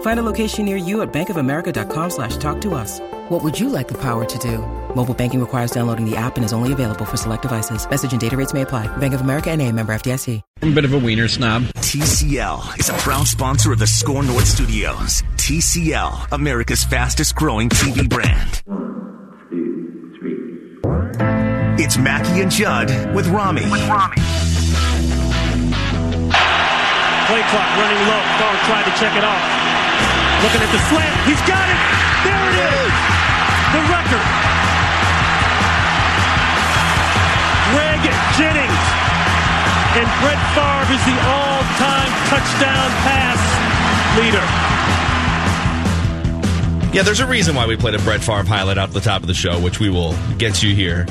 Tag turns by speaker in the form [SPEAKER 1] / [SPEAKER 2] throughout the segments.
[SPEAKER 1] Find a location near you at bankofamerica.com slash talk to us. What would you like the power to do? Mobile banking requires downloading the app and is only available for select devices. Message and data rates may apply. Bank of America and a member FDIC.
[SPEAKER 2] I'm a bit of a wiener snob.
[SPEAKER 3] TCL is a proud sponsor of the Score North Studios. TCL, America's fastest growing TV brand. One, two, three. It's Mackey and Judd with Rami. With Rami.
[SPEAKER 4] Play clock running low. Thorne tried to check it off. Looking at the slant. He's got it. There it is. The record. Greg Jennings. And Brett Favre is the all-time touchdown pass leader.
[SPEAKER 5] Yeah, there's a reason why we played a Brett Favre highlight out at the top of the show, which we will get you here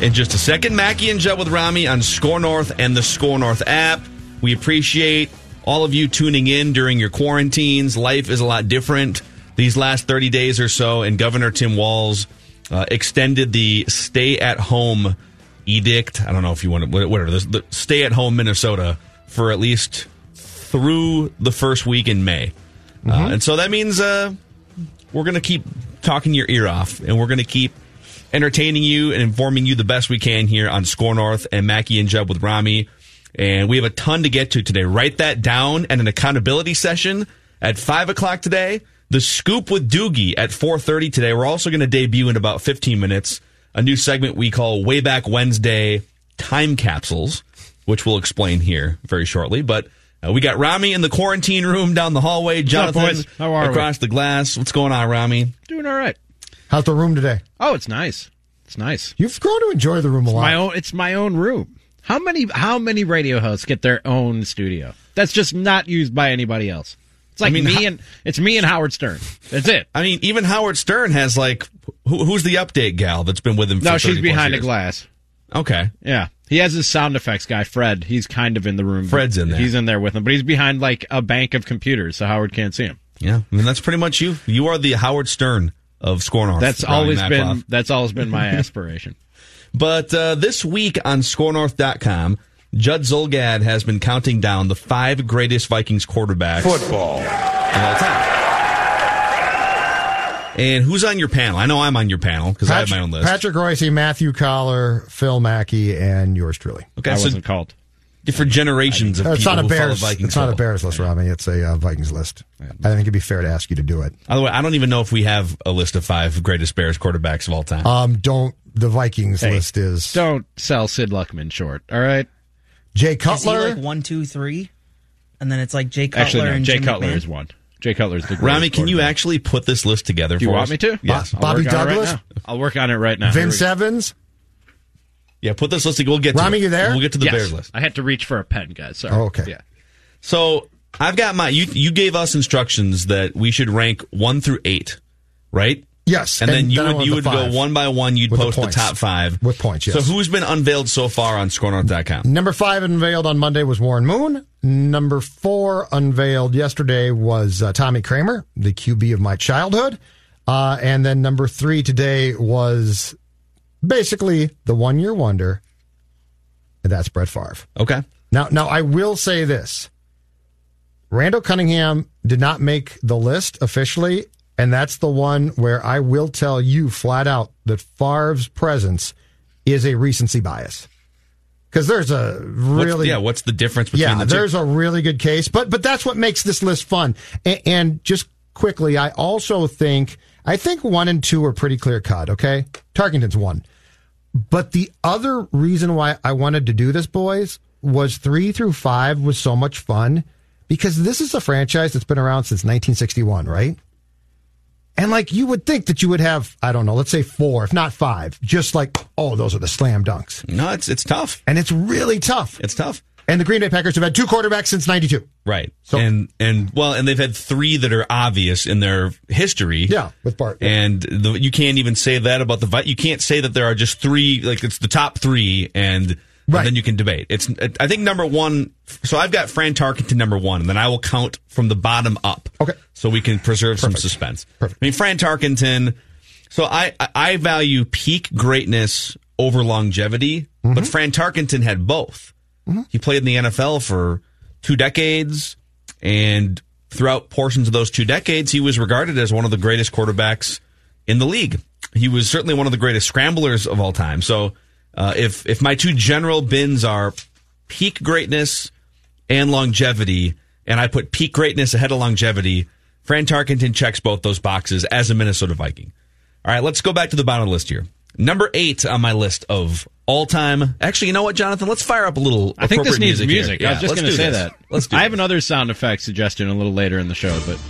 [SPEAKER 5] in just a second. Mackey and Judd with Rami on Score North and the Score North app. We appreciate all of you tuning in during your quarantines. Life is a lot different these last 30 days or so, and Governor Tim Walz uh, extended the stay at home edict. I don't know if you want to, whatever, the stay at home Minnesota for at least through the first week in May. Uh, mm-hmm. Uh, and so that means uh, we're going to keep talking your ear off, and we're going to keep entertaining you and informing you the best we can here on Score North and Mackey and Jeb with Rami. And we have a ton to get to today. Write that down and an accountability session at 5 o'clock today. The Scoop with Doogie at 4.30 today. We're also going to debut in about 15 minutes a new segment we call Way Back Wednesday Time Capsules, which we'll explain here very shortly. But uh, we got Rami in the quarantine room down the hallway. Jonathan
[SPEAKER 2] up, How are
[SPEAKER 5] across
[SPEAKER 2] we?
[SPEAKER 5] the glass. What's going on, Rami?
[SPEAKER 2] Doing all right.
[SPEAKER 6] How's the room today?
[SPEAKER 2] Oh, it's nice. It's nice.
[SPEAKER 6] You've grown to enjoy the room a
[SPEAKER 2] it's
[SPEAKER 6] lot.
[SPEAKER 2] My own, it's my own room. How many how many radio hosts get their own studio? That's just not used by anybody else. It's like I mean, me and it's me and Howard Stern. That's it.
[SPEAKER 5] I mean, even Howard Stern has like who, who's the update gal that's been with him?
[SPEAKER 2] no, she's behind
[SPEAKER 5] years?
[SPEAKER 2] a glass.
[SPEAKER 5] Okay.
[SPEAKER 2] Yeah. He has his sound effects guy, Fred. He's kind of in the room.
[SPEAKER 5] Fred's in there.
[SPEAKER 2] He's in there with him, but he's behind like a bank of computers, so Howard can't see him.
[SPEAKER 5] Yeah, I mean that's pretty much you. You are the Howard Stern of Score
[SPEAKER 2] That's always been that's always been my aspiration.
[SPEAKER 5] but uh, this week on ScoreNorth.com, Judd Zulgad has been counting down the five greatest Vikings quarterbacks
[SPEAKER 7] football
[SPEAKER 5] of all time. And who's on your panel? I know I'm on your panel because I have my own list.
[SPEAKER 6] Patrick Royce, Matthew Coller, Phil Mackey, and yours truly.
[SPEAKER 2] Okay, I so wasn't called.
[SPEAKER 5] For generations of
[SPEAKER 6] it's
[SPEAKER 5] people
[SPEAKER 6] not a
[SPEAKER 5] Bears,
[SPEAKER 6] It's not a Bears list, Rami. It's a uh, Vikings list. I think it'd be fair to ask you to do it.
[SPEAKER 5] By the way, I don't even know if we have a list of five greatest Bears quarterbacks of all time.
[SPEAKER 6] Um, don't the Vikings
[SPEAKER 2] hey,
[SPEAKER 6] list is
[SPEAKER 2] don't sell Sid Luckman short. All right,
[SPEAKER 6] Jay Cutler,
[SPEAKER 8] like one, two, three, and then it's like Jay Cutler
[SPEAKER 2] Actually, no,
[SPEAKER 8] and
[SPEAKER 2] Jay
[SPEAKER 8] Jim
[SPEAKER 2] Cutler
[SPEAKER 8] McMahon?
[SPEAKER 2] is one. Jay Cutler's the
[SPEAKER 5] Rami, can you actually put this list together
[SPEAKER 2] Do you
[SPEAKER 5] for
[SPEAKER 2] want
[SPEAKER 5] us?
[SPEAKER 2] me to?
[SPEAKER 5] Yes.
[SPEAKER 2] I'll
[SPEAKER 6] Bobby
[SPEAKER 2] work on it
[SPEAKER 6] Douglas?
[SPEAKER 2] Right. I'll work on it right now.
[SPEAKER 6] Vince Evans.
[SPEAKER 5] Yeah, put this list together. We'll get to
[SPEAKER 6] Rami,
[SPEAKER 5] it.
[SPEAKER 6] you there?
[SPEAKER 5] We'll get to the
[SPEAKER 2] Yes.
[SPEAKER 5] Bears list.
[SPEAKER 2] I had to reach for a pen, guys. Sorry.
[SPEAKER 6] Oh, okay.
[SPEAKER 2] Yeah.
[SPEAKER 5] So I've got my. You you gave us instructions that we should rank one through eight, right?
[SPEAKER 6] Yes,
[SPEAKER 5] And, then you would you would go one by one. You'd
[SPEAKER 6] With the
[SPEAKER 5] post the, top five
[SPEAKER 6] With points, yes.
[SPEAKER 5] So who's been unveiled so far on ScoreNorth.com?
[SPEAKER 6] Number five unveiled on Monday was Warren Moon. Number four unveiled yesterday was uh, Tommy Kramer, the QB of my childhood. Uh, and then number three today was basically the one year wonder, and that's Brett Favre.
[SPEAKER 5] Okay.
[SPEAKER 6] Now, now I will say this: Randall Cunningham did not make the list officially, and that's the one where I will tell you flat out that Favre's presence is a recency bias. Because there's a
[SPEAKER 5] What's-
[SPEAKER 6] really
[SPEAKER 5] yeah. What's the difference between
[SPEAKER 6] yeah,
[SPEAKER 5] the two?
[SPEAKER 6] there's a really good case, but but that's what makes this list fun. And, and just quickly, I also think I think one and two are pretty clear cut. Okay, Tarkenton's one, but the other reason why I wanted to do this, boys, was three through five was so much fun because this is a franchise that's been around since 1961, right? And like you would think that you would have, I don't know, let's say four, if not five, just like, oh, those are the slam dunks.
[SPEAKER 5] No, it's it's tough.
[SPEAKER 6] And it's really tough.
[SPEAKER 5] It's tough.
[SPEAKER 6] And the Green Bay Packers have had two quarterbacks since 92.
[SPEAKER 5] Right.
[SPEAKER 6] So-
[SPEAKER 5] and and well, and they've had three that are obvious in their history.
[SPEAKER 6] Yeah, with Bart.
[SPEAKER 5] And the, you can't even say that about the you can't say that there are just three like it's the top 3 and
[SPEAKER 6] Right.
[SPEAKER 5] And then you can debate. It's I think number 1 so I've got Fran Tarkenton number 1 and then I will count from the bottom up.
[SPEAKER 6] Okay.
[SPEAKER 5] So we can preserve some suspense.
[SPEAKER 6] Perfect.
[SPEAKER 5] I mean Fran Tarkenton so I I- value peak greatness over longevity,
[SPEAKER 6] Mm-hmm.
[SPEAKER 5] but Fran Tarkenton had both. He played in the NFL for two decades, and throughout portions of those two decades, he was regarded as one of the greatest quarterbacks in the league. He was certainly one of the greatest scramblers of all time. So, uh, if if my two general bins are peak greatness and longevity, and I put peak greatness ahead of longevity, Fran Tarkenton checks both those boxes as a Minnesota Viking. All right, let's go back to the bottom of the list here. Number eight on my list of all time. Actually, you know what, Jonathan? Let's fire up a little.
[SPEAKER 2] I think this needs
[SPEAKER 5] music.
[SPEAKER 2] music.
[SPEAKER 5] here.
[SPEAKER 2] I was just going to say
[SPEAKER 5] this.
[SPEAKER 2] that.
[SPEAKER 5] Let's do
[SPEAKER 2] I have
[SPEAKER 5] this.
[SPEAKER 2] another sound effect suggestion a little later in the show, but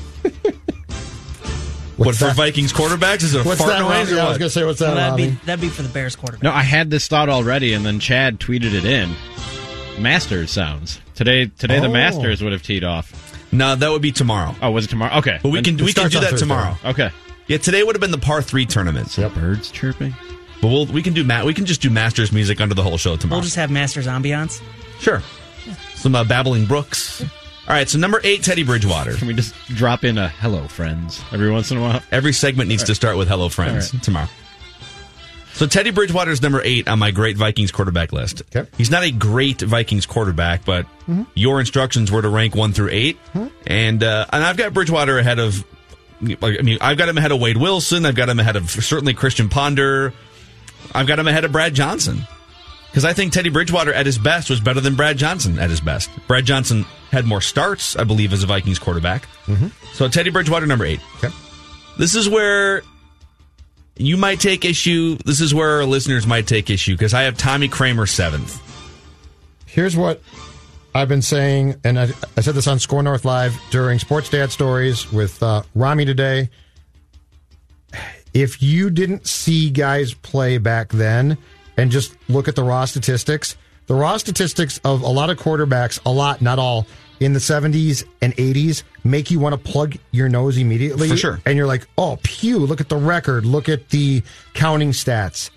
[SPEAKER 5] What
[SPEAKER 6] What's
[SPEAKER 5] for
[SPEAKER 6] that?
[SPEAKER 5] Vikings quarterbacks? Is it a
[SPEAKER 6] What's
[SPEAKER 5] fart
[SPEAKER 6] that?
[SPEAKER 5] noise?
[SPEAKER 6] Robbie?
[SPEAKER 5] or
[SPEAKER 6] Yeah, I was going to say, what's that,
[SPEAKER 8] Well, that'd be that'd be for the Bears quarterback.
[SPEAKER 2] no, I had this thought already, and then Chad tweeted it in. Masters sounds today. Today the
[SPEAKER 6] Oh.
[SPEAKER 2] Masters would have teed off.
[SPEAKER 5] No, that would be tomorrow.
[SPEAKER 2] Oh, was it tomorrow? Okay,
[SPEAKER 5] But we can
[SPEAKER 6] it
[SPEAKER 5] we can do that
[SPEAKER 6] Thursday.
[SPEAKER 5] tomorrow.
[SPEAKER 2] Okay.
[SPEAKER 5] Yeah, today would have been the par three tournament.
[SPEAKER 6] Yep.
[SPEAKER 2] Birds chirping.
[SPEAKER 5] But we'll we can do ma- we can just do Masters music under the whole show tomorrow.
[SPEAKER 8] We'll just have Masters ambiance.
[SPEAKER 5] sure. Some uh, babbling brooks. All right, so number eight, Teddy Bridgewater.
[SPEAKER 2] Can we just drop in a "Hello, friends" every once in a while?
[SPEAKER 5] Every segment needs to start with "Hello, friends"
[SPEAKER 2] All right.
[SPEAKER 5] tomorrow. So Teddy Bridgewater is number eight on my great Vikings quarterback list.
[SPEAKER 6] Okay.
[SPEAKER 5] He's not a great Vikings quarterback, but your instructions were to rank one through 8 and uh, and I've got Bridgewater ahead of. I mean, I've got him ahead of Wade Wilson. I've got him ahead of certainly Christian Ponder. I've got him ahead of Brad Johnson because I think Teddy Bridgewater at his best was better than Brad Johnson at his best. Brad Johnson had more starts, I believe, as a Vikings quarterback. So Teddy Bridgewater number eight.
[SPEAKER 6] Okay.
[SPEAKER 5] This is where you might take issue. This is where our listeners might take issue because I have Tommy Kramer seventh.
[SPEAKER 6] Here's what I've been saying, and I, I said this on Score North Live during Sports Dad Stories with uh, Rami today. If you didn't see guys play back then and just look at the raw statistics, the raw statistics of a lot of quarterbacks, a lot, not all, in the 70s and 80s make you want to plug your nose immediately.
[SPEAKER 5] For sure.
[SPEAKER 6] And you're like, oh, pew, look at the record, look at the counting stats.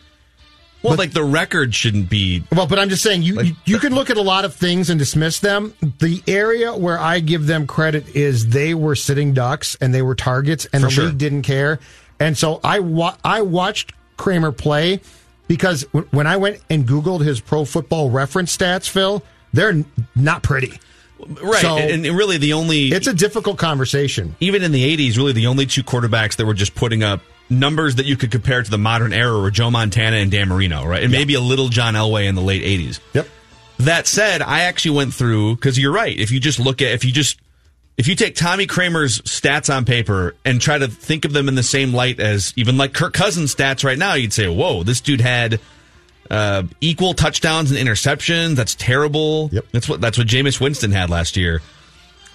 [SPEAKER 5] Well, like the record shouldn't be.
[SPEAKER 6] Well, but I'm just saying you, you you can look at a lot of things and dismiss them. The area where I give them credit is they were sitting ducks and they were targets, and the
[SPEAKER 5] sure.
[SPEAKER 6] league didn't care. And so I wa- I watched Kramer play because w- when I went and Googled his Pro Football Reference stats, Phil, they're n- not pretty.
[SPEAKER 5] Right.
[SPEAKER 6] So-
[SPEAKER 5] and, and really, the only.
[SPEAKER 6] It's a difficult conversation.
[SPEAKER 5] even in the 80s, really the only two quarterbacks that were just putting up numbers that you could compare to the modern era were Joe Montana and Dan Marino, right? And maybe a little John Elway in the late 80s.
[SPEAKER 6] Yep.
[SPEAKER 5] That said, I actually went through because you're right. If you just look at if you just if you take Tommy Kramer's stats on paper and try to think of them in the same light as even like Kirk Cousins' stats right now, you'd say, "Whoa, this dude had uh, equal touchdowns and interceptions. That's terrible."
[SPEAKER 6] Yep.
[SPEAKER 5] That's what that's what Jameis Winston had last year.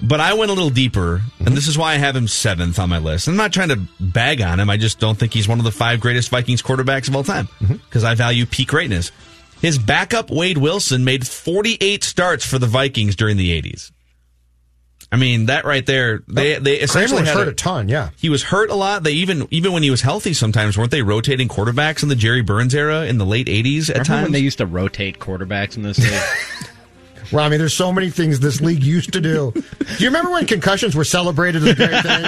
[SPEAKER 5] But I went a little deeper, and this is why I have him seventh on my list. I'm not trying to bag on him. I just don't think he's one of the five greatest Vikings quarterbacks of all time because I value peak greatness. His backup Wade Wilson made 48 starts for the Vikings during the 80s. I mean that right there. They oh, they
[SPEAKER 6] Kramer
[SPEAKER 5] essentially
[SPEAKER 6] was
[SPEAKER 5] had
[SPEAKER 6] hurt
[SPEAKER 5] a,
[SPEAKER 6] a ton, yeah.
[SPEAKER 5] he was hurt a lot. They even even when he was healthy, sometimes weren't they rotating quarterbacks in the Jerry Burns era in the late 80s at
[SPEAKER 2] Remember
[SPEAKER 5] times?
[SPEAKER 2] when they used to rotate quarterbacks in this league?
[SPEAKER 6] Rami, there's so many things this league used to do. Do you remember when concussions were celebrated as a great thing?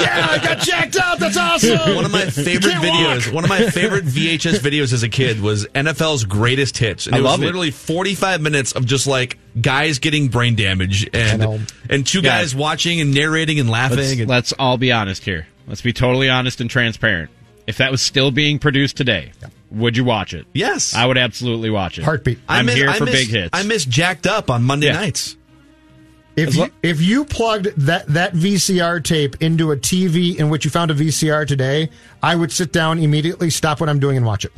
[SPEAKER 6] yeah, I got jacked up. That's awesome.
[SPEAKER 5] One of my favorite videos,
[SPEAKER 6] walk.
[SPEAKER 5] one of my favorite VHS videos as a kid was NFL's greatest hits. And
[SPEAKER 2] I
[SPEAKER 5] it was
[SPEAKER 2] love it.
[SPEAKER 5] literally 45 minutes of just like guys getting brain damage and and two
[SPEAKER 2] Yeah.
[SPEAKER 5] guys watching and narrating and laughing.
[SPEAKER 2] let's,
[SPEAKER 5] and,
[SPEAKER 2] let's all be honest here. Let's be totally honest and transparent. If that was still being produced today, would you watch it?
[SPEAKER 5] yes.
[SPEAKER 2] I would absolutely watch it.
[SPEAKER 6] Heartbeat.
[SPEAKER 5] I
[SPEAKER 2] I'm
[SPEAKER 5] miss-
[SPEAKER 2] here
[SPEAKER 5] I
[SPEAKER 2] for
[SPEAKER 5] miss-
[SPEAKER 2] big hits.
[SPEAKER 5] I miss Jacked Up on Monday
[SPEAKER 2] Yeah.
[SPEAKER 5] nights.
[SPEAKER 6] If you, if you plugged that, that VCR tape into a TV in which you found a VCR today, I would sit down immediately, stop what I'm doing, and watch it.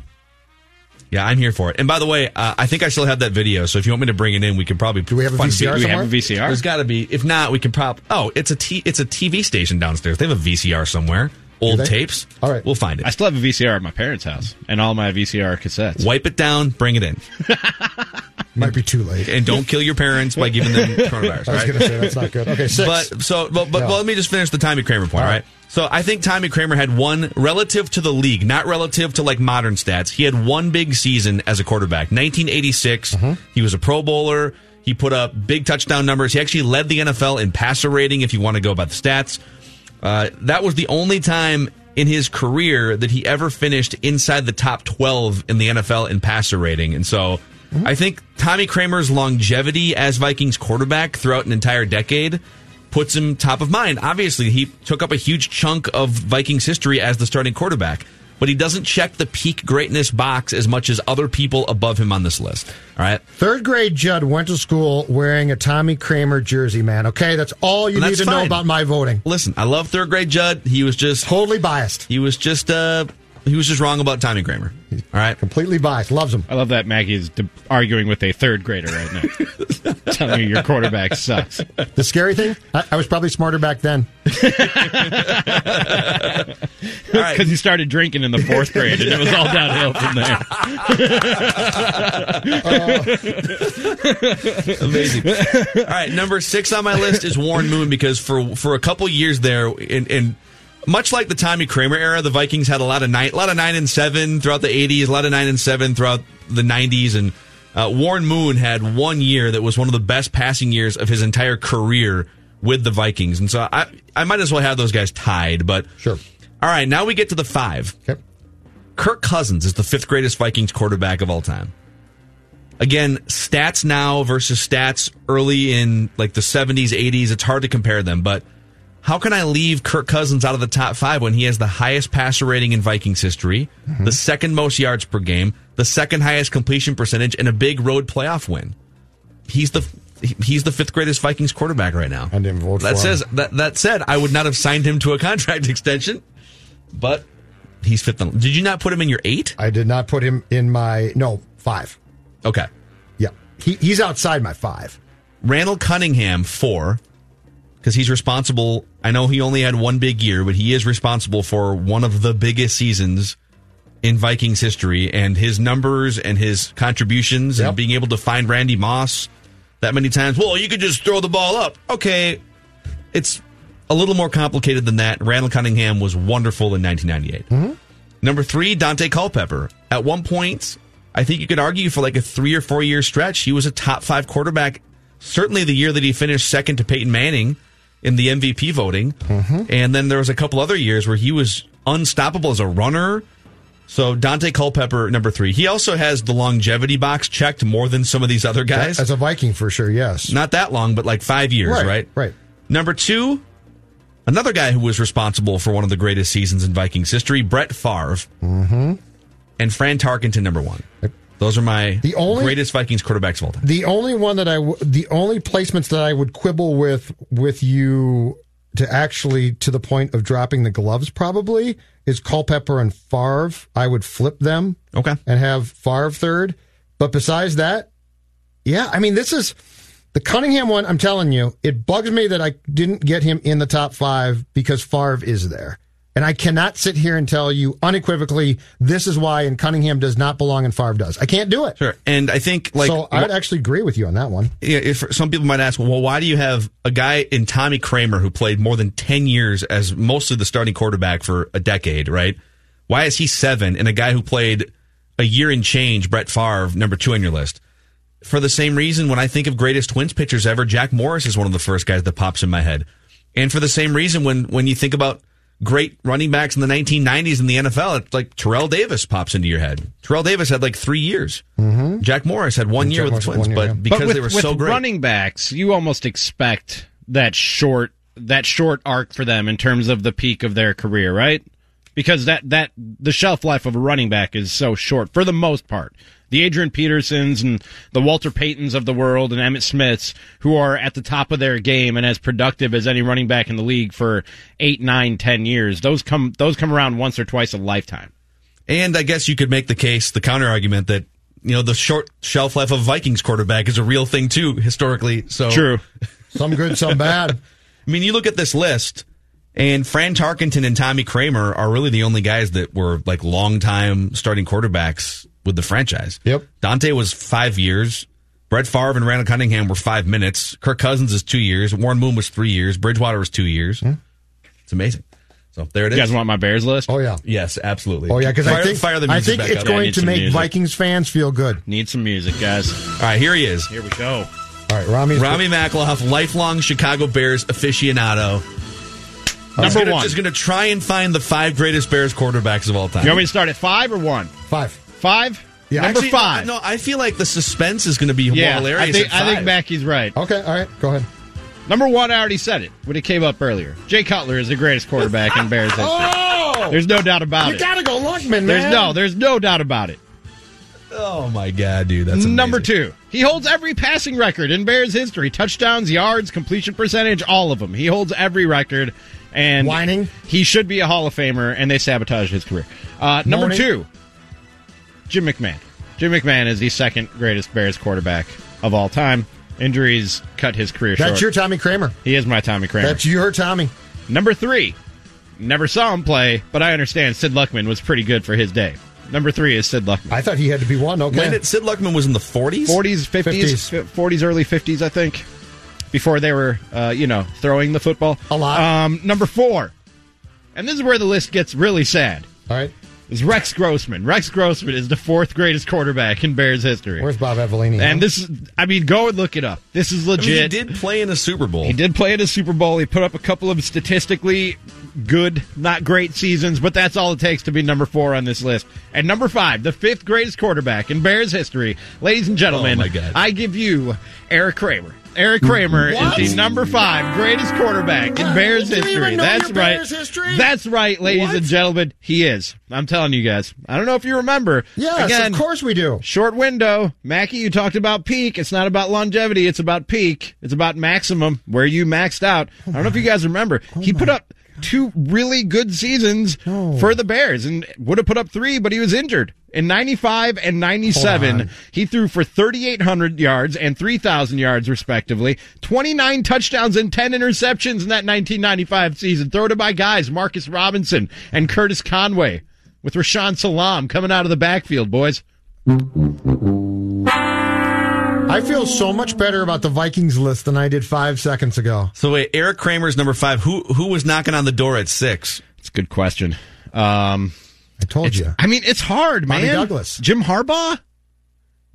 [SPEAKER 5] Yeah, I'm here for it. And by the way, uh, I think I still have that video. So if you want me to bring it in, we can probably.
[SPEAKER 6] Do we have a VCR
[SPEAKER 2] Do we have a VCR?
[SPEAKER 5] There's got to be. If not, we can prop. Oh, it's a t. It's a TV station downstairs. They have a VCR somewhere. Old tapes.
[SPEAKER 6] All right.
[SPEAKER 5] we'll find it.
[SPEAKER 2] I still have a VCR at my parents' house and all my VCR cassettes.
[SPEAKER 5] Wipe it down. Bring it in,
[SPEAKER 6] Might be too late.
[SPEAKER 5] and don't kill your parents by giving them coronavirus.
[SPEAKER 6] I was
[SPEAKER 5] right?
[SPEAKER 6] going to say that's not good. Okay, six.
[SPEAKER 5] But so, but, but,
[SPEAKER 6] No.
[SPEAKER 5] but let me just finish the Tommy Kramer point,
[SPEAKER 6] All
[SPEAKER 5] right.
[SPEAKER 6] right.
[SPEAKER 5] So I think Tommy Kramer had one relative to the league, not relative to like modern stats. He had one big season as a quarterback. 1986,
[SPEAKER 6] Mm-hmm.
[SPEAKER 5] he was a Pro Bowler. He put up big touchdown numbers. He actually led the NFL in passer rating. If you want to go by the stats, uh, that was the only time in his career that he ever finished inside the top 12 in the NFL in passer rating. And so I think Tommy Kramer's longevity as Vikings quarterback throughout an entire decade puts him top of mind. Obviously, he took up a huge chunk of Vikings history as the starting quarterback, but he doesn't check the peak greatness box as much as other people above him on this list. All right.
[SPEAKER 6] Third grade Judd went to school wearing a Tommy Kramer jersey, man. Okay, that's all you
[SPEAKER 5] And
[SPEAKER 6] need to know about my voting.
[SPEAKER 5] Listen, I love third grade Judd. He was just
[SPEAKER 6] Totally biased.
[SPEAKER 5] he was just uh he was just wrong about Tommy Kramer. All right.
[SPEAKER 6] Completely biased. Loves him.
[SPEAKER 2] I love that Mackey is de- arguing with a third grader right now, telling you your quarterback sucks.
[SPEAKER 6] The scary thing, I, I was probably smarter back then.
[SPEAKER 5] All right.
[SPEAKER 2] Because he started drinking in the fourth grade, and it was all downhill from there.
[SPEAKER 5] Amazing. All right, number six on my list is Warren Moon because for for a couple years there, in, in much like the Tommy Kramer era, the Vikings had a lot of nine, a lot of nine and seven throughout the '80s, a lot of nine and seven throughout the '90s, and uh, Warren Moon had one year that was one of the best passing years of his entire career with the Vikings, and so I I might as well have those guys tied. But
[SPEAKER 6] Sure.
[SPEAKER 5] all right, now we get to the five.
[SPEAKER 6] Okay.
[SPEAKER 5] Kirk Cousins is the fifth greatest Vikings quarterback of all time. Again, stats now versus stats early in like the 70s, 80s, it's hard to compare them, but how can I leave Kirk Cousins out of the top five when he has the highest passer rating in Vikings history, the second most yards per game, the second highest completion percentage, and a big road playoff win? He's the he's the fifth greatest Vikings quarterback right now.
[SPEAKER 6] I didn't vote
[SPEAKER 5] that says
[SPEAKER 6] him.
[SPEAKER 5] that that said, I would not have signed him to a contract extension, but he's fifth. On, did you not put him in your eight?
[SPEAKER 6] I did not put him in my no five.
[SPEAKER 5] Okay.
[SPEAKER 6] Yeah, he, he's outside my five.
[SPEAKER 5] Randall Cunningham four because he's responsible. I know he only had one big year, but he is responsible for one of the biggest seasons in Vikings history, and his numbers and his contributions
[SPEAKER 6] Yep.
[SPEAKER 5] and being able to find Randy Moss that many times. Well, you could just throw the ball up. Okay, it's a little more complicated than that. Randall Cunningham was wonderful in 1998. Mm-hmm. Number three, Dante Culpepper. At one point, I think you could argue for like a three or four year stretch, he was a top five quarterback. Certainly the year that he finished second to Peyton Manning in the MVP voting. And then there was a couple other years where he was unstoppable as a runner. So Dante Culpepper, number three. He also has the longevity box checked more than some of these other guys.
[SPEAKER 6] As a Viking, for sure. Yes.
[SPEAKER 5] Not that long, but like five years,
[SPEAKER 6] Right,
[SPEAKER 5] right?
[SPEAKER 6] right.
[SPEAKER 5] Number two, another guy who was responsible for one of the greatest seasons in Vikings history, Brett Favre. Mm-hmm. And Fran Tarkenton, number one. Those are my
[SPEAKER 6] The only-
[SPEAKER 5] greatest Vikings quarterbacks of all time.
[SPEAKER 6] The only one that I, w- the only placements that I would quibble with with you to actually to the point of dropping the gloves probably is Culpepper and Favre. I would flip them
[SPEAKER 5] Okay.
[SPEAKER 6] and have Favre third. But besides that, yeah, I mean, this is the Cunningham one. I'm telling you, it bugs me that I didn't get him in the top five because Favre is there. And I cannot sit here and tell you unequivocally this is why and Cunningham does not belong and Favre does. I can't do it.
[SPEAKER 5] Sure. And I think like
[SPEAKER 6] so I would actually agree with you on that one.
[SPEAKER 5] yeah, if some people might ask, well, why do you have a guy in Tommy Kramer who played more than 10 years as mostly the starting quarterback for a decade, right? Why is he seven and a guy who played a year and change, Brett Favre, number two on your list? For the same reason, when I think of greatest Twins pitchers ever, Jack Morris is one of the first guys that pops in my head. And for the same reason, when, when you think about great running backs in the 1990s in the NFL, it's like Terrell Davis pops into your head. Terrell Davis had like three years. Mm-hmm. Jack Morris had one
[SPEAKER 6] And
[SPEAKER 5] year
[SPEAKER 6] Jack
[SPEAKER 5] with the Twins,
[SPEAKER 6] year,
[SPEAKER 5] but
[SPEAKER 6] yeah.
[SPEAKER 5] because
[SPEAKER 2] but with,
[SPEAKER 5] they were
[SPEAKER 2] with
[SPEAKER 5] so great.
[SPEAKER 2] running backs, you almost expect that short that short arc for them in terms of the peak of their career, right? Because that that the shelf life of a running back is so short for the most part. The Adrian Petersons and the Walter Paytons of the world and Emmitt Smiths, who are at the top of their game and as productive as any running back in the league for eight, nine, ten years, those come those come around once or twice a lifetime.
[SPEAKER 5] And I guess you could make the case, the counter argument that you know the short shelf life of Vikings quarterback is a real thing too historically. So
[SPEAKER 2] True.
[SPEAKER 6] Some good, some bad.
[SPEAKER 5] I mean, you look at this list, and Fran Tarkenton and Tommy Kramer are really the only guys that were like longtime starting quarterbacks with the franchise.
[SPEAKER 6] Yep.
[SPEAKER 5] Dante was five years. Brett Favre and Randall Cunningham were five minutes. Kirk Cousins is two years. Warren Moon was three years. Bridgewater was two years. Hmm. It's amazing. So there it is.
[SPEAKER 2] You guys want my Bears list?
[SPEAKER 6] Oh yeah.
[SPEAKER 5] yes, absolutely.
[SPEAKER 6] Oh yeah, because I think
[SPEAKER 5] fire the
[SPEAKER 6] I think
[SPEAKER 5] back
[SPEAKER 6] it's
[SPEAKER 5] up.
[SPEAKER 6] Going
[SPEAKER 2] need
[SPEAKER 6] to make
[SPEAKER 2] music.
[SPEAKER 6] Vikings fans feel good.
[SPEAKER 2] Need some music, guys.
[SPEAKER 5] All right, here he is.
[SPEAKER 2] Here we go.
[SPEAKER 6] All right, Rami's
[SPEAKER 5] Rami Makloff, lifelong Chicago Bears aficionado.
[SPEAKER 2] Number
[SPEAKER 5] Is gonna,
[SPEAKER 2] one.
[SPEAKER 5] is going to try and find the five greatest Bears quarterbacks of all time.
[SPEAKER 2] You want me to start at five or one?
[SPEAKER 6] five.
[SPEAKER 2] Five?
[SPEAKER 6] Yeah.
[SPEAKER 2] Number
[SPEAKER 5] Actually,
[SPEAKER 2] five.
[SPEAKER 5] No, I feel like the suspense is going to be more
[SPEAKER 2] yeah,
[SPEAKER 5] hilarious.
[SPEAKER 2] I think, I think. Mackey's right.
[SPEAKER 6] Okay, all right, go ahead.
[SPEAKER 2] Number one, I already said it when it came up earlier. Jay Cutler is the greatest quarterback in Bears history.
[SPEAKER 6] Oh,
[SPEAKER 2] There's no doubt about
[SPEAKER 6] you
[SPEAKER 2] it.
[SPEAKER 6] You gotta go Luckman, man.
[SPEAKER 2] There's no, there's no doubt about it.
[SPEAKER 5] Oh my god, dude, that's amazing.
[SPEAKER 2] Number two, he holds every passing record in Bears history: touchdowns, yards, completion percentage, all of them. He holds every record, and
[SPEAKER 6] Whining?
[SPEAKER 2] He should be a Hall of Famer, and they sabotaged his career. Uh, number two, Jim McMahon. Jim McMahon is the second greatest Bears quarterback of all time. Injuries cut his career
[SPEAKER 6] That's
[SPEAKER 2] short.
[SPEAKER 6] your Tommy Kramer.
[SPEAKER 2] he is my Tommy Kramer.
[SPEAKER 6] That's your Tommy.
[SPEAKER 2] Number three, never saw him play, but I understand Sid Luckman was pretty good for his day. Number three is Sid Luckman.
[SPEAKER 6] I thought he had to be one. Okay.
[SPEAKER 5] When did Sid Luckman was in the 40s?
[SPEAKER 2] 40s, 50s, 40s, early 50s, I think, before they were, uh, you know, throwing the football.
[SPEAKER 6] A lot.
[SPEAKER 2] Um, number four, and this is where the list gets really sad,
[SPEAKER 6] all right.
[SPEAKER 2] Is Rex Grossman. Rex Grossman is the fourth greatest quarterback in Bears history.
[SPEAKER 6] Where's Bob Avellini?
[SPEAKER 2] and this is, I mean, go and look it up. This is
[SPEAKER 5] I mean,
[SPEAKER 2] legit.
[SPEAKER 5] he did play in a Super Bowl.
[SPEAKER 2] He did play in a Super Bowl. He put up a couple of statistically good, not great seasons, but that's all it takes to be number four on this list. And number five, the fifth greatest quarterback in Bears history. Ladies and gentlemen,
[SPEAKER 5] Oh.
[SPEAKER 2] I give you Eric Kramer. Eric Kramer
[SPEAKER 6] What?
[SPEAKER 2] is the number five greatest quarterback in Bears history. That's right.
[SPEAKER 6] Bears history?
[SPEAKER 2] That's right, ladies
[SPEAKER 6] What?
[SPEAKER 2] and gentlemen. He is. I'm telling you guys. I don't know if you remember.
[SPEAKER 6] yes,
[SPEAKER 2] Again,
[SPEAKER 6] of course we do.
[SPEAKER 2] Short window. Mackey, you talked about peak. It's not about longevity. It's about peak. It's about maximum, where you maxed out. I don't know if you guys remember. Oh, he put up two really good seasons for the Bears and would have put up three, but he was injured. In 95 and 97, he threw for 3,800 yards and 3,000 yards, respectively. 29 touchdowns and 10 interceptions in that 1995 season. Thrown to by guys Marcus Robinson and Curtis Conway, with Rashaan Salaam coming out of the backfield, boys.
[SPEAKER 6] I feel so much better about the Vikings list than I did five seconds ago.
[SPEAKER 5] so wait, Eric Kramer's number five. Who who was knocking on the door at six?
[SPEAKER 2] It's a good question. Um,
[SPEAKER 6] I told you.
[SPEAKER 2] I mean, it's hard,
[SPEAKER 6] Bobby
[SPEAKER 2] man.
[SPEAKER 6] Douglas.
[SPEAKER 2] Jim Harbaugh.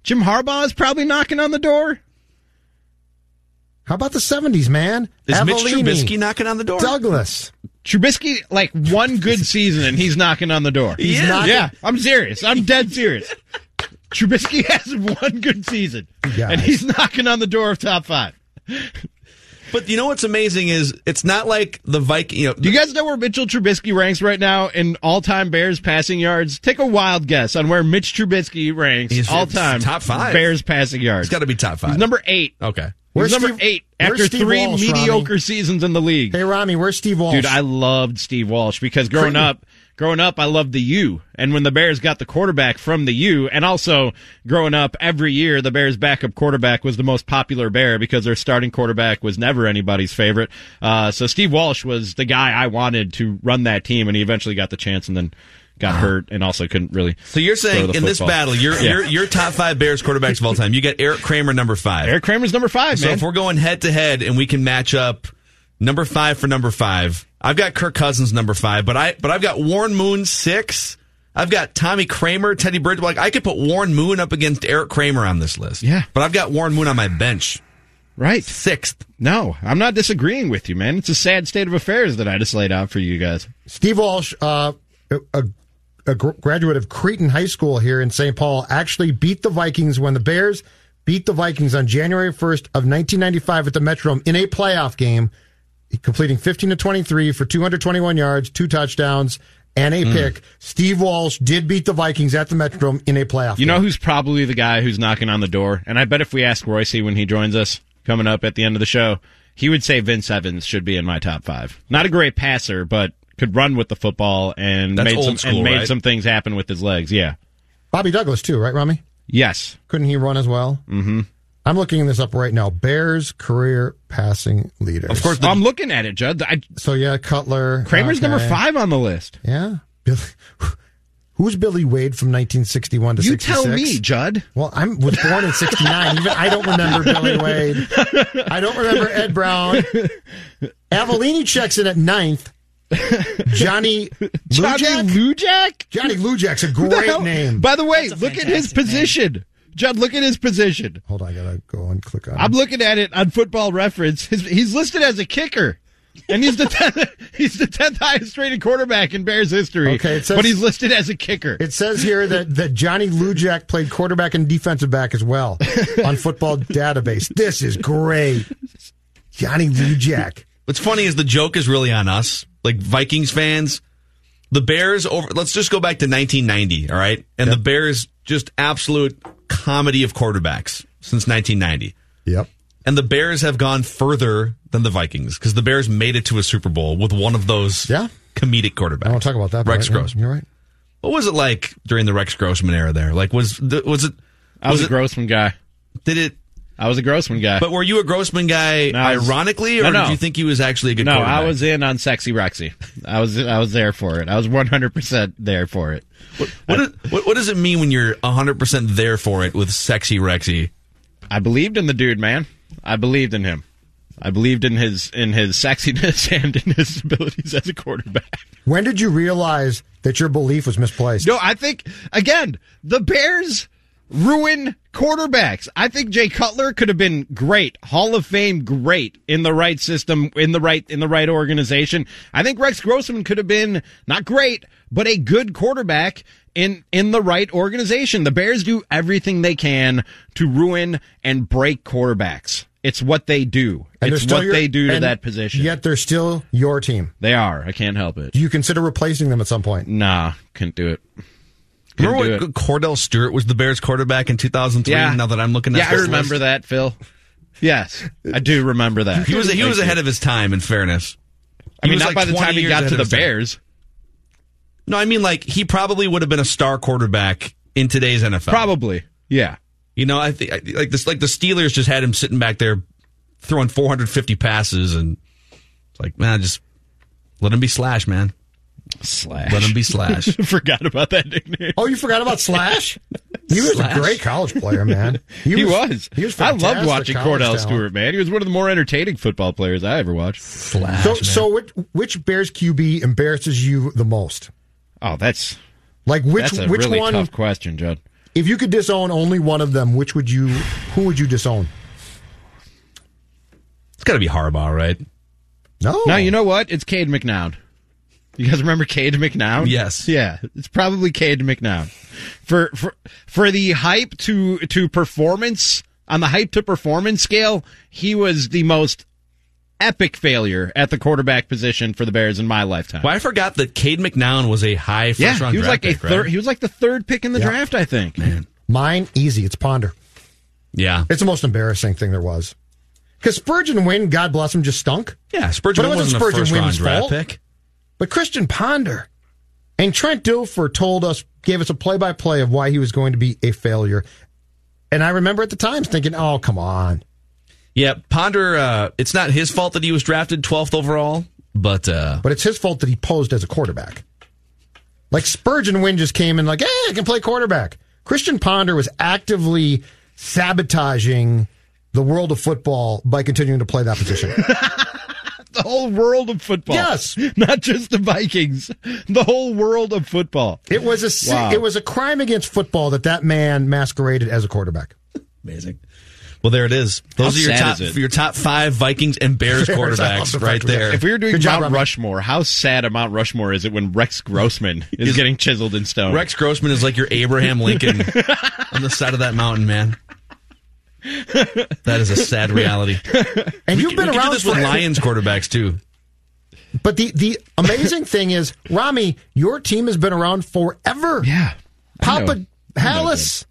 [SPEAKER 2] Jim Harbaugh is probably knocking on the door.
[SPEAKER 6] How about the '70s, man?
[SPEAKER 5] Is Mitch Trubisky knocking on the door?
[SPEAKER 6] Douglas.
[SPEAKER 2] Trubisky, like one good season, and he's knocking on the door.
[SPEAKER 5] He is.
[SPEAKER 6] knocking-
[SPEAKER 2] Yeah, I'm serious. I'm dead serious. Trubisky has one good season,
[SPEAKER 6] guys.
[SPEAKER 2] and he's knocking on the door of top five.
[SPEAKER 5] But you know what's amazing is it's not like the Viking. You know,
[SPEAKER 2] Do you guys know where Mitchell Trubisky ranks right now in all-time Bears passing yards? Take a wild guess on where Mitch Trubisky ranks all-time
[SPEAKER 5] top five.
[SPEAKER 2] Bears passing yards.
[SPEAKER 5] it's got to be top five.
[SPEAKER 2] He's number eight.
[SPEAKER 5] okay.
[SPEAKER 6] Where's
[SPEAKER 2] He's number
[SPEAKER 6] Steve-
[SPEAKER 2] eight
[SPEAKER 6] where's
[SPEAKER 2] after
[SPEAKER 6] Steve
[SPEAKER 2] three
[SPEAKER 6] Walsh,
[SPEAKER 2] mediocre
[SPEAKER 6] Rami?
[SPEAKER 2] seasons in the league.
[SPEAKER 6] Hey, Rami, where's Steve Walsh?
[SPEAKER 2] Dude, I loved Steve Walsh because growing
[SPEAKER 6] Creighton.
[SPEAKER 2] up, growing up, I loved the U. And when the Bears got the quarterback from the U, and also growing up every year, the Bears' backup quarterback was the most popular Bear because their starting quarterback was never anybody's favorite. Uh, so Steve Walsh was the guy I wanted to run that team, and he eventually got the chance and then got hurt and also couldn't really.
[SPEAKER 5] So you're saying in this battle, you're,
[SPEAKER 2] Yeah.
[SPEAKER 5] you're you're top five Bears quarterbacks of all time. You got Eric Kramer number five.
[SPEAKER 2] Eric Kramer's number five,
[SPEAKER 5] so
[SPEAKER 2] man.
[SPEAKER 5] if we're going head to head and we can match up number five for number five, I've got Kirk Cousins number five, but I but I've got Warren Moon six. I've got Tommy Kramer, Teddy Bridgewater. Like I could put Warren Moon up against Eric Kramer on this list.
[SPEAKER 2] Yeah.
[SPEAKER 5] but I've got Warren Moon on my bench
[SPEAKER 2] right.
[SPEAKER 5] sixth.
[SPEAKER 2] No, I'm not disagreeing with you, man. It's a sad state of affairs that I just laid out for you guys.
[SPEAKER 6] Steve Walsh, uh, a, a graduate of Creighton High School here in St. Paul, actually beat the Vikings when the Bears beat the Vikings on January 1st of 1995 at the Metrodome in a playoff game, completing 15 to 23 for 221 yards, two touchdowns, and a pick. Steve Walsh did beat the Vikings at the Metrodome in a playoff
[SPEAKER 2] You
[SPEAKER 6] game.
[SPEAKER 2] know who's probably the guy who's knocking on the door? And I bet if we ask Royce when he joins us coming up at the end of the show, he would say Vince Evans should be in my top five. Not a great passer, but could run with the football and
[SPEAKER 5] That's
[SPEAKER 2] made some
[SPEAKER 5] school,
[SPEAKER 2] and made
[SPEAKER 5] right?
[SPEAKER 2] some things happen with his legs. Yeah.
[SPEAKER 6] Bobby Douglas too, right, Rami?
[SPEAKER 2] Yes.
[SPEAKER 6] Couldn't he run as well? Mm-hmm. I'm looking this up right now. Bears career passing leaders.
[SPEAKER 5] Of course, the,
[SPEAKER 2] I'm looking at it, Judd. I,
[SPEAKER 6] So yeah, Cutler.
[SPEAKER 2] Kramer's
[SPEAKER 6] okay.
[SPEAKER 2] number five on the list.
[SPEAKER 6] Yeah. Billy, who's Billy Wade from 1961 to
[SPEAKER 2] You
[SPEAKER 6] 66?
[SPEAKER 2] tell me, Judd.
[SPEAKER 6] Well, I was born in '69. Even I don't remember Billy Wade. I don't remember Ed Brown. Avellini checks in at ninth. Johnny
[SPEAKER 2] Johnny
[SPEAKER 6] Lujack.
[SPEAKER 2] Lujack?
[SPEAKER 6] Johnny Lujack's a great name.
[SPEAKER 2] By the way,
[SPEAKER 8] That's
[SPEAKER 2] look at his
[SPEAKER 8] fantastic name.
[SPEAKER 2] Position. Judd, look at his position.
[SPEAKER 6] Hold on, I gotta go and click on.
[SPEAKER 2] I'm
[SPEAKER 6] it.
[SPEAKER 2] looking at it on Football Reference. His, he's listed as a kicker, and he's the tenth, he's the tenth highest rated quarterback in Bears history.
[SPEAKER 6] Okay, it says-
[SPEAKER 2] but he's listed as a kicker.
[SPEAKER 6] It says here that, that Johnny Lujack played quarterback and defensive back as well on Football Database. This is great. Johnny Lujack.
[SPEAKER 5] what's funny is the joke is really on us, like Vikings fans. The Bears over. Let's just go back to 1990. All right, and the Bears just absolute comedy of quarterbacks since 1990.
[SPEAKER 6] Yep.
[SPEAKER 5] And the Bears have gone further than the Vikings because the Bears made it to a Super Bowl with one of those
[SPEAKER 6] Yeah.
[SPEAKER 5] comedic quarterbacks.
[SPEAKER 6] I want to talk about that. but
[SPEAKER 5] Rex
[SPEAKER 6] right now,
[SPEAKER 5] Grossman.
[SPEAKER 6] You're right.
[SPEAKER 5] What was it like during the Rex Grossman era? There, like was was it?
[SPEAKER 2] I was,
[SPEAKER 5] was
[SPEAKER 2] a? Grossman guy.
[SPEAKER 5] Did it?
[SPEAKER 2] I was a Grossman guy.
[SPEAKER 5] But were you a Grossman guy
[SPEAKER 2] No, was-
[SPEAKER 5] ironically, or
[SPEAKER 2] No, no.
[SPEAKER 5] did you think he was actually a good
[SPEAKER 2] no,
[SPEAKER 5] quarterback?
[SPEAKER 2] I was in on Sexy Rexy. I was I was there for it. I was 100 percent there for it.
[SPEAKER 5] What, is- what, what does it mean when you're 100% there for it with sexy Rexy?
[SPEAKER 2] I believed in the dude, man. I believed in him. I believed in his in his sexiness and in his abilities as a quarterback.
[SPEAKER 6] When did you realize that your belief was misplaced?
[SPEAKER 2] No, I think again the Bears ruin quarterbacks. I think Jay Cutler could have been great, Hall of Fame, great in the right system, in the right in the right organization. I think Rex Grossman could have been not great, but a good quarterback in in the right organization. The Bears do everything they can to ruin and break quarterbacks. It's what they do.
[SPEAKER 6] And
[SPEAKER 2] it's what
[SPEAKER 6] your-
[SPEAKER 2] they do to that position.
[SPEAKER 6] Yet they're still your team.
[SPEAKER 2] they are. I can't help it.
[SPEAKER 6] Do you consider replacing them at some point?
[SPEAKER 2] Nah, couldn't do it.
[SPEAKER 5] Remember when. Kordell Stewart was the Bears quarterback in 2003?
[SPEAKER 2] Yeah.
[SPEAKER 5] Now that I'm looking at
[SPEAKER 2] Yeah, I remember
[SPEAKER 5] list?
[SPEAKER 2] that, Phil. Yes, I do remember that.
[SPEAKER 5] He was he was ahead of his time. In fairness,
[SPEAKER 2] I mean, not
[SPEAKER 5] like
[SPEAKER 2] by the time he got to the
[SPEAKER 5] time.
[SPEAKER 2] Bears.
[SPEAKER 5] No, I mean like he probably would have been a star quarterback in today's NFL.
[SPEAKER 2] Probably, yeah.
[SPEAKER 5] You know, I think like this like the Steelers just had him sitting back there throwing 450 passes, and it's like man, just let him be Slash, man.
[SPEAKER 2] Slash.
[SPEAKER 5] Let him be Slash.
[SPEAKER 2] Forgot about that nickname.
[SPEAKER 6] Oh, you forgot about Slash? He was
[SPEAKER 5] Slash.
[SPEAKER 6] a great college player, man.
[SPEAKER 2] He was.
[SPEAKER 6] He was.
[SPEAKER 2] I loved watching
[SPEAKER 6] college
[SPEAKER 2] Kordell
[SPEAKER 6] talent.
[SPEAKER 2] Stewart, man. He was one of the more entertaining football players I ever watched.
[SPEAKER 5] Slash.
[SPEAKER 6] So,
[SPEAKER 5] man.
[SPEAKER 6] so which, which Bears QB embarrasses you the most?
[SPEAKER 2] Oh, that's
[SPEAKER 6] Like which
[SPEAKER 2] that's a
[SPEAKER 6] which
[SPEAKER 2] really
[SPEAKER 6] one?
[SPEAKER 2] tough question, Judd.
[SPEAKER 6] If you could disown only one of them, which would you? Who would you disown?
[SPEAKER 5] it's got to be Harbaugh, right?
[SPEAKER 6] No,
[SPEAKER 2] Now you know what? It's Cade McNown. You guys remember Cade McNown?
[SPEAKER 5] Yes.
[SPEAKER 2] Yeah, it's probably Cade McNown. For for for the hype to to performance on the hype to performance scale, he was the most epic failure at the quarterback position for the Bears in my lifetime.
[SPEAKER 5] Well, I forgot that Cade McNown was a high first
[SPEAKER 2] yeah,
[SPEAKER 5] round
[SPEAKER 2] he was
[SPEAKER 5] draft
[SPEAKER 2] like a third.
[SPEAKER 5] right?
[SPEAKER 2] He was like the third pick in the
[SPEAKER 6] Yeah.
[SPEAKER 2] draft, I think.
[SPEAKER 6] Man, Mine easy. It's Ponder.
[SPEAKER 5] Yeah.
[SPEAKER 6] It's the most embarrassing thing there was. Because Spurgeon Wynn, God bless him, just stunk.
[SPEAKER 5] Yeah, Spurgeon
[SPEAKER 6] But it wasn't
[SPEAKER 5] wasn't, a
[SPEAKER 6] Spurgeon
[SPEAKER 5] first round
[SPEAKER 6] Wynn's
[SPEAKER 5] draft pick.
[SPEAKER 6] But Christian Ponder and Trent Dilfer told us, gave us a play by play of why he was going to be a failure. And I remember at the time thinking, oh, come on.
[SPEAKER 5] Yeah, Ponder. Uh, it's not his fault that he was drafted 12th overall, but uh,
[SPEAKER 6] But it's his fault that he posed as a quarterback. Like Spurgeon Wynn just came in like, hey, I can play quarterback. Christian Ponder was actively sabotaging the world of football by continuing to play that position.
[SPEAKER 2] The whole world of football.
[SPEAKER 6] Yes.
[SPEAKER 2] not just the Vikings. The whole world of football.
[SPEAKER 6] It was a
[SPEAKER 2] Wow.
[SPEAKER 6] it was a crime against football that that man masqueraded as a quarterback.
[SPEAKER 5] amazing. Well, there it is. Those
[SPEAKER 2] How
[SPEAKER 5] are your top your top five Vikings and Bears
[SPEAKER 6] Bears, I love
[SPEAKER 5] quarterbacks
[SPEAKER 6] the
[SPEAKER 5] right
[SPEAKER 6] fact we got-
[SPEAKER 5] there.
[SPEAKER 2] If we were doing
[SPEAKER 6] Good job,
[SPEAKER 2] Mount
[SPEAKER 6] Remy.
[SPEAKER 2] Rushmore, how sad a Mount Rushmore is it when Rex Grossman is getting chiseled in stone?
[SPEAKER 5] Rex Grossman is like your Abraham Lincoln on the side of that mountain, man. That is a sad reality.
[SPEAKER 6] And you've been
[SPEAKER 5] we could do
[SPEAKER 6] around
[SPEAKER 5] this
[SPEAKER 6] for
[SPEAKER 5] with Lions quarterbacks too.
[SPEAKER 6] But the the amazing thing is, Rami, your team has been around forever.
[SPEAKER 2] Yeah. I
[SPEAKER 6] Papa
[SPEAKER 2] know. Know,
[SPEAKER 6] Halas.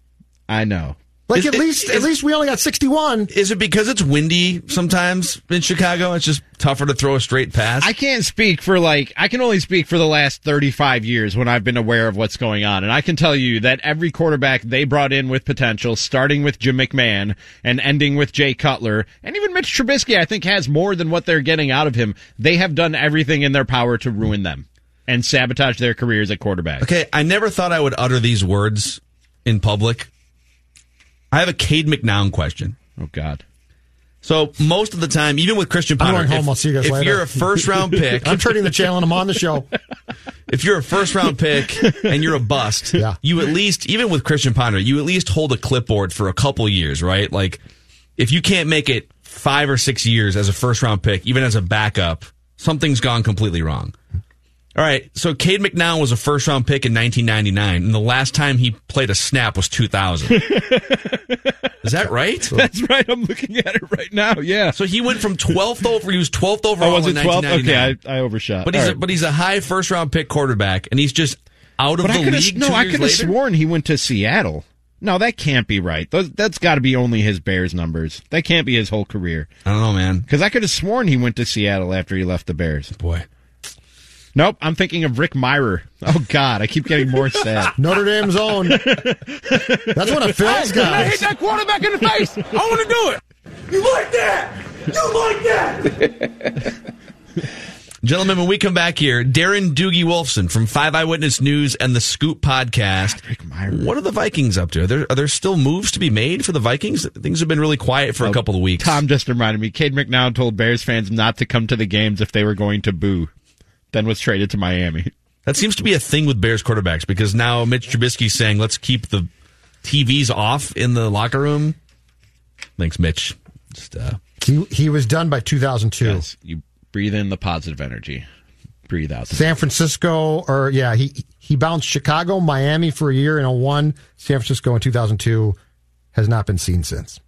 [SPEAKER 2] I know.
[SPEAKER 6] Like
[SPEAKER 5] Is
[SPEAKER 6] at
[SPEAKER 5] it-
[SPEAKER 6] least, at least we only got 61.
[SPEAKER 5] Is it because it's windy sometimes in Chicago? It's just tougher to throw a straight pass.
[SPEAKER 2] I can't speak for like I can only speak for the last 35 years when I've been aware of what's going on and I can tell you that every quarterback they brought in with potential starting with Jim McMahon and ending with Jay Cutler and even Mitch Trubisky I think has more than what they're getting out of him. They have done everything in their power to ruin them and sabotage their careers at quarterback.
[SPEAKER 5] Okay, I never thought I would utter these words in public. I have a Cade McNown question.
[SPEAKER 2] Oh god.
[SPEAKER 5] So most of the time, even with Christian
[SPEAKER 6] I'm going home.
[SPEAKER 5] if,
[SPEAKER 6] I'll see you guys
[SPEAKER 5] if
[SPEAKER 6] later.
[SPEAKER 5] you're a first round pick,
[SPEAKER 6] I'm turning the channel and I'm on the show.
[SPEAKER 5] if you're a first round pick and you're a bust,
[SPEAKER 6] Yeah.
[SPEAKER 5] you at least, even with Christian Ponder, you at least hold a clipboard for a couple years, right? Like, if you can't make it five or six years as a first round pick, even as a backup, something's gone completely wrong. All right, so Cade McNown was a first round pick in 1999, and the last time he played a snap was 2000. Is that right?
[SPEAKER 2] That's right. I'm looking at it right now. Yeah.
[SPEAKER 5] So he went from 12th over. He was 12th overall
[SPEAKER 2] Oh, was
[SPEAKER 5] in
[SPEAKER 2] it 12?
[SPEAKER 5] 1999.
[SPEAKER 2] Okay, I, I overshot.
[SPEAKER 5] But he's
[SPEAKER 2] All
[SPEAKER 5] a, but he's a high first round pick quarterback, and he's just out of
[SPEAKER 2] But
[SPEAKER 5] the league.
[SPEAKER 2] no, I could have sworn he went to Seattle. No, that can't be right. Those, that's got to be only his Bears numbers. That can't be his whole career.
[SPEAKER 5] I don't know, man.
[SPEAKER 2] Because I could have sworn he went to Seattle after he left the Bears.
[SPEAKER 5] Boy,
[SPEAKER 2] Nope, I'm thinking of Rick Mirer. Oh God, I keep getting more sad.
[SPEAKER 6] Notre Dame's own. That's one of Phil's guys.
[SPEAKER 4] that quarterback in the face. I want to do it. You like that? You like that?
[SPEAKER 5] gentlemen, when we come back here, Darren Doogie Wolfson from Five Eyewitness News and the Scoop Podcast.
[SPEAKER 2] Rick Mirer.
[SPEAKER 5] What are the Vikings up to? Are there are there still moves to be made for the Vikings? Things have been really quiet for a oh, couple of weeks.
[SPEAKER 2] Tom just reminded me. Cade McNown told Bears fans not to come to the games if they were going to boo. Then was traded to Miami.
[SPEAKER 5] That seems to be a thing with Bears quarterbacks because now Mitch Trubisky's saying, let's keep the TVs off in the locker room. Thanks, Mitch. Just, uh,
[SPEAKER 6] He, he was done by 2002.
[SPEAKER 2] Yes, you breathe in the positive energy. Breathe out.
[SPEAKER 6] San Francisco, or yeah, he he bounced Chicago, Miami for a year in a 01. San Francisco in 2002 has not been seen since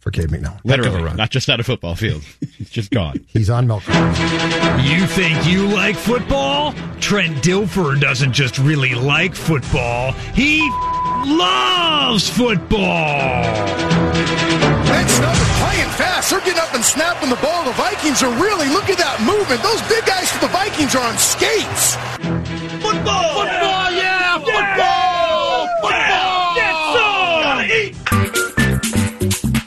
[SPEAKER 6] for Cade McNown.
[SPEAKER 5] Heck of a
[SPEAKER 2] Literally,
[SPEAKER 5] run.
[SPEAKER 2] not just out of football field. He's just gone.
[SPEAKER 6] He's on milk.
[SPEAKER 7] You think you like football? Trent Dilfer doesn't just really like football, he loves football.
[SPEAKER 9] That's another playing fast. They're getting up and snapping the ball. The Vikings are really, look at that movement. Those big guys for the Vikings are on skates.
[SPEAKER 7] Football! Football,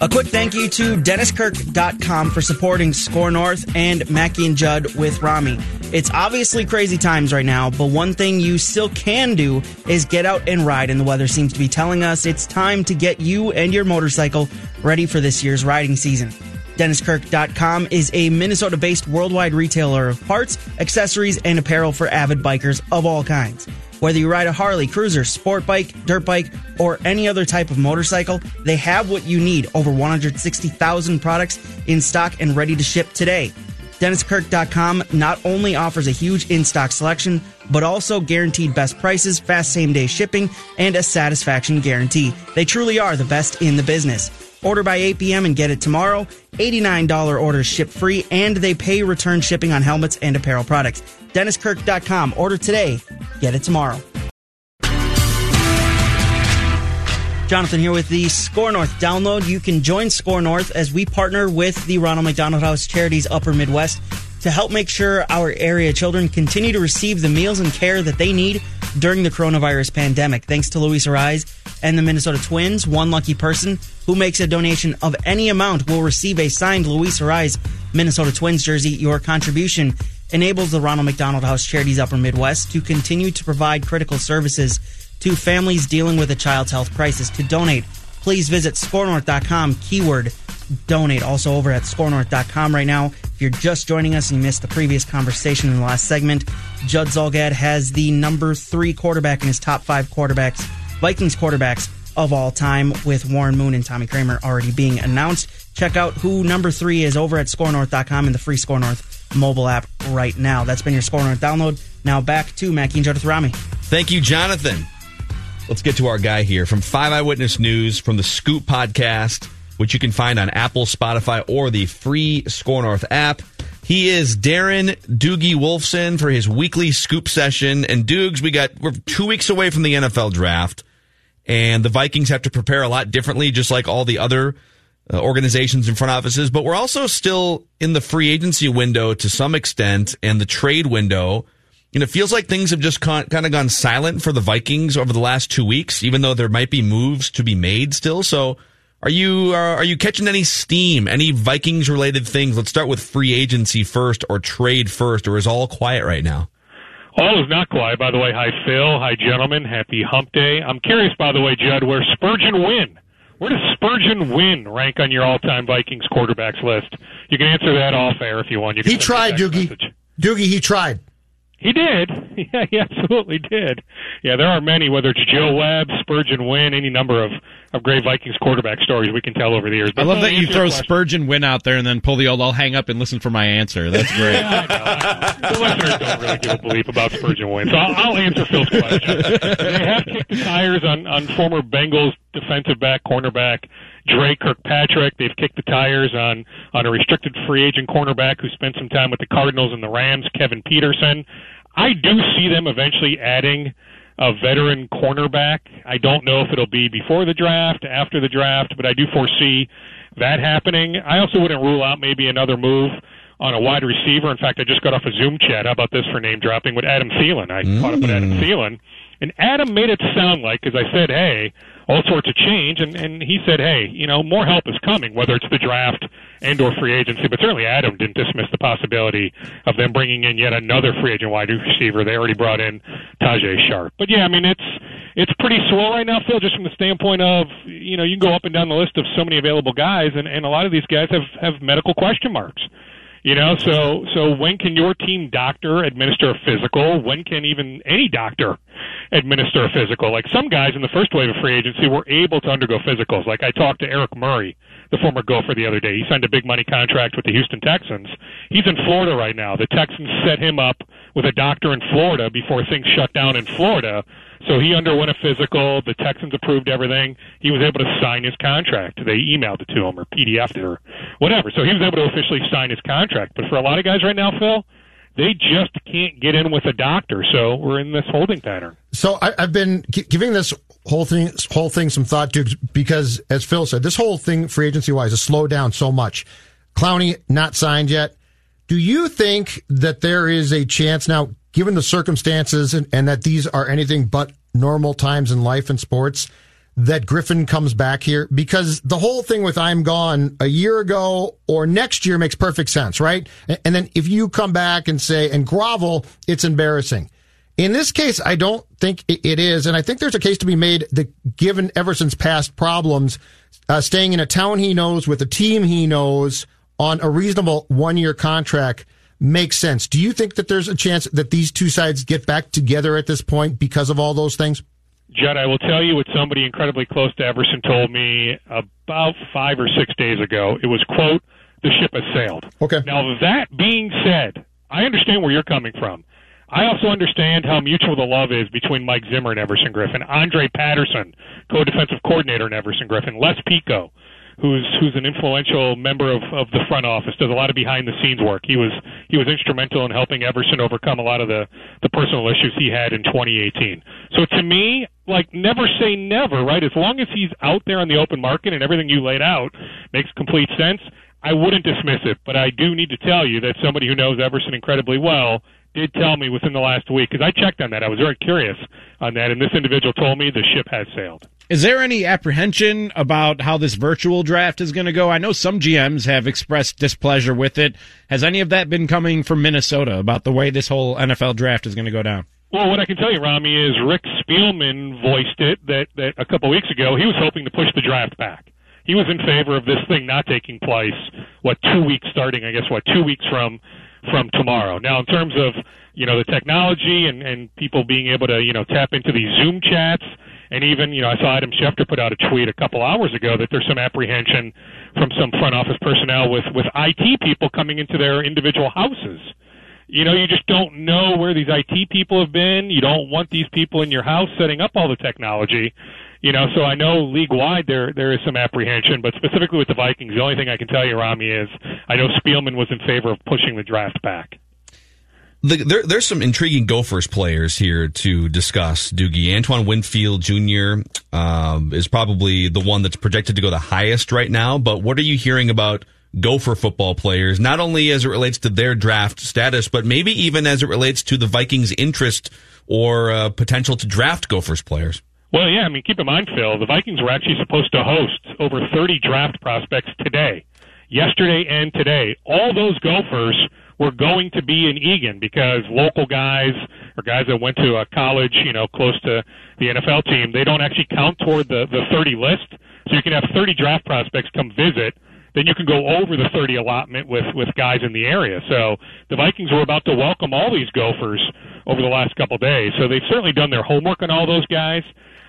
[SPEAKER 8] A quick thank you to DennisKirk.com for supporting Score North and Mackey and Judd with Rami. It's obviously crazy times right now, but one thing you still can do is get out and ride, and the weather seems to be telling us it's time to get you and your motorcycle ready for this year's riding season. DennisKirk.com is a Minnesota based worldwide retailer of parts, accessories, and apparel for avid bikers of all kinds. Whether you ride a Harley, cruiser, sport bike, dirt bike, or any other type of motorcycle, they have what you need. Over 160,000 products in stock and ready to ship today. DennisKirk.com not only offers a huge in stock selection, but also guaranteed best prices, fast same day shipping, and a satisfaction guarantee. They truly are the best in the business. Order by 8 p.m. and get it tomorrow. $89 orders ship free, and they pay return shipping on helmets and apparel products. DennisKirk.com. Order today, get it tomorrow. Jonathan here with the Score North download. You can join Score North as we partner with the Ronald McDonald House Charities Upper Midwest to help make sure our area children continue to receive the meals and care that they need during the coronavirus pandemic. Thanks to Luis Arraez and the Minnesota Twins, one lucky person who makes a donation of any amount will receive a signed Luis Arraez Minnesota Twins jersey. Your contribution enables the Ronald McDonald House Charities Upper Midwest to continue to provide critical services to families dealing with a child's health crisis. To donate, please visit scorenorth.com, keyword donate. Also over at scorenorth.com right now. If you're just joining us and you missed the previous conversation in the last segment, Judd Zulgad has the number three quarterback in his top five quarterbacks, Vikings quarterbacks of all time, with Warren Moon and Tommy Kramer already being announced. Check out who number three is over at scorenorth.com in the free Score North mobile app right now. That's been your Score North download. Now back to Mackey and with Rami.
[SPEAKER 5] Thank you, Jonathan. Let's get to our guy here from Five Eyewitness News from the Scoop Podcast, which you can find on Apple, Spotify, or the free Score North app. He is Darren Doogie Wolfson for his weekly Scoop session. And Doogs, we got we're two weeks away from the NFL draft, and the Vikings have to prepare a lot differently, just like all the other uh, organizations and front offices. But we're also still in the free agency window to some extent and the trade window. And it feels like things have just con- kind of gone silent for the Vikings over the last two weeks, even though there might be moves to be made still. So, are you uh, are you catching any steam? Any Vikings related things? Let's start with free agency first, or trade first, or is all quiet right now?
[SPEAKER 10] All is not quiet. By the way, hi Phil, hi gentlemen, happy Hump Day. I'm curious, by the way, Judd, where Spurgeon Wynn where does Spurgeon Wynn rank on your all-time Vikings quarterbacks list? You can answer that off air if you want. You
[SPEAKER 6] he tried, Doogie. Message. Doogie, he tried.
[SPEAKER 10] He did. Yeah, he absolutely did. Yeah, there are many, whether it's Joe Webb, Spurgeon Wynn, any number of, of great Vikings quarterback stories we can tell over the years.
[SPEAKER 2] But I love that you throw Spurgeon Wynn out there and then pull the old, I'll hang up and listen for my answer. That's great.
[SPEAKER 10] yeah, I know, I know. The listeners don't really give a belief about Spurgeon Wynn, so I'll, I'll answer Phil's question. they have kicked the tires on, on former Bengals defensive back, cornerback, Dre Kirkpatrick. They've kicked the tires on on a restricted free agent cornerback who spent some time with the Cardinals and the Rams, Kevin Peterson. I do see them eventually adding a veteran cornerback. I don't know if it'll be before the draft, after the draft, but I do foresee that happening. I also wouldn't rule out maybe another move on a wide receiver. In fact, I just got off a Zoom chat. How about this for name dropping with Adam Thielen? I mm. caught up with Adam mm. Thielen, and Adam made it sound like, because I said, "Hey, all sorts of change. And, and he said, hey, you know, more help is coming, whether it's the draft and or free agency. But certainly Adam didn't dismiss the possibility of them bringing in yet another free agent wide receiver. They already brought in Tajaé Sharpe. But yeah, I mean, it's it's pretty slow right now, Phil, just from the standpoint of, you know, you can go up and down the list of so many available guys, and, and a lot of these guys have, have medical question marks. You know, so so when can your team doctor administer a physical? When can even any doctor administer a physical? Like some guys in the first wave of free agency were able to undergo physicals. Like I talked to Eric Murray, the former Gopher, the other day. He signed a big money contract with the Houston Texans. He's in Florida right now. The Texans set him up with a doctor in Florida before things shut down in Florida so he underwent a physical. The Texans approved everything. He was able to sign his contract. They emailed it to him or PDF'd it or whatever. So he was able to officially sign his contract. But for a lot of guys right now, Phil, they just can't get in with a doctor. So we're in this holding pattern.
[SPEAKER 6] So I, have been giving this whole thing whole thing some thought to because, as Phil said, this whole thing free agency wise has slowed down so much. Clowney not signed yet. Do you think that there is a chance now? Given the circumstances and, and, that these are anything but normal times in life and sports, that Griffen comes back here? Because the whole thing with I'm gone a year ago or next year makes perfect sense, right? And, and then if you come back and say, and grovel, it's embarrassing. In this case, I don't think it is. And I think there's a case to be made that given Everson's past problems, uh, staying in a town he knows with a team he knows on a reasonable one year contract makes sense. Do you think that there's a chance that these two sides get back together at this point because of all those things?
[SPEAKER 10] Judd, I will tell you what somebody incredibly close to Everson told me about five or six days ago. It was, quote, the ship has sailed.
[SPEAKER 6] Okay.
[SPEAKER 10] Now, that being said, I understand where you're coming from. I also understand how mutual the love is between Mike Zimmer and Everson Griffen. Andre Patterson, co-defensive coordinator in Everson Griffen. Les Pico, who's who's an influential member of, of the front office, does a lot of behind the scenes work. He was he was instrumental in helping Everson overcome a lot of the the personal issues he had in 2018. So to me, like never say never, right? As long as he's out there on the open market and everything you laid out makes complete sense, I wouldn't dismiss it. But I do need to tell you that somebody who knows Everson incredibly well did tell me within the last week because I checked on that. I was very curious on that, and this individual told me the ship has sailed.
[SPEAKER 2] Is there any apprehension about how this virtual draft is going to go? I know some GMs have expressed displeasure with it. Has any of that been coming from Minnesota about the way this whole NFL draft is going to go down?
[SPEAKER 10] Well, what I can tell you, Rami, is Rick Spielman voiced it that, that a couple weeks ago he was hoping to push the draft back. He was in favor of this thing not taking place. What two weeks starting? I guess what two weeks from from tomorrow. Now, in terms of you know the technology and and people being able to you know tap into these Zoom chats and even, you know, I saw Adam Schefter put out a tweet a couple hours ago that there's some apprehension from some front office personnel with, with IT people coming into their individual houses. You know, you just don't know where these IT people have been. You don't want these people in your house setting up all the technology. You know, so I know league wide there there is some apprehension, but specifically with the Vikings, the only thing I can tell you, Rami, is I know Spielman was in favor of pushing the draft back.
[SPEAKER 5] The, there, there's some intriguing Gophers players here to discuss. Doogie Antoine Winfield Jr. Um, is probably the one that's projected to go the highest right now. But what are you hearing about Gopher football players, not only as it relates to their draft status, but maybe even as it relates to the Vikings' interest or uh, potential to draft Gophers players?
[SPEAKER 10] Well, yeah, I mean, keep in mind, Phil, the Vikings were actually supposed to host over 30 draft prospects today, yesterday and today. All those Gophers were going to be in Eagan because local guys or guys that went to a college, you know, close to the NFL team, they don't actually count toward the the 30 list. So you can have 30 draft prospects come visit. Then you can go over the 30 allotment with with guys in the area. So the Vikings were about to welcome all these Gophers over the last couple of days. So they've certainly done their homework on all those guys.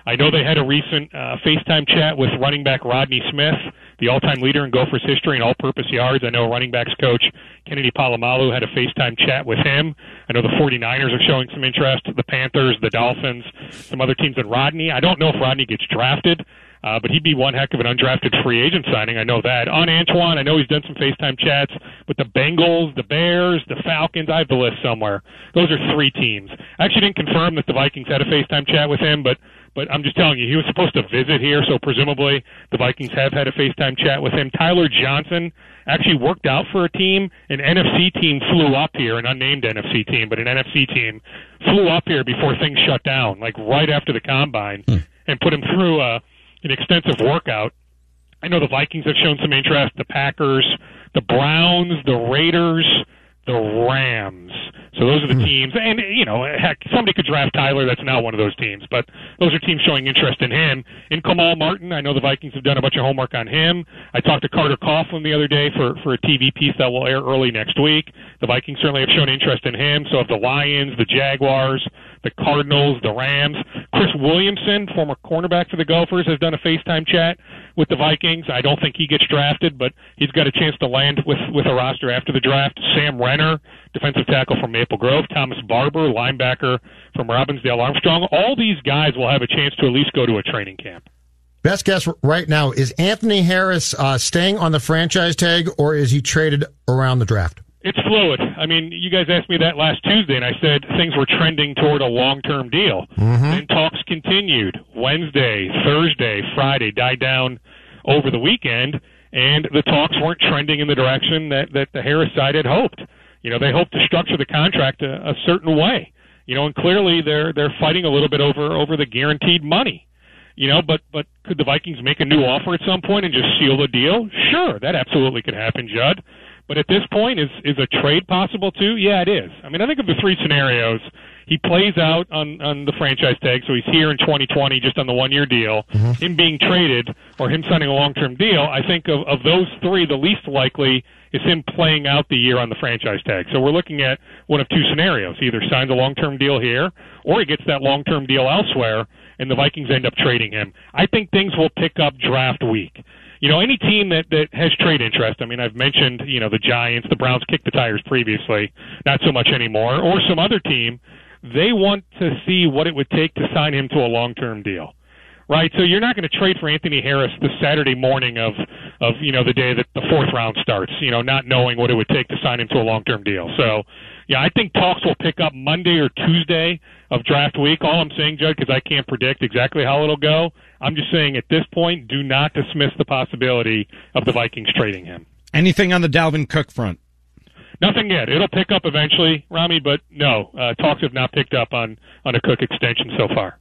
[SPEAKER 10] I know they had a recent uh, FaceTime chat with running back Rodney Smith, the all-time leader in Gophers history in all-purpose yards. I know running backs coach Kennedy Polamalu had a FaceTime chat with him. I know the 49ers are showing some interest, the Panthers, the Dolphins, some other teams in Rodney. I don't know if Rodney gets drafted. Uh, but he'd be one heck of an undrafted free agent signing. I know that. On Antoine, I know he's done some FaceTime chats with the Bengals, the Bears, the Falcons. I have the list somewhere. Those are three teams. I actually didn't confirm that the Vikings had a FaceTime chat with him, but but I'm just telling you, he was supposed to visit here, so presumably the Vikings have had a FaceTime chat with him. Tyler Johnson actually worked out for a team. An NFC team flew up here, an unnamed NFC team, but an NFC team flew up here before things shut down, like right after the combine, hmm. and put him through a, an extensive workout. I know the Vikings have shown some interest, the Packers, the Browns, the Raiders, the Rams. So those are the hmm. teams, and you know, heck, somebody could draft Tyler. That's not one of those teams, but those are teams showing interest in him. In Kamal Martin, I know the Vikings have done a bunch of homework on him. I talked to Carter Coughlin the other day for for a TV piece that will air early next week. The Vikings certainly have shown interest in him. So have the Lions, the Jaguars, the Cardinals, the Rams. Chris Williamson, former cornerback for the Gophers, has done a FaceTime chat with the Vikings. I don't think he gets drafted, but he's got a chance to land with with a roster after the draft. Sam Renner, defensive tackle from Maple Grove, Thomas Barber, linebacker from Robbinsdale Armstrong. All these guys will have a chance to at least go to a training camp.
[SPEAKER 6] Best guess right now is Anthony Harris uh, staying on the franchise tag, or is he traded around the draft?
[SPEAKER 10] It's fluid. I mean, you guys asked me that last Tuesday, and I said things were trending toward a long-term deal.
[SPEAKER 6] Mm-hmm.
[SPEAKER 10] And talks continued. Wednesday, Thursday, Friday died down over the weekend, and the talks weren't trending in the direction that that the Harris side had hoped. You know, they hope to structure the contract a, a certain way. You know, and clearly they're they're fighting a little bit over over the guaranteed money. You know, but but could the Vikings make a new offer at some point and just seal the deal? Sure, that absolutely could happen, Judd. But at this point, is is a trade possible too? Yeah, it is. I mean, I think of the three scenarios. He plays out on on the franchise tag, so he's here in 2020 just on the one year deal.
[SPEAKER 6] Mm-hmm.
[SPEAKER 10] Him being traded or him signing a long term deal. I think of of those three, the least likely is him playing out the year on the franchise tag. So we're looking at one of two scenarios: he either signs a long term deal here, or he gets that long term deal elsewhere, and the Vikings end up trading him. I think things will pick up draft week you know, any team that that has trade interest. I mean, I've mentioned, you know, the Giants, the Browns kicked the tires previously, not so much anymore, or some other team. They want to see what it would take to sign him to a long-term deal. Right, so you're not going to trade for Anthony Harris the Saturday morning of, of you know the day that the fourth round starts. You know, not knowing what it would take to sign him to a long-term deal. So, yeah, I think talks will pick up Monday or Tuesday of draft week. All I'm saying, Judd, because I can't predict exactly how it'll go. I'm just saying at this point, do not dismiss the possibility of the Vikings trading him.
[SPEAKER 2] Anything on the Dalvin Cook front?
[SPEAKER 10] Nothing yet. It'll pick up eventually, Rami, but no, uh, talks have not picked up on on a Cook extension so far.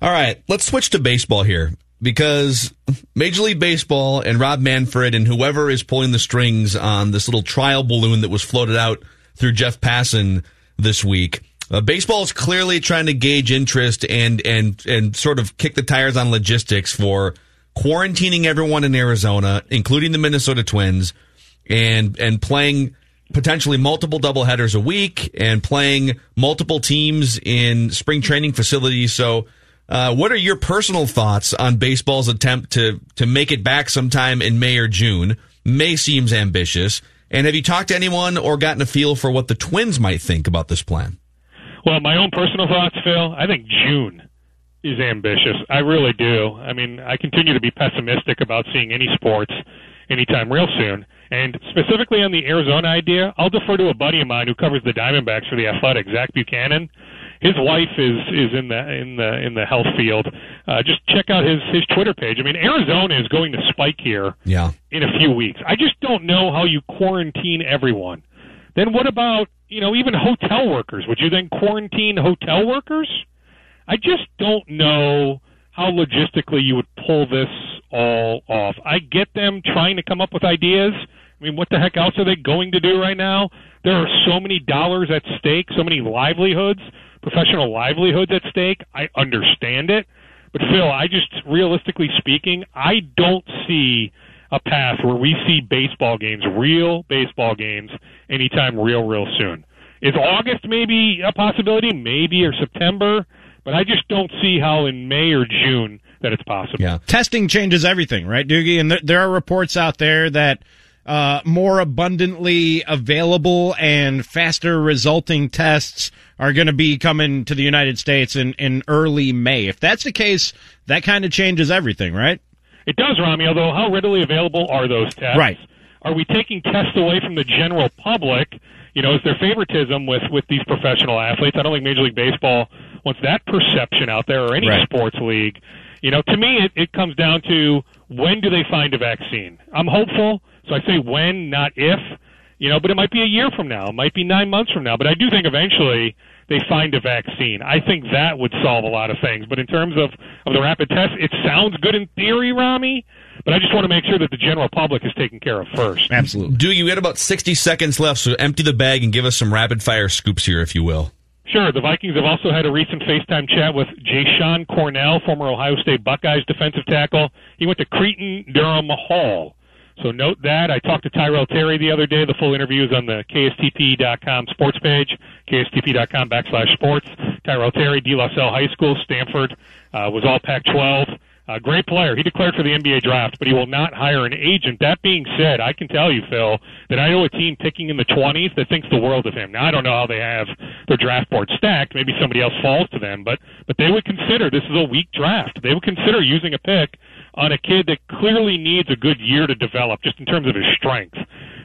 [SPEAKER 5] All right, let's switch to baseball here because Major League Baseball and Rob Manfred and whoever is pulling the strings on this little trial balloon that was floated out through Jeff Passan this week uh, baseball is clearly trying to gauge interest and and and sort of kick the tires on logistics for quarantining everyone in Arizona, including the Minnesota Twins, and and playing potentially multiple doubleheaders a week and playing multiple teams in spring training facilities. So, uh, what are your personal thoughts on baseball's attempt to to make it back sometime in May or June? May seems ambitious. And have you talked to anyone or gotten a feel for what the Twins might think about this plan?
[SPEAKER 10] Well, my own personal thoughts, Phil. I think June is ambitious. I really do. I mean, I continue to be pessimistic about seeing any sports anytime real soon. And specifically on the Arizona idea, I'll defer to a buddy of mine who covers the Diamondbacks for the Athletic, Zach Buchanan. His wife is is in the in the in the health field. Uh, just check out his his Twitter page. I mean, Arizona is going to spike here
[SPEAKER 5] Yeah.
[SPEAKER 10] in a few weeks. I just don't know how you quarantine everyone. Then what about, you know, even hotel workers? Would you then quarantine hotel workers? I just don't know how logistically you would pull this all off. I get them trying to come up with ideas. I mean, what the heck else are they going to do right now? There are so many dollars at stake, so many livelihoods, professional livelihoods at stake. I understand it. But Phil, I just realistically speaking, I don't see a path where we see baseball games, real baseball games, anytime real, real soon. Is August maybe a possibility? Maybe or September? But I just don't see how in May or June that it's possible.
[SPEAKER 5] Yeah.
[SPEAKER 2] Testing changes everything, right, Doogie? And there, there are reports out there that uh, more abundantly available and faster resulting tests are going to be coming to the United States in, in early May. If that's the case, that kind of changes everything, right?
[SPEAKER 10] It does, Rami, although how readily available are those tests?
[SPEAKER 2] Right.
[SPEAKER 10] Are we taking tests away from the general public? You know, is there favoritism with, with these professional athletes? I don't think Major League Baseball wants that perception out there or any
[SPEAKER 2] Right.
[SPEAKER 10] sports league. You know, to me, it, it comes down to when do they find a vaccine? I'm hopeful, so I say when, not if. You know, but it might be a year from now, it might be nine months from now. But I do think eventually they find a vaccine. I think that would solve a lot of things. But in terms of, of the rapid test, it sounds good in theory, Rami. But I just want to make sure that the general public is taken care of first.
[SPEAKER 2] Absolutely.
[SPEAKER 5] Do you had about 60 seconds left, so empty the bag and give us some rapid fire scoops here, if you will.
[SPEAKER 10] Sure. The Vikings have also had a recent FaceTime chat with Jay Sean Cornell, former Ohio State Buckeyes defensive tackle. He went to Cretin-Derham Hall. So note that. I talked to Tyrell Terry the other day. The full interview is on the KSTP.com sports page, KSTP.com backslash sports. Tyrell Terry, De La Salle High School, Stanford, uh, was all Pac 12. Uh, great player. He declared for the NBA draft, but he will not hire an agent. That being said, I can tell you, Phil, that I know a team picking in the 20s that thinks the world of him. Now, I don't know how they have their draft board stacked. Maybe somebody else falls to them, but but they would consider this is a weak draft. They would consider using a pick on a kid that clearly needs a good year to develop, just in terms of his strength.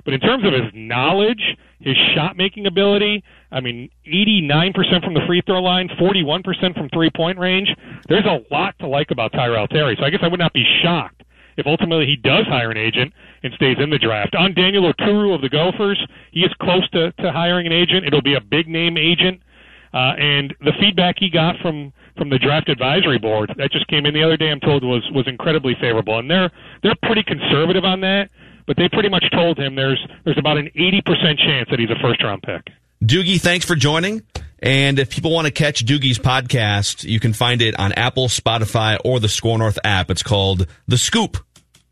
[SPEAKER 10] But in terms of his knowledge, his shot making ability, I mean, 89% from the free throw line, 41% from three point range. There's a lot to like about Tyrell Terry. So I guess I would not be shocked if ultimately he does hire an agent and stays in the draft. On Daniel Oturu of the Gophers, he is close to, to hiring an agent. It'll be a big name agent. Uh, and the feedback he got from from the draft advisory board that just came in the other day, I'm told was was incredibly favorable, and they're they're pretty conservative on that. But they pretty much told him there's there's about an 80% chance that he's a first round pick.
[SPEAKER 5] Doogie, thanks for joining. And if people want to catch Doogie's podcast, you can find it on Apple, Spotify, or the Score North app. It's called The Scoop.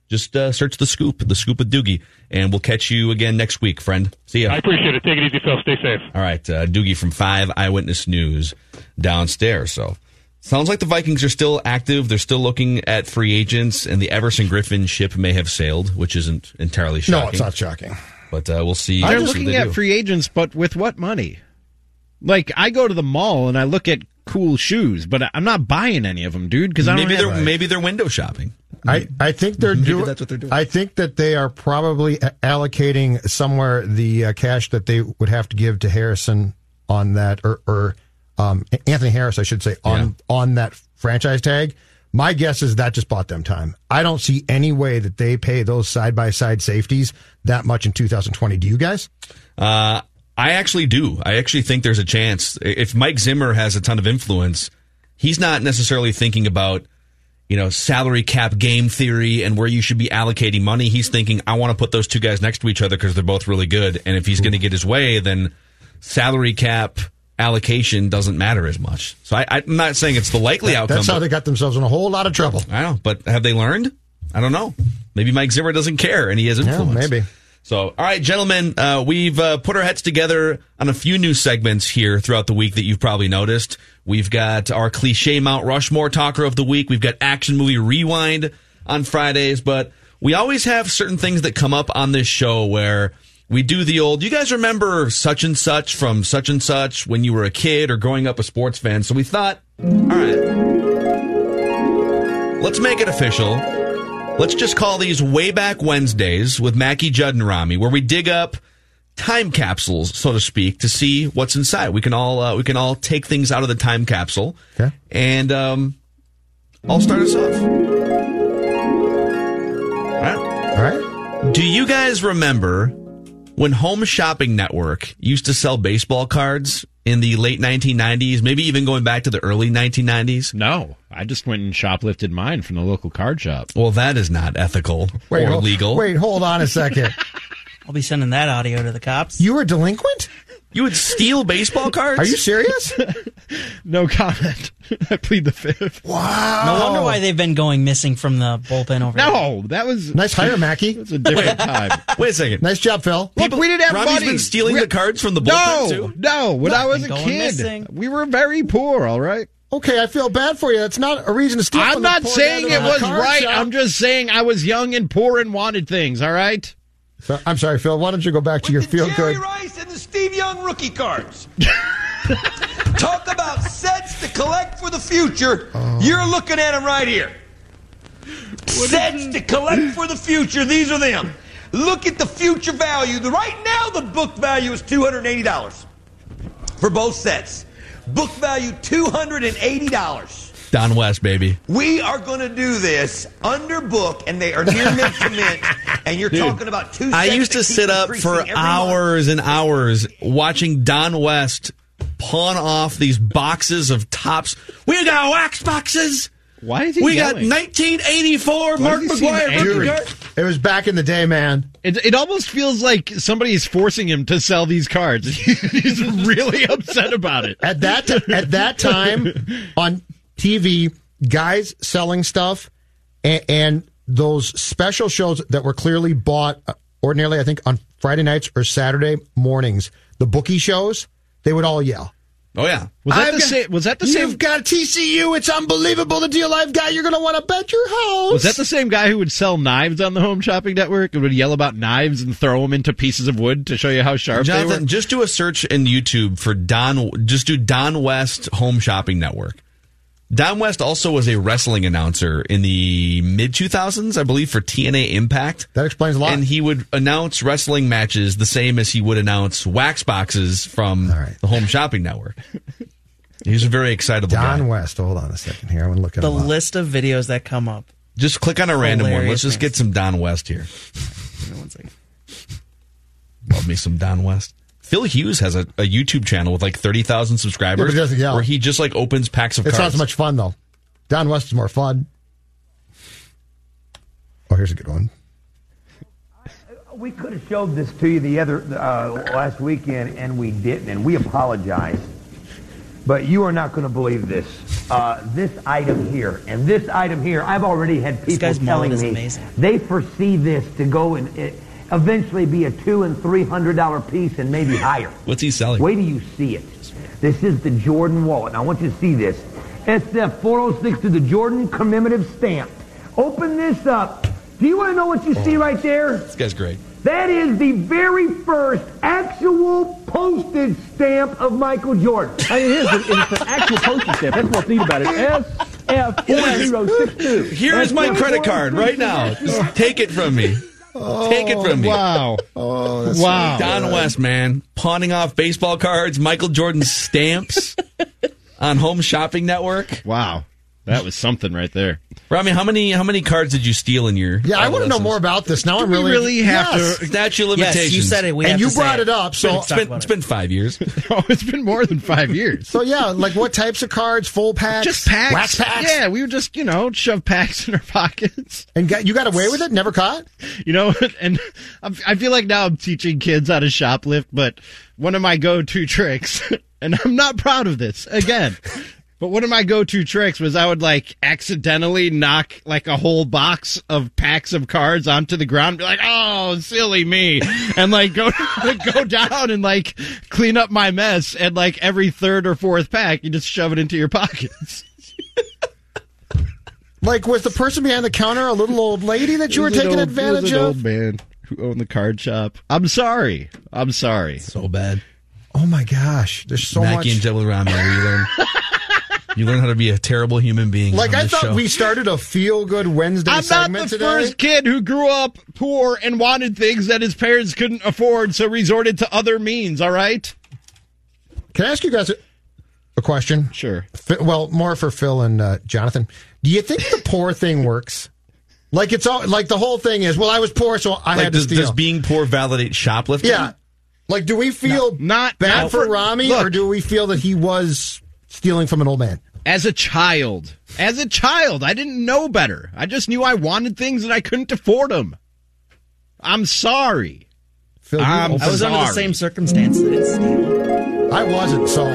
[SPEAKER 5] Just uh, search The Scoop, The Scoop with Doogie, and we'll catch you again next week, friend. See ya.
[SPEAKER 10] I appreciate it. Take it easy, Phil. Stay safe.
[SPEAKER 5] All right, uh, Doogie from Five Eyewitness News downstairs. So sounds like the Vikings are still active. They're still looking at free agents, and the Everson Griffen ship may have sailed, which isn't entirely shocking.
[SPEAKER 6] No, it's not shocking.
[SPEAKER 5] But uh, we'll see.
[SPEAKER 2] They're
[SPEAKER 5] we'll see what
[SPEAKER 2] looking
[SPEAKER 5] they
[SPEAKER 2] at
[SPEAKER 5] do.
[SPEAKER 2] free agents, but with what money? Like, I go to the mall and I look at cool shoes, but I'm not buying any of them, dude, because I don't
[SPEAKER 5] maybe they're maybe they're window shopping.
[SPEAKER 6] I, I think they're
[SPEAKER 5] Maybe
[SPEAKER 6] doing.
[SPEAKER 5] that's what they're doing.
[SPEAKER 6] I think that they are probably allocating somewhere the uh, cash that they would have to give to Harrison on that, or, or um, Anthony Harris, I should say, on on that franchise tag. My guess is that just bought them time. I don't see any way that they pay those side by side safeties that much in 2020. Do you guys?
[SPEAKER 5] Uh, I actually do. I actually think there's a chance. If Mike Zimmer has a ton of influence, he's not necessarily thinking about, you know, salary cap game theory and where you should be allocating money. He's thinking, I want to put those two guys next to each other because they're both really good. And if he's going to get his way, then salary cap allocation doesn't matter as much. So I, I'm not saying it's the likely outcome.
[SPEAKER 6] That's how they got themselves in a whole lot of trouble.
[SPEAKER 5] I know, but have they learned? I don't know. Maybe Mike Zimmer doesn't care and he has
[SPEAKER 6] Yeah,
[SPEAKER 5] influence.
[SPEAKER 6] maybe.
[SPEAKER 5] So, all right, gentlemen, uh, we've uh, put our heads together on a few new segments here throughout the week that you've probably noticed. We've got our cliche Mount Rushmore talker of the week. We've got action movie rewind on Fridays, but we always have certain things that come up on this show where we do the old, you guys remember such and such from such and such when you were a kid or growing up a sports fan. So we thought, all right, let's make it official. Let's just call these way back Wednesdays with Mackey Judd and Rami, where we dig up time capsules, so to speak, to see what's inside. We can all uh, we can all take things out of the time capsule.
[SPEAKER 6] Okay.
[SPEAKER 5] And um, I'll start us off. All right.
[SPEAKER 6] All right.
[SPEAKER 5] Do you guys remember when Home Shopping Network used to sell baseball cards in the late 1990s, maybe even going back to the early 1990s?
[SPEAKER 2] No, I just went and shoplifted mine from the local card shop.
[SPEAKER 5] Well, that is not ethical
[SPEAKER 6] Wait,
[SPEAKER 5] or
[SPEAKER 6] hold-
[SPEAKER 5] legal.
[SPEAKER 6] Wait, hold on a second.
[SPEAKER 8] I'll be sending that audio to the cops.
[SPEAKER 6] You were delinquent?
[SPEAKER 5] You would steal baseball cards?
[SPEAKER 6] Are you serious?
[SPEAKER 2] No comment. I plead the fifth.
[SPEAKER 6] Wow.
[SPEAKER 8] No wonder why they've been going missing from the bullpen over there.
[SPEAKER 2] No, that was
[SPEAKER 6] Nice hire, Mackey.
[SPEAKER 2] It was a different time.
[SPEAKER 5] Wait a second.
[SPEAKER 6] Nice job, Phil.
[SPEAKER 2] Look, we didn't have
[SPEAKER 5] Rami's
[SPEAKER 2] money.
[SPEAKER 5] been stealing
[SPEAKER 2] We-
[SPEAKER 5] the cards from the bullpen
[SPEAKER 2] No,
[SPEAKER 5] too.
[SPEAKER 2] no. When I was a kid,
[SPEAKER 8] missing.
[SPEAKER 2] we were very poor. All right.
[SPEAKER 6] Okay, I feel bad for you. That's not a reason to steal.
[SPEAKER 2] I'm
[SPEAKER 6] from the
[SPEAKER 2] not
[SPEAKER 6] poor
[SPEAKER 2] saying it was right.
[SPEAKER 6] shop.
[SPEAKER 2] I'm just saying I was young and poor and wanted things. All right.
[SPEAKER 6] So- I'm sorry, Phil. Why don't you go back to your feel
[SPEAKER 11] Jerry
[SPEAKER 6] good?
[SPEAKER 11] Rice and the Steve Young rookie cards. Talk about sets to collect for the future. Oh. You're looking at them right here. sets to collect for the future. These are them. Look at the future value. The, right now, the book value is $280 for both sets. Book value $280.
[SPEAKER 5] Don West, baby.
[SPEAKER 11] We are going to do this under book, and they are near mint to mint. And you're talking about two.
[SPEAKER 5] I used to sit up for
[SPEAKER 11] every month.
[SPEAKER 5] hours and hours watching Don West pawn off these boxes of Topps. We got wax boxes.
[SPEAKER 2] Why is he
[SPEAKER 5] We got
[SPEAKER 2] yelling?
[SPEAKER 5] 1984 Mark
[SPEAKER 2] does he seem
[SPEAKER 5] McGwire
[SPEAKER 2] angry?
[SPEAKER 5] card.
[SPEAKER 6] It was back in the day, man.
[SPEAKER 2] It, it almost feels like somebody is forcing him to sell these cards. He's really upset about it.
[SPEAKER 6] At that t- at that time on TV, guys selling stuff and, and those special shows that were clearly bought uh, ordinarily, I think on Friday nights or Saturday mornings, the bookie shows, they would all yell.
[SPEAKER 5] Oh yeah.
[SPEAKER 2] Was that
[SPEAKER 6] I've
[SPEAKER 2] the
[SPEAKER 6] got-
[SPEAKER 2] same? Was that the
[SPEAKER 6] You've
[SPEAKER 2] same?
[SPEAKER 6] got TCU. It's unbelievable the deal I've got. You're going to want to bet your house.
[SPEAKER 2] Was that the same guy who would sell knives on the Home Shopping Network and would yell about knives and throw them into pieces of wood to show you how sharp they
[SPEAKER 5] Jonathan,
[SPEAKER 2] were?
[SPEAKER 5] just do a search in YouTube for Don. Just do Don West Home Shopping Network. Don West also was a wrestling announcer in the mid 2000s, I believe, for TNA Impact.
[SPEAKER 6] That explains a lot.
[SPEAKER 5] And he would announce wrestling matches the same as he would announce wax boxes from
[SPEAKER 6] All right.
[SPEAKER 5] the Home Shopping Network. He's a very excitable
[SPEAKER 6] Don
[SPEAKER 5] guy.
[SPEAKER 6] West. Hold on a second here. I'm going to look at
[SPEAKER 8] The
[SPEAKER 6] him up.
[SPEAKER 8] list of videos that come up.
[SPEAKER 5] Just click on a random one. Let's
[SPEAKER 8] Hilarious
[SPEAKER 5] just get some Don West here.
[SPEAKER 8] One second.
[SPEAKER 5] Love me some Don West. Phil Hughes has a, a YouTube channel with like 30,000 subscribers
[SPEAKER 6] Yeah, but he
[SPEAKER 5] where he just like opens packs of cards.
[SPEAKER 6] It's not
[SPEAKER 5] cards.
[SPEAKER 6] so much fun, though. Don West is more fun. Oh, here's a good one.
[SPEAKER 12] We could have showed this to you the other uh, last weekend, and we didn't, and we apologize. But you are not going to believe this. Uh, this item here and this item here, I've already had people telling me
[SPEAKER 8] amazing.
[SPEAKER 12] they foresee this to go and eventually be a two and three hundred dollar piece and maybe higher.
[SPEAKER 5] What's he selling?
[SPEAKER 12] Wait till you see it. This is the Jordan wallet. Now I want you to see this. SF 406 to the Jordan commemorative stamp. Open this up. Do you want to know what you see right there?
[SPEAKER 5] This guy's great.
[SPEAKER 12] That is the very first actual postage stamp of Michael Jordan.
[SPEAKER 4] I mean, it is. It's an actual postage stamp. That's what's neat about it. SF4062.
[SPEAKER 5] Here's my credit oh card right now. Just take it from me. Take it from me.
[SPEAKER 2] Oh, wow.
[SPEAKER 6] Oh, that's
[SPEAKER 2] Wow.
[SPEAKER 5] Don West, man, pawning off baseball cards, Michael Jordan stamps on Home Shopping Network.
[SPEAKER 2] Wow. That was something right there.
[SPEAKER 5] Rami, how many how many cards did you steal in your?
[SPEAKER 6] Yeah, I want to know more about this. Now
[SPEAKER 2] Do
[SPEAKER 6] I'm
[SPEAKER 2] we
[SPEAKER 6] really
[SPEAKER 2] really have
[SPEAKER 6] Yes.
[SPEAKER 2] to?
[SPEAKER 5] Statute limitations.
[SPEAKER 8] Yes, you said it. We
[SPEAKER 6] and
[SPEAKER 8] have
[SPEAKER 6] you
[SPEAKER 8] to say
[SPEAKER 6] brought it up. So,
[SPEAKER 5] It's been, it's been five years.
[SPEAKER 2] Oh, it's been more than five years.
[SPEAKER 6] so yeah, like what types of cards? Full packs,
[SPEAKER 2] Just packs.
[SPEAKER 6] wax packs.
[SPEAKER 2] Yeah, we would just, you know, shove packs in our pockets.
[SPEAKER 6] And got, you got away with it? Never caught?
[SPEAKER 2] You know, and I'm, I feel like now I'm teaching kids how to shoplift, but one of my go-to tricks, and I'm not proud of this, again, but one of my go-to tricks was I would like accidentally knock like a whole box of packs of cards onto the ground and be like, oh, silly me. And like go, go down and like clean up my mess. And like every third or fourth pack, you just shove it into your pockets.
[SPEAKER 6] Like was the person behind the counter a little old lady that you were
[SPEAKER 2] It was an
[SPEAKER 6] taking
[SPEAKER 2] old- it was
[SPEAKER 6] advantage
[SPEAKER 2] an
[SPEAKER 6] of?
[SPEAKER 2] old man who owned the card shop. I'm sorry. I'm sorry.
[SPEAKER 5] so bad.
[SPEAKER 6] Oh my gosh, there's so
[SPEAKER 5] Mackey
[SPEAKER 6] much.
[SPEAKER 5] and Jebel Rami, where you learn. How to be a terrible human being.
[SPEAKER 6] Like
[SPEAKER 5] on
[SPEAKER 6] I
[SPEAKER 5] this
[SPEAKER 6] thought
[SPEAKER 5] show.
[SPEAKER 6] we started a feel good Wednesday
[SPEAKER 2] I'm not the
[SPEAKER 6] today.
[SPEAKER 2] first kid who grew up poor and wanted things that his parents couldn't afford, so resorted to other means. All right.
[SPEAKER 6] Can I ask you guys a, a question?
[SPEAKER 2] Sure.
[SPEAKER 6] Fi- Well, more for Phil and uh, Jonathan. Do you think the poor thing works? Like it's all like the whole thing is. Well, I was poor, so I
[SPEAKER 5] like,
[SPEAKER 6] had to
[SPEAKER 5] does,
[SPEAKER 6] steal.
[SPEAKER 5] does being poor validate shoplifting?
[SPEAKER 6] yeah. Like, do we feel
[SPEAKER 2] not
[SPEAKER 6] bad
[SPEAKER 2] no.
[SPEAKER 6] for Rami,
[SPEAKER 2] Look.
[SPEAKER 6] or do we feel that he was stealing from an old man?
[SPEAKER 2] As a child, as a child, I didn't know better. I just knew I wanted things and I couldn't afford them. I'm sorry.
[SPEAKER 6] Phil,
[SPEAKER 2] I'm
[SPEAKER 6] open-
[SPEAKER 8] I was under the same circumstance that it's stealing.
[SPEAKER 6] I wasn't, so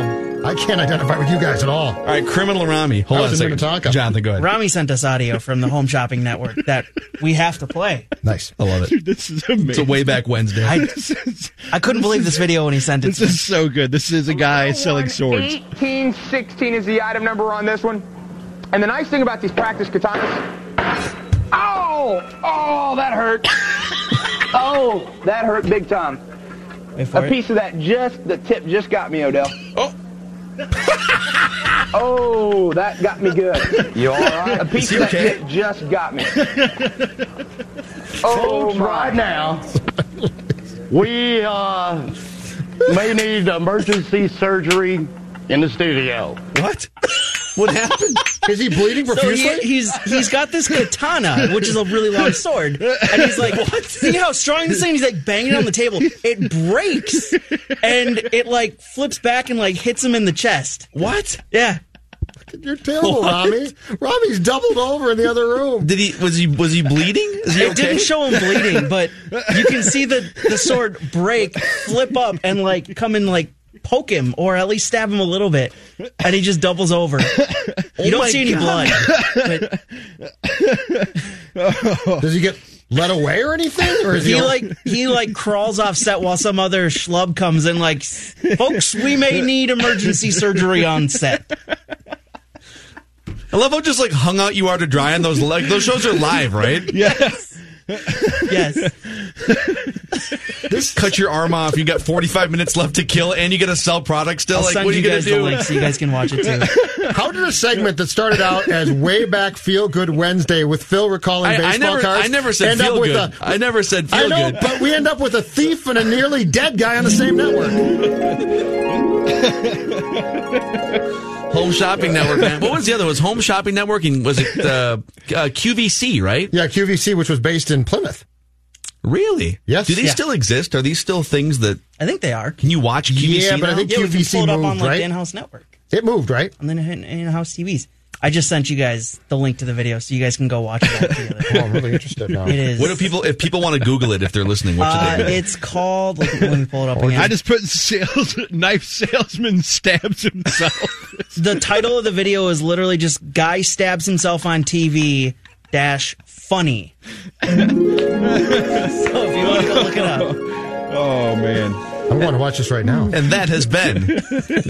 [SPEAKER 6] I can't identify with you guys at all.
[SPEAKER 5] All right, criminal Rami. Hold
[SPEAKER 6] I
[SPEAKER 5] on a
[SPEAKER 6] was in
[SPEAKER 5] second.
[SPEAKER 6] Minnetonka.
[SPEAKER 5] Jonathan, go ahead.
[SPEAKER 8] Rami sent us audio from the Home Shopping Network that we have to play.
[SPEAKER 6] Nice.
[SPEAKER 5] I love it.
[SPEAKER 2] This is amazing.
[SPEAKER 5] It's a way back Wednesday.
[SPEAKER 8] I,
[SPEAKER 2] is,
[SPEAKER 8] I couldn't believe this video when he sent it
[SPEAKER 2] this is so good. This is a guy selling swords.
[SPEAKER 13] 1816 is the item number on this one. And the nice thing about these practice katanas. Oh! Oh, that hurt. oh, that hurt big time.
[SPEAKER 8] Wait for
[SPEAKER 13] A
[SPEAKER 8] it.
[SPEAKER 13] piece of that just, the tip just got me, Odell. Oh. oh, that got me good.
[SPEAKER 9] You all right?
[SPEAKER 13] A piece of that
[SPEAKER 5] okay?
[SPEAKER 13] tip just got me. oh,
[SPEAKER 14] Folks, right now, we uh, may need emergency surgery in the studio.
[SPEAKER 5] What? What happened?
[SPEAKER 6] Is he bleeding
[SPEAKER 8] So
[SPEAKER 6] profusely?
[SPEAKER 8] he, he's he's got this katana, which is a really long sword, and he's like, "See how strong this thing?" is?" He's like banging it on the table. It breaks, and it like flips back and like hits him in the chest.
[SPEAKER 5] What?
[SPEAKER 8] Yeah,
[SPEAKER 6] You're terrible, Rami. Rami's doubled over in the other room.
[SPEAKER 5] Did he was he was he bleeding? Is he
[SPEAKER 8] it
[SPEAKER 5] okay?
[SPEAKER 8] didn't show him bleeding, but you can see the the sword break, flip up, and like come in like poke him or at least stab him a little bit, and he just doubles over. You oh don't
[SPEAKER 5] my
[SPEAKER 8] see any
[SPEAKER 5] God.
[SPEAKER 8] blood. But
[SPEAKER 6] Does he get led away or anything? Or is he,
[SPEAKER 8] he like he like crawls off set while some other schlub comes in like folks we may need emergency surgery on set
[SPEAKER 5] I love how just like hung out you are to dry on those legs. Those shows are live, right?
[SPEAKER 2] Yes.
[SPEAKER 8] yes
[SPEAKER 5] Just cut your arm off. You got 45 minutes left to kill, and you got to sell products still.
[SPEAKER 8] I'll
[SPEAKER 5] like,
[SPEAKER 8] send
[SPEAKER 5] what are
[SPEAKER 8] you
[SPEAKER 5] you, gonna
[SPEAKER 8] guys the
[SPEAKER 5] do?
[SPEAKER 8] link so you guys can watch it too
[SPEAKER 6] How did a segment that started out as way back Feel Good Wednesday with Phil recalling
[SPEAKER 5] I,
[SPEAKER 6] baseball
[SPEAKER 5] I never,
[SPEAKER 6] cards
[SPEAKER 5] I never said
[SPEAKER 6] end up
[SPEAKER 5] feel
[SPEAKER 6] with
[SPEAKER 5] good.
[SPEAKER 6] a-
[SPEAKER 5] I never said feel
[SPEAKER 6] I know,
[SPEAKER 5] good.
[SPEAKER 6] but we end up with a thief and a nearly dead guy on the same network.
[SPEAKER 5] Home Shopping Network, man. What was the other? It was Home Shopping Network, and was it uh, uh, QVC, right?
[SPEAKER 6] Yeah, QVC, which was based in Plymouth.
[SPEAKER 5] Really?
[SPEAKER 6] Yes.
[SPEAKER 5] Do these
[SPEAKER 6] Yeah.
[SPEAKER 5] still exist? Are these still things that
[SPEAKER 8] I think they are
[SPEAKER 5] can you watch QVC
[SPEAKER 6] Yeah, but I think
[SPEAKER 8] yeah we can
[SPEAKER 6] QVC
[SPEAKER 8] pull it up
[SPEAKER 6] moved,
[SPEAKER 8] on like
[SPEAKER 6] right?
[SPEAKER 8] the in-house network
[SPEAKER 6] It moved, right?
[SPEAKER 8] on the in- in-house TVs I just sent you guys the link to the video so you guys can go watch it all together
[SPEAKER 6] Oh, I'm really interested now.
[SPEAKER 8] it is
[SPEAKER 5] What do people if people want to Google it if they're listening? What
[SPEAKER 8] uh,
[SPEAKER 5] should they do?
[SPEAKER 8] it's called let, let me pull it up again
[SPEAKER 2] I just put sales knife salesman stabs himself.
[SPEAKER 8] the title of the video is literally just guy stabs himself on TV dash funny. so if you want to go look it up,
[SPEAKER 2] oh man.
[SPEAKER 6] I'm going to watch this right now.
[SPEAKER 5] And that has been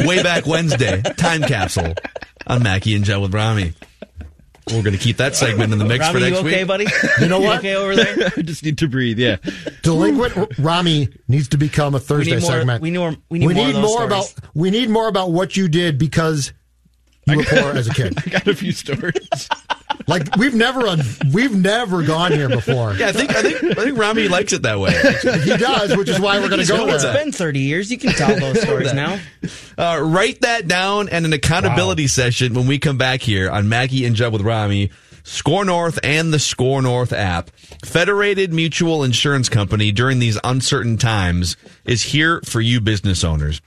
[SPEAKER 5] way back Wednesday time capsule on Mackey and Joe with Rami. We're going to keep that segment in the mix
[SPEAKER 8] Robbie,
[SPEAKER 5] for
[SPEAKER 8] you
[SPEAKER 5] next
[SPEAKER 8] okay,
[SPEAKER 5] week.
[SPEAKER 8] buddy?
[SPEAKER 6] You know what?
[SPEAKER 8] okay over there?
[SPEAKER 2] I just need to breathe. Yeah.
[SPEAKER 6] Delinquent Rami needs to become a Thursday
[SPEAKER 8] need more-
[SPEAKER 6] segment.
[SPEAKER 8] we need more- we need more of
[SPEAKER 6] about we need more about what you did because you were poor as a kid.
[SPEAKER 2] I got a few stories.
[SPEAKER 6] Like we've never uh, we've never gone here before.
[SPEAKER 5] Yeah, I think I think I think Rami likes it that way.
[SPEAKER 6] He does, which is why we're going to go
[SPEAKER 8] It's
[SPEAKER 6] there.
[SPEAKER 8] been 30 years. You can tell those stories now.
[SPEAKER 5] Uh, write that down and an accountability session when we come back here on Mackey and Judd with Rami. Score North and the Score North app. Federated Mutual Insurance Company during these uncertain times is here for you business owners.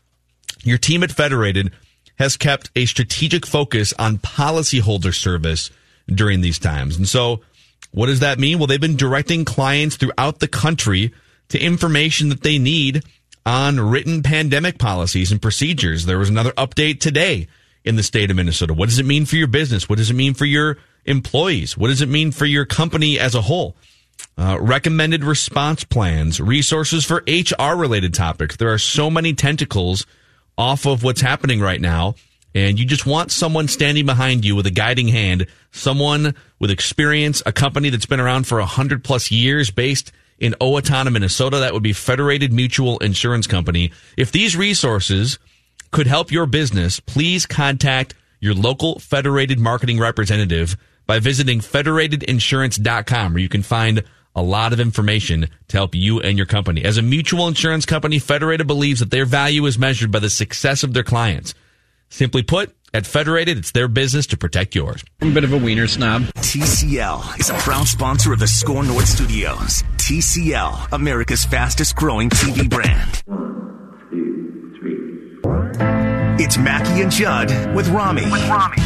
[SPEAKER 5] Your team at Federated has kept a strategic focus on policyholder service during these times. And so what does that mean? Well, they've been directing clients throughout the country to information that they need on written pandemic policies and procedures. There was another update today in the state of Minnesota. What does it mean for your business? What does it mean for your employees? What does it mean for your company as a whole? Uh, recommended response plans, resources for HR related topics. There are so many tentacles off of what's happening right now. And you just want someone standing behind you with a guiding hand, someone with experience, a company that's been around for a hundred plus years based in Owatonna, Minnesota. That would be Federated Mutual Insurance Company. If these resources could help your business, please contact your local Federated marketing representative by visiting federatedinsurance.com where you can find a lot of information to help you and your company. As a mutual insurance company, Federated believes that their value is measured by the success of their clients. Simply put, at Federated, it's their business to protect yours.
[SPEAKER 2] I'm a bit of a wiener snob.
[SPEAKER 3] TCL is a proud sponsor of the Score North Studios. TCL, America's fastest growing TV brand. It's Mackey and Judd with Rami. With Rami.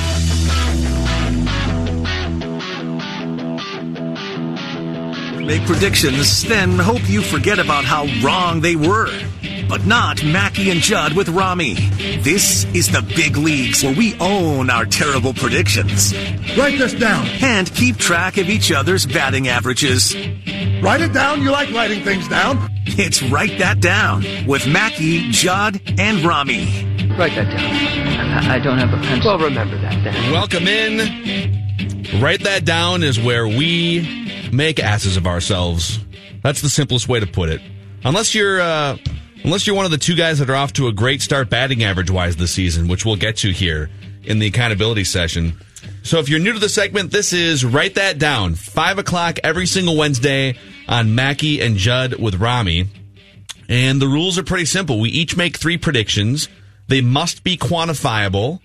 [SPEAKER 3] Make predictions, then hope you forget about how wrong they were. But not Mackey and Judd with Rami. This is the big leagues where we own our terrible predictions.
[SPEAKER 9] Write this down.
[SPEAKER 3] And keep track of each other's batting averages.
[SPEAKER 9] Write it down. You like writing things down.
[SPEAKER 3] It's Write That Down with Mackey, Judd, and Rami.
[SPEAKER 15] Write that down. I, I don't have a pencil. Well, remember that then.
[SPEAKER 5] Welcome in. Write that down is where we make asses of ourselves. That's the simplest way to put it. Unless you're uh, unless you're one of the two guys that are off to a great start batting average wise this season, which we'll get to here in the accountability session. So if you're new to the segment, this is write that down. Five o'clock every single Wednesday on Mackey and Judd with Rami. And the rules are pretty simple. We each make three predictions. They must be quantifiable.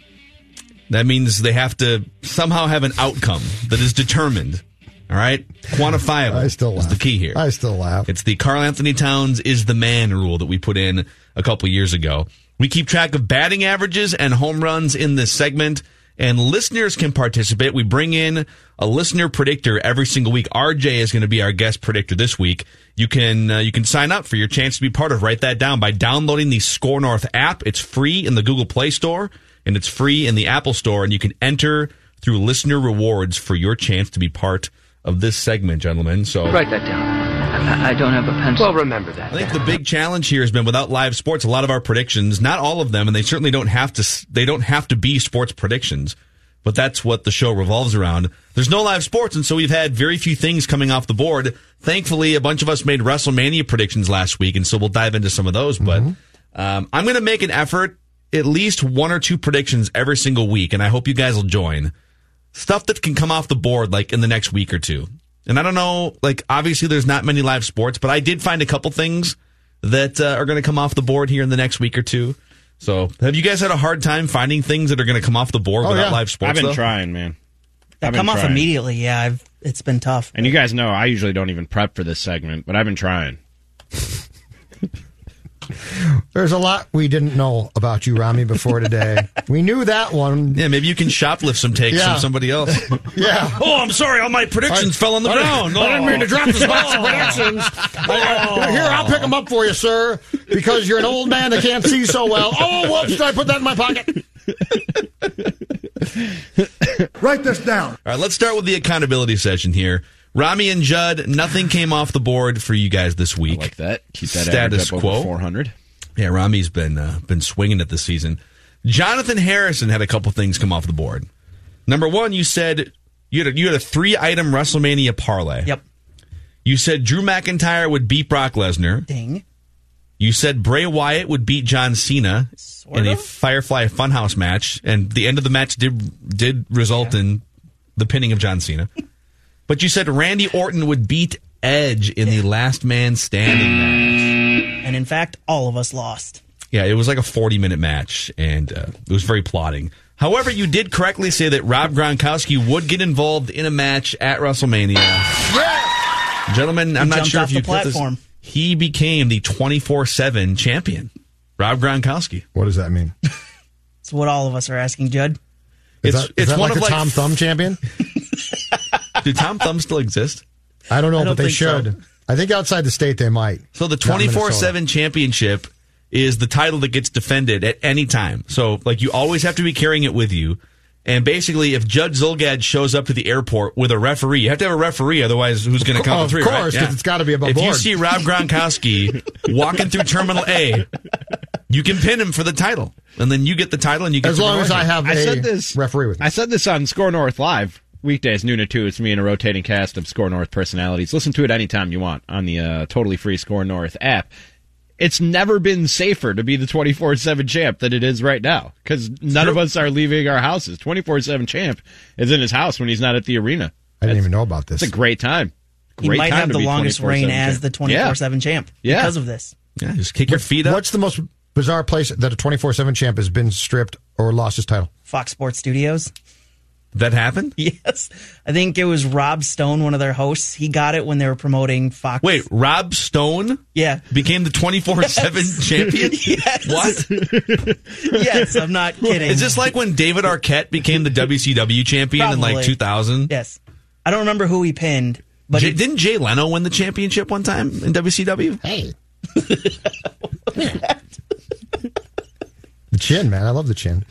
[SPEAKER 5] That means they have to somehow have an outcome that is determined. All right, quantifiable.
[SPEAKER 6] I still
[SPEAKER 5] is
[SPEAKER 6] laugh.
[SPEAKER 5] the key here.
[SPEAKER 6] I still laugh.
[SPEAKER 5] It's the Karl-Anthony Towns is the man rule that we put in a couple years ago. We keep track of batting averages and home runs in this segment, and listeners can participate. We bring in a listener predictor every single week. RJ is going to be our guest predictor this week. You can uh, you can sign up for your chance to be part of. Write that down by downloading the Score North app. It's free in the Google Play Store and it's free in the Apple Store, and you can enter through listener rewards for your chance to be part of this segment, gentlemen. So
[SPEAKER 15] Write that down. I, I don't have a pencil. Well, remember that.
[SPEAKER 5] I think the big challenge here has been without live sports. A lot of our predictions, not all of them, and they certainly don't have to. They don't have to be sports predictions, but that's what the show revolves around. There's no live sports, and so we've had very few things coming off the board. Thankfully, a bunch of us made WrestleMania predictions last week, and so we'll dive into some of those. But um, I'm going to make an effort, at least one or two predictions every single week, and I hope you guys will join. Stuff that can come off the board like in the next week or two. And I don't know, like obviously there's not many live sports, but I did find a couple things that uh, are going to come off the board here in the next week or two. So, have you guys had a hard time finding things that are going to come off the board without live sports?
[SPEAKER 2] I've been
[SPEAKER 5] though?
[SPEAKER 2] trying, man.
[SPEAKER 8] That
[SPEAKER 2] I've been
[SPEAKER 8] come off immediately. Yeah, I've, it's been tough.
[SPEAKER 2] And you guys know I usually don't even prep for this segment, but I've been trying.
[SPEAKER 6] There's a lot we didn't know about you, Rami, before today. we knew that one.
[SPEAKER 5] Yeah, maybe you can shoplift some takes
[SPEAKER 6] Yeah.
[SPEAKER 5] from somebody else.
[SPEAKER 6] Yeah.
[SPEAKER 5] Oh, I'm sorry, all my predictions fell on the
[SPEAKER 6] I didn't-
[SPEAKER 5] ground.
[SPEAKER 6] I didn't mean to drop this box of
[SPEAKER 5] Oh.
[SPEAKER 6] predictions. I- Here, I'll pick them up for you, sir, because you're an old man that can't see so well. Oh, whoops! Did I put that in my pocket?
[SPEAKER 9] Write this down.
[SPEAKER 5] All right, let's start with the accountability session here. Rami and Judd, nothing came off the board for you guys this week.
[SPEAKER 2] like that. Keep that
[SPEAKER 5] Status
[SPEAKER 2] up
[SPEAKER 5] quo.
[SPEAKER 2] 400.
[SPEAKER 5] Yeah, Rami's been uh, been swinging it this season. Jonathan Harrison had a couple things come off the board. Number one, you said you had a, you had a three item WrestleMania parlay.
[SPEAKER 8] Yep.
[SPEAKER 5] You said Drew McIntyre would beat Brock Lesnar.
[SPEAKER 8] Ding.
[SPEAKER 5] You said Bray Wyatt would beat John Cena in a Firefly Funhouse match, and the end of the match did did result in the pinning of John Cena. but you said Randy Orton would beat Edge in the Last Man Standing match.
[SPEAKER 8] And in fact, all of us lost.
[SPEAKER 5] Yeah, it was like a 40 minute match, and uh, it was very plotting. However, you did correctly say that Rob Gronkowski would get involved in a match at WrestleMania. Gentlemen, I'm
[SPEAKER 8] He
[SPEAKER 5] not sure
[SPEAKER 8] off
[SPEAKER 5] if you
[SPEAKER 8] the
[SPEAKER 5] put this.
[SPEAKER 8] platform.
[SPEAKER 5] He became the 24 7 champion. Rob Gronkowski.
[SPEAKER 6] What does that mean?
[SPEAKER 8] It's what all of us are asking, Judd.
[SPEAKER 6] Is
[SPEAKER 5] It's-
[SPEAKER 6] that, is
[SPEAKER 5] it's
[SPEAKER 6] that
[SPEAKER 5] one
[SPEAKER 6] like
[SPEAKER 5] of
[SPEAKER 6] a
[SPEAKER 5] like-
[SPEAKER 6] Tom Thumb champion?
[SPEAKER 5] Do Tom Thumb still exist?
[SPEAKER 6] I don't know,
[SPEAKER 5] I don't
[SPEAKER 6] but they
[SPEAKER 5] think so.
[SPEAKER 6] should. I think outside the state they might.
[SPEAKER 5] So the 24 7 championship is the title that gets defended at any time. So, like, you always have to be carrying it with you. And basically, if Judd Zulgad shows up to the airport with a referee, you have to have a referee, otherwise, who's going to come through?
[SPEAKER 6] Of
[SPEAKER 5] through?
[SPEAKER 6] course, 'cause it's gotta be above
[SPEAKER 5] If you see Rob Gronkowski walking through Terminal A, you can pin him for the title, and then you get the title, and you get
[SPEAKER 6] As
[SPEAKER 5] the
[SPEAKER 6] long as I have
[SPEAKER 2] I
[SPEAKER 6] a
[SPEAKER 2] said this
[SPEAKER 6] referee with me.
[SPEAKER 2] I said this on Score North Live weekdays noon to two. It's me and a rotating cast of Score North personalities. Listen to it anytime you want on the uh, totally free Score North app. it's never been safer to be the 24-7 champ than it is right now because none of us are leaving our houses 24-7 champ is in his house when he's not at the arena
[SPEAKER 6] I didn't even know about this.
[SPEAKER 2] it's a great time
[SPEAKER 8] He might
[SPEAKER 2] time
[SPEAKER 8] have the longest
[SPEAKER 2] 24/7
[SPEAKER 8] reign as
[SPEAKER 2] champ.
[SPEAKER 8] the 24 7 champ
[SPEAKER 2] Yeah.
[SPEAKER 8] because of this.
[SPEAKER 5] Yeah, just kick your feet up.
[SPEAKER 6] What's the most bizarre place that a 24 7 champ has been stripped or lost his title?
[SPEAKER 8] Fox Sports Studios.
[SPEAKER 5] That happened?
[SPEAKER 8] Yes. I think it was Rob Stone, one of their hosts. He got it when they were promoting Fox.
[SPEAKER 5] Wait, Rob Stone
[SPEAKER 8] Yeah.
[SPEAKER 5] became the 24 7 champion?
[SPEAKER 8] Yes.
[SPEAKER 5] What?
[SPEAKER 8] yes, I'm not kidding.
[SPEAKER 5] Is this like when David Arquette became the WCW champion in like 2000?
[SPEAKER 8] Yes. I don't remember who he pinned, but
[SPEAKER 5] Jay, didn't Jay Leno win the championship one time in WCW?
[SPEAKER 6] Hey. The chin, man. I love the chin.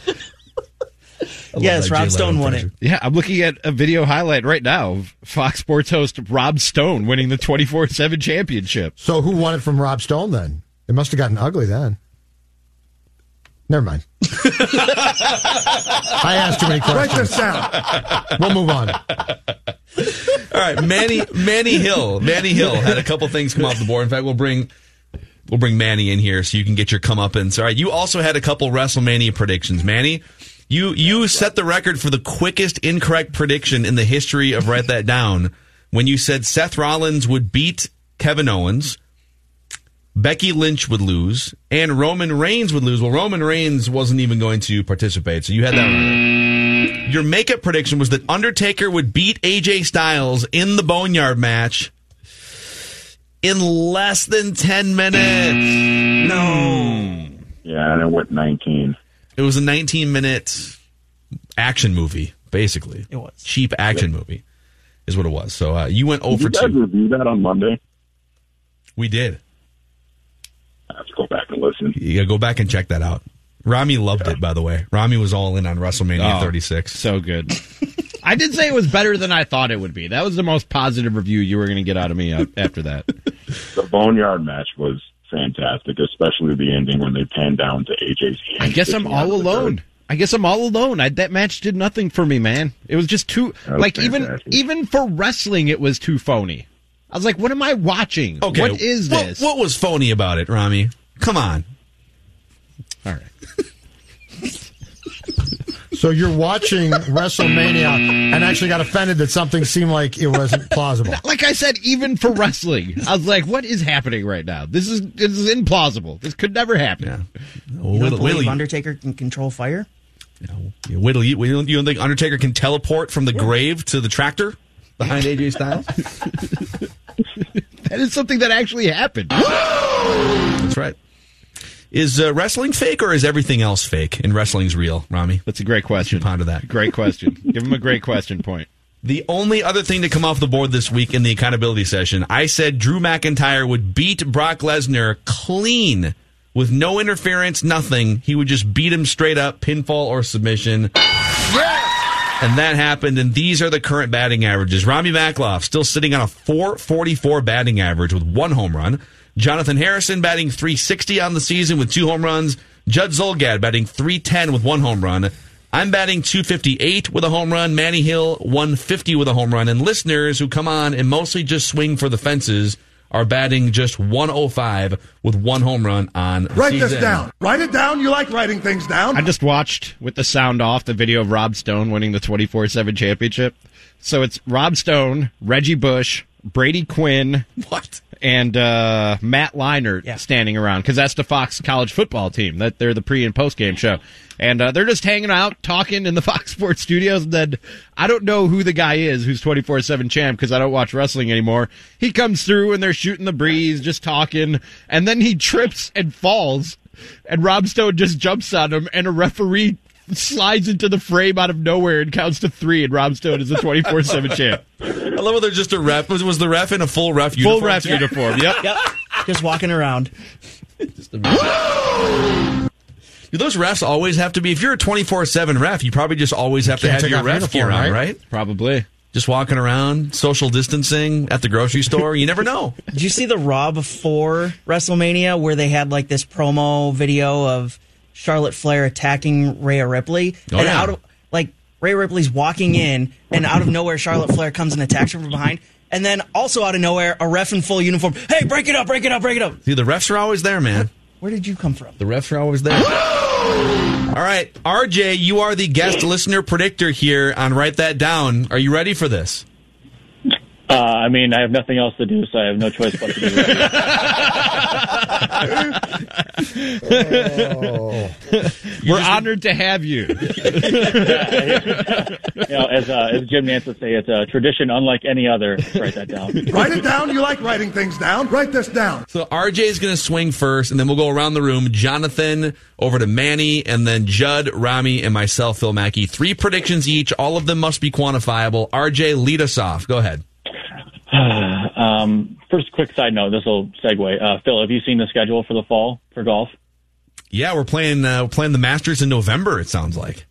[SPEAKER 8] Yes, Rob
[SPEAKER 2] Jay
[SPEAKER 8] Stone won
[SPEAKER 2] impression.
[SPEAKER 8] it.
[SPEAKER 2] Yeah, I'm looking at a video highlight right now of Fox Sports host Rob Stone winning the 24-7 championship.
[SPEAKER 6] So who won it from Rob Stone then? It must have gotten ugly then. Never mind. I asked too many questions.
[SPEAKER 9] Write this down.
[SPEAKER 6] We'll move on.
[SPEAKER 5] All right, Manny Manny Hill. Manny Hill had a couple things come off the board. In fact, we'll bring we'll bring Manny in here so you can get your comeuppance. All right, you also had a couple WrestleMania predictions, Manny. You you set the record for the quickest incorrect prediction in the history of Write That Down when you said Seth Rollins would beat Kevin Owens, Becky Lynch would lose, and Roman Reigns would lose. Well, Roman Reigns wasn't even going to participate, so you had that right. Mm. Your makeup prediction was that Undertaker would beat AJ Styles in the Boneyard match in less than 10 minutes. No.
[SPEAKER 16] Yeah, and it went 19.
[SPEAKER 5] It was a 19 minute action movie, basically.
[SPEAKER 8] It was.
[SPEAKER 5] Cheap action movie is what it was. So uh, you went
[SPEAKER 16] Did
[SPEAKER 5] over
[SPEAKER 16] you guys
[SPEAKER 5] 2.
[SPEAKER 16] review that on Monday?
[SPEAKER 5] We did.
[SPEAKER 16] I have to go back and listen.
[SPEAKER 5] You got to go back and check that out. Rami loved it, by the way. Rami was all in on WrestleMania
[SPEAKER 2] Oh,
[SPEAKER 5] 36.
[SPEAKER 2] So good. I did say it was better than I thought it would be. That was the most positive review you were going to get out of me after that.
[SPEAKER 16] The Boneyard match was fantastic, especially the ending when they pan down to AJ's
[SPEAKER 2] I guess I'm all
[SPEAKER 16] of the
[SPEAKER 2] alone. I guess I'm all alone. I, that match did nothing for me, man. It was just too
[SPEAKER 16] was
[SPEAKER 2] like even
[SPEAKER 16] fantastic.
[SPEAKER 2] even for wrestling, it was too phony. I was like, what am I watching?
[SPEAKER 5] Okay.
[SPEAKER 2] What is
[SPEAKER 5] what-
[SPEAKER 2] this?
[SPEAKER 5] What, was phony about it, Rami? Come on.
[SPEAKER 2] All right.
[SPEAKER 6] So you're watching WrestleMania and actually got offended that something seemed like it wasn't plausible.
[SPEAKER 2] Like I said, even for wrestling, I was like, what is happening right now? This is this is implausible. This could never happen.
[SPEAKER 8] You
[SPEAKER 5] Well,
[SPEAKER 8] don't believe Undertaker can control fire?
[SPEAKER 5] Yeah, Wait till you, you don't think Undertaker can teleport from the grave to the tractor behind AJ Styles?
[SPEAKER 2] That is something that actually happened.
[SPEAKER 5] That's right. Is uh, wrestling fake or is everything else fake and wrestling's real, Rami?
[SPEAKER 2] That's a great question.
[SPEAKER 5] Ponder that.
[SPEAKER 2] Great question. Give him a great question point.
[SPEAKER 5] The only other thing to come off the board this week in the accountability session, I said Drew McIntyre would beat Brock Lesnar clean with no interference, nothing. He would just beat him straight up, pinfall or submission. And that happened, and these are the current batting averages. Rami Makloff still sitting on a 444 batting average with one home run. Jonathan Harrison batting 360 on the season with two home runs. Judd Zulgad batting 310 with one home run. I'm batting 258 with a home run. Manny Hill 150 with a home run. And listeners who come on and mostly just swing for the fences are batting just 105 with one home run on the
[SPEAKER 9] Write
[SPEAKER 5] season.
[SPEAKER 9] this down. Write it down. You like writing things down.
[SPEAKER 2] I just watched with the sound off the video of Rob Stone winning the 24 7 championship. So it's Rob Stone, Reggie Bush, Brady Quinn,
[SPEAKER 5] What?
[SPEAKER 2] And uh, Matt Leinart standing around because that's the Fox college football team. That they're the pre and post game show, and uh, they're just hanging out, talking in the Fox Sports studios. And then I don't know who the guy is who's twenty four seven champ because I don't watch wrestling anymore. He comes through and they're shooting the breeze, just talking, and then he trips and falls, and Rob Stone just jumps on him, and a referee. Slides into the frame out of nowhere and counts to three, and Rob Stone is the twenty four seven champ.
[SPEAKER 5] I love how they're just a ref. Was, was the ref in a full ref uniform?
[SPEAKER 2] Full ref
[SPEAKER 5] too?
[SPEAKER 2] uniform. Yep.
[SPEAKER 8] Yep. Just walking around.
[SPEAKER 5] Do those refs always have to be? If you're a 24 7 ref, you probably just always have to have your ref
[SPEAKER 6] uniform,
[SPEAKER 5] gear on,
[SPEAKER 6] right?
[SPEAKER 5] right?
[SPEAKER 2] Probably.
[SPEAKER 5] Just walking around, social distancing at the grocery store. You never know.
[SPEAKER 8] Did you see the Raw before WrestleMania where they had like this promo video of Charlotte Flair attacking Rhea Ripley?
[SPEAKER 5] Oh,
[SPEAKER 8] and
[SPEAKER 5] yeah.
[SPEAKER 8] out of like Rhea Ripley's walking in and out of nowhere Charlotte Flair comes and attacks her from behind And then also out of nowhere, a ref in full uniform. Hey, break it up, break it up, break it up.
[SPEAKER 5] See, the refs are always there, man.
[SPEAKER 8] Where did you come from?
[SPEAKER 5] The refs are always there. All right, RJ, you are the guest listener predictor here on Write That Down. Are you ready for this?
[SPEAKER 17] Uh, I mean, I have nothing else to do, so I have no choice but to do it.
[SPEAKER 2] We're honored to have you.
[SPEAKER 17] you know, as, uh, as Jim Nantz would say, it's a tradition unlike any other. Write that down.
[SPEAKER 9] Write it down. You like writing things down. Write this down.
[SPEAKER 5] So RJ is going to swing first, and then we'll go around the room. Jonathan over to Manny, and then Judd, Rami, and myself, Phil Mackey. Three predictions each. All of them must be quantifiable. RJ, lead us off. Go ahead.
[SPEAKER 17] um, first, quick side note. This will segue. Uh, Phil, have you seen the schedule for the fall for golf?
[SPEAKER 5] Yeah, we're playing. Uh, we're playing the Masters in November. It sounds like.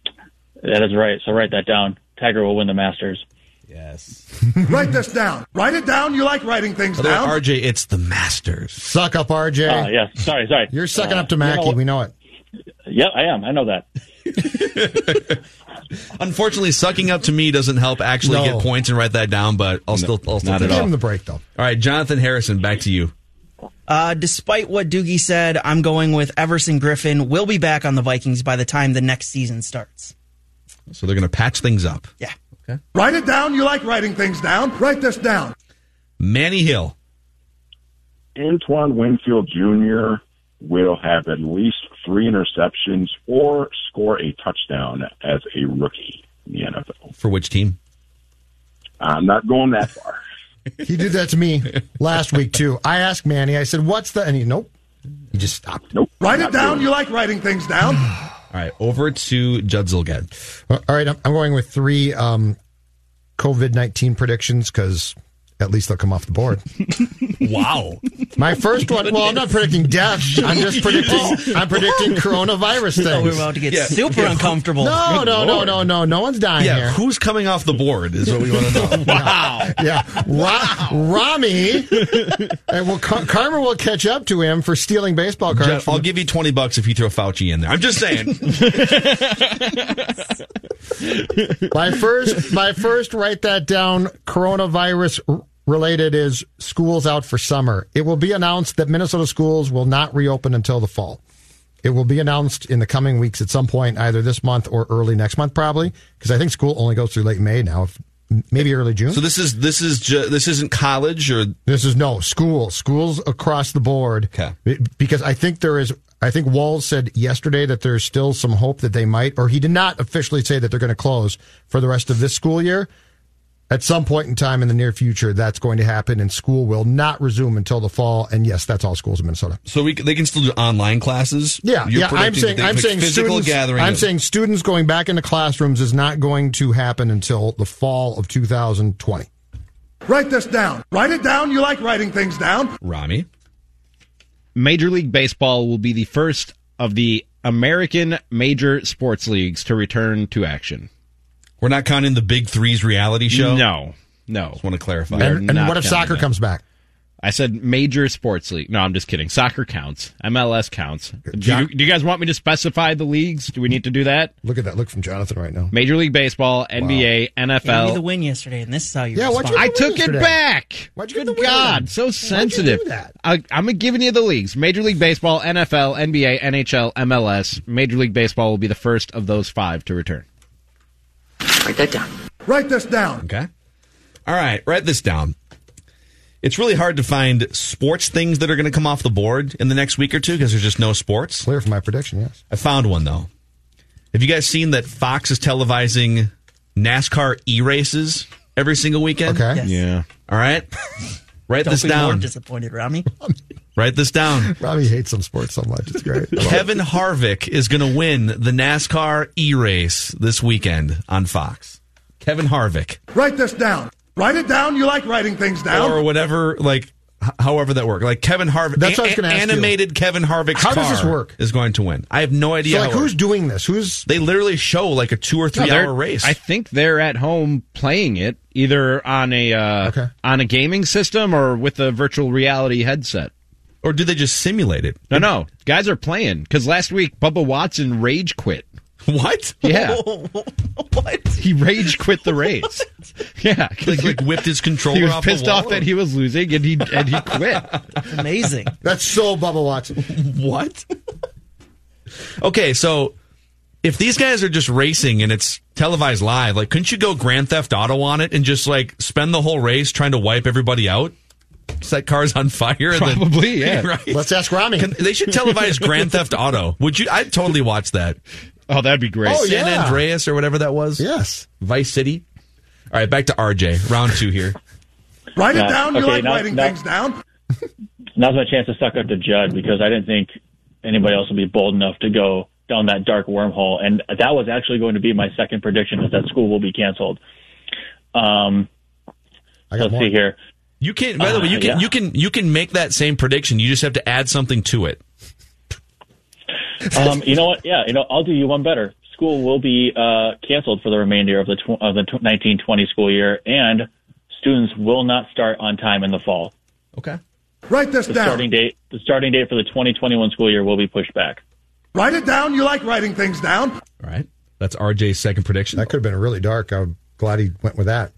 [SPEAKER 17] That is right. So write that down. Tiger will win the Masters.
[SPEAKER 5] Yes.
[SPEAKER 9] Write this down. Write it down. You like writing things
[SPEAKER 5] By the
[SPEAKER 9] down.
[SPEAKER 5] RJ, it's the Masters.
[SPEAKER 6] Suck up, RJ.
[SPEAKER 17] Uh, yes. Sorry, sorry.
[SPEAKER 6] You're sucking
[SPEAKER 17] Uh,
[SPEAKER 6] up to
[SPEAKER 17] you know
[SPEAKER 6] Mackey. we know it.
[SPEAKER 17] Yep, I am. I know that.
[SPEAKER 5] Unfortunately, sucking up to me doesn't help actually
[SPEAKER 6] No.
[SPEAKER 5] get points and write that down. But I'll still, I'll still
[SPEAKER 2] not at
[SPEAKER 5] it.
[SPEAKER 6] Give him the break, though.
[SPEAKER 5] All right, Jonathan Harrison, back to you.
[SPEAKER 8] Uh, despite what Doogie said, I'm going with Everson Griffen. Will be back on the Vikings by the time the next season starts.
[SPEAKER 5] So they're going to patch things up.
[SPEAKER 8] Yeah. Okay.
[SPEAKER 9] Write it down. You like writing things down. Write this down.
[SPEAKER 5] Manny Hill.
[SPEAKER 16] Antoine Winfield Jr. will have at least three interceptions or score a touchdown as a rookie in the NFL.
[SPEAKER 5] For which team?
[SPEAKER 16] I'm not going that far.
[SPEAKER 6] He did that to me last week, too. I asked Manny, I said, what's the. And he, nope. He just stopped.
[SPEAKER 16] Nope.
[SPEAKER 9] Write it down.
[SPEAKER 16] doing
[SPEAKER 9] You like writing things down.
[SPEAKER 5] All right, over to Judd Zulgad.
[SPEAKER 6] All right, I'm I'm going with three um, COVID 19 predictions because at least they'll come off the board.
[SPEAKER 5] Wow.
[SPEAKER 6] My first one, well, I'm not predicting death. I'm just predicting, I'm predicting coronavirus
[SPEAKER 8] Oh, we're
[SPEAKER 6] things.
[SPEAKER 8] about to get
[SPEAKER 5] Yeah.
[SPEAKER 8] super
[SPEAKER 5] Yeah.
[SPEAKER 8] uncomfortable.
[SPEAKER 6] No,
[SPEAKER 5] Good
[SPEAKER 6] no, no,
[SPEAKER 5] Lord.
[SPEAKER 6] no, no. No one's dying
[SPEAKER 5] Yeah,
[SPEAKER 6] here.
[SPEAKER 5] who's coming off the board is what we want to know. wow.
[SPEAKER 6] Yeah, Ra- Rami. and well, Car- Karma will catch up to him for stealing baseball cards.
[SPEAKER 5] Judd,
[SPEAKER 6] from
[SPEAKER 5] I'll
[SPEAKER 6] the-
[SPEAKER 5] give you 20 bucks if you throw Fauci in there. I'm just saying.
[SPEAKER 6] my first, my first. Write that down. Coronavirus r- related is schools out for summer. It will be announced that Minnesota schools will not reopen until the fall. It will be announced in the coming weeks at some point, either this month or early next month, probably, because I think school only goes through late May now, if, maybe early June.
[SPEAKER 5] so this is this is ju- this isn't college or
[SPEAKER 6] This is no school, schools across the board.
[SPEAKER 5] Okay.
[SPEAKER 6] Because I think there is, I think Walz said yesterday that there's still some hope that they might, or he did not officially say that they're going to close for the rest of this school year. At some point in time in the near future, that's going to happen, and school will not resume until the fall. And yes, that's all schools in Minnesota.
[SPEAKER 5] so we they can still do online classes.
[SPEAKER 6] Yeah,
[SPEAKER 5] You're
[SPEAKER 6] yeah. I'm
[SPEAKER 5] predicting
[SPEAKER 6] saying, I'm saying
[SPEAKER 5] physical
[SPEAKER 6] students.
[SPEAKER 5] gathering.
[SPEAKER 6] I'm
[SPEAKER 5] of-
[SPEAKER 6] saying students going back into classrooms is not going to happen until the fall of 2020.
[SPEAKER 9] Write this down. Write it down. You like writing things down.
[SPEAKER 5] Rami.
[SPEAKER 2] Major League Baseball will be the first of the American major sports leagues to return to action.
[SPEAKER 5] We're not counting the Big Three's reality show.
[SPEAKER 2] No, no.
[SPEAKER 5] Just want to clarify.
[SPEAKER 6] And, and what if soccer
[SPEAKER 2] that.
[SPEAKER 6] comes back?
[SPEAKER 2] I said major sports league. No, I'm just kidding. Soccer counts. MLS counts. Do you, do you guys want me to specify the leagues? Do we need to do that?
[SPEAKER 6] Look at that look from Jonathan right now.
[SPEAKER 2] Major League Baseball, NBA,
[SPEAKER 8] Gave me the win yesterday, and this is how you
[SPEAKER 6] Yeah, what'd
[SPEAKER 8] respond.
[SPEAKER 2] I
[SPEAKER 6] you
[SPEAKER 2] took it back.
[SPEAKER 6] Why'd you
[SPEAKER 2] Good
[SPEAKER 6] get the win?
[SPEAKER 2] God, so sensitive.
[SPEAKER 6] do that?
[SPEAKER 2] I, I'm giving you the leagues: Major League Baseball, NFL, NBA, NHL, MLS. Major League Baseball will be the first of those five to return.
[SPEAKER 15] Write that down.
[SPEAKER 9] Write this down.
[SPEAKER 5] Okay. All right, write this down. It's really hard to find sports things that are going to come off the board in the next week or two because there's just no sports.
[SPEAKER 6] Clear from my prediction, yes.
[SPEAKER 5] I found one though. Have you guys seen that Fox is televising NASCAR e races every single weekend?
[SPEAKER 6] Okay.
[SPEAKER 8] Yes.
[SPEAKER 2] Yeah.
[SPEAKER 5] All right. Write
[SPEAKER 8] Don't
[SPEAKER 5] this
[SPEAKER 8] be more
[SPEAKER 5] down.
[SPEAKER 8] disappointed, Rami.
[SPEAKER 5] Write this down.
[SPEAKER 6] Robbie hates some sports so much. It's great. I love it.
[SPEAKER 5] Kevin Harvick is going to win the NASCAR e race this weekend on Fox. Kevin Harvick.
[SPEAKER 9] Write this down. Write it down. You like writing things down.
[SPEAKER 5] or whatever, like h- however that works. Like Kevin Harvick,
[SPEAKER 6] That's what I was gonna ask you.
[SPEAKER 5] animated Kevin Harvick's
[SPEAKER 6] How does this work?
[SPEAKER 5] Is going to win. I have no idea.
[SPEAKER 6] So, like,
[SPEAKER 5] how
[SPEAKER 6] who's
[SPEAKER 5] works.
[SPEAKER 6] doing this? Who's
[SPEAKER 5] They literally show like a two or three
[SPEAKER 2] No, they're-
[SPEAKER 5] hour race.
[SPEAKER 2] I think they're at home playing it either on a uh,
[SPEAKER 6] Okay.
[SPEAKER 2] on a gaming system or with a virtual reality headset.
[SPEAKER 5] Or do they just simulate it?
[SPEAKER 2] No, no, guys are playing because last week Bubba Watson rage quit.
[SPEAKER 5] What?
[SPEAKER 2] Yeah.
[SPEAKER 8] what?
[SPEAKER 2] He rage quit the race. Yeah, 'cause,
[SPEAKER 5] Like, like whipped his controller
[SPEAKER 2] he was
[SPEAKER 5] off the
[SPEAKER 2] pissed
[SPEAKER 5] wall,
[SPEAKER 2] off
[SPEAKER 5] or-
[SPEAKER 2] that he was losing, and he and he quit.
[SPEAKER 8] Amazing.
[SPEAKER 6] That's so Bubba Watson.
[SPEAKER 5] What? okay, so if these guys are just racing and it's televised live, like couldn't you go Grand Theft Auto on it and just like spend the whole race trying to wipe everybody out? Set cars on fire? And then-
[SPEAKER 2] Probably, yeah.
[SPEAKER 5] right?
[SPEAKER 6] Let's ask Rami.
[SPEAKER 5] Can- they should televise Grand Theft Auto. Would you? I'd totally watch that.
[SPEAKER 2] Oh, that'd be great.
[SPEAKER 6] Oh,
[SPEAKER 5] San
[SPEAKER 6] yeah.
[SPEAKER 5] Andreas or whatever that was.
[SPEAKER 6] Yes.
[SPEAKER 5] Vice City. All right, back to RJ. Round two here.
[SPEAKER 9] Write it
[SPEAKER 17] Now-
[SPEAKER 9] down. You
[SPEAKER 17] okay,
[SPEAKER 9] like
[SPEAKER 17] now-
[SPEAKER 9] writing
[SPEAKER 17] now-
[SPEAKER 9] things down.
[SPEAKER 17] Now's my chance to suck up to Judd because I didn't think anybody else would be bold enough to go down that dark wormhole. And that was actually going to be my second prediction is that school will be canceled. Um,
[SPEAKER 6] I got
[SPEAKER 17] let's
[SPEAKER 6] more.
[SPEAKER 17] see here.
[SPEAKER 5] You can. By the way, you
[SPEAKER 17] Uh,
[SPEAKER 5] can
[SPEAKER 17] yeah.
[SPEAKER 5] you can you can make that same prediction. You just have to add something to it.
[SPEAKER 17] Um, you know what? Yeah, you know, I'll do you one better. School will be uh, canceled for the remainder of the tw- of the t- 1920 school year, and students will not start on time in the fall.
[SPEAKER 5] Okay.
[SPEAKER 9] Write this
[SPEAKER 17] The
[SPEAKER 9] down.
[SPEAKER 17] starting date the starting date for the 2021 school year will be pushed back.
[SPEAKER 9] Write it down. You like writing things down.
[SPEAKER 5] All right. That's RJ's second prediction.
[SPEAKER 6] That could have been really dark. I'm glad he went with that.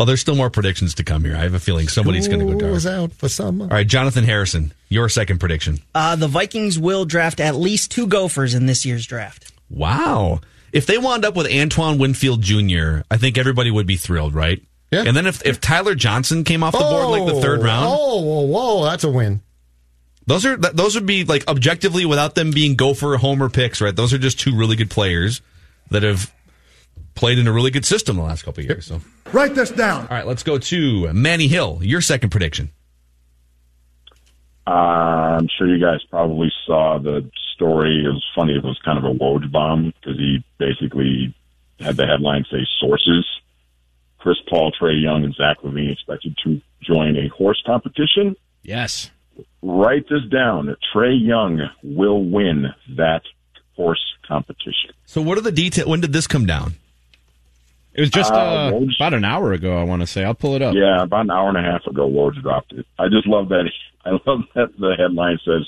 [SPEAKER 5] Well, there's still more predictions to come here. I have a feeling somebody's going to go
[SPEAKER 6] Who
[SPEAKER 5] dark.
[SPEAKER 6] was out for summer.
[SPEAKER 5] All right, Jonathan Harrison, your second prediction.
[SPEAKER 8] Uh, the Vikings will draft at least two Gophers in this year's draft.
[SPEAKER 5] Wow. If they wound up with Antoine Winfield Jr., I think everybody would be thrilled, right?
[SPEAKER 6] Yeah.
[SPEAKER 5] And then if, if Tyler Johnson came off the board like the third round,
[SPEAKER 6] Oh, whoa, whoa, that's a win.
[SPEAKER 5] those are those would be like objectively without them being Gopher homer picks, right? Those are just two really good players that have played in a really good system the last couple of years. So,
[SPEAKER 9] Write this down.
[SPEAKER 5] all right, let's go to Manny Hill. Your second prediction.
[SPEAKER 16] Uh, I'm sure you guys probably saw the story. It was funny. It was kind of a Woj bomb because he basically had the headline say sources. Chris Paul, Trae Young, and Zach LaVine expected to join a horse competition.
[SPEAKER 2] Yes.
[SPEAKER 16] Write this down. Trae Young will win that horse competition.
[SPEAKER 5] So, what are the details? When did this come down?
[SPEAKER 2] It was just
[SPEAKER 16] Uh,
[SPEAKER 2] uh,
[SPEAKER 16] Woj-
[SPEAKER 2] about an hour ago. I want to say. I'll pull it up.
[SPEAKER 16] Yeah, about an hour and a half ago, Woj dropped it. I just love that. I love that the headline says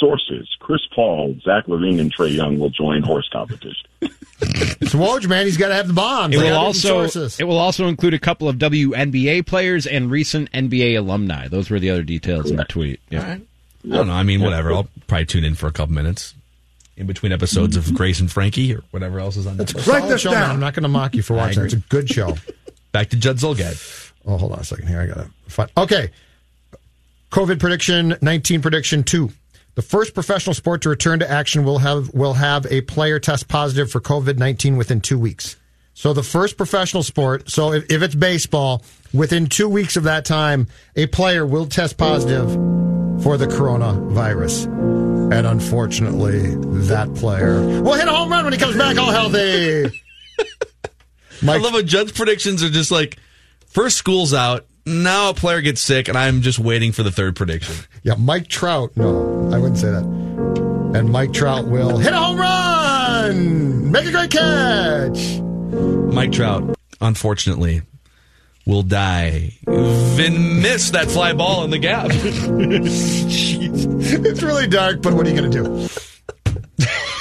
[SPEAKER 16] sources: Chris Paul, Zach LaVine, and Trae Young will join horse competition.
[SPEAKER 6] It's Woj, man. He's got to have the bombs.
[SPEAKER 2] It will also it will also include a couple of WNBA players and recent NBA alumni. Those were the other details in the tweet. Yeah.
[SPEAKER 5] I don't know. I mean, whatever. I'll probably tune in for a couple minutes in between episodes of Grace and Frankie or whatever else is on Netflix.
[SPEAKER 6] Solid
[SPEAKER 9] Write this
[SPEAKER 6] show, man. I'm not going to mock you for watching. It's a good show.
[SPEAKER 5] Back to Judd Zulgad.
[SPEAKER 6] Oh, hold on a second here. I got to find. Okay. COVID prediction 19 prediction 2. The first professional sport to return to action will have will have a player test positive for COVID-19 within 2 weeks. So the first professional sport, so if, if it's baseball, within 2 weeks of that time, a player will test positive for the coronavirus. And unfortunately, that player will hit a home run when he comes back all healthy.
[SPEAKER 5] I love how Judd's predictions are just like first school's out, now a player gets sick, and I'm just waiting for the third prediction.
[SPEAKER 6] Yeah, Mike Trout. No, I wouldn't say that. And Mike Trout will hit a home run, make a great catch.
[SPEAKER 5] Mike Trout, unfortunately, will die. Then miss that fly ball in the gap. Jeez.
[SPEAKER 6] It's really dark, but what are you going to do?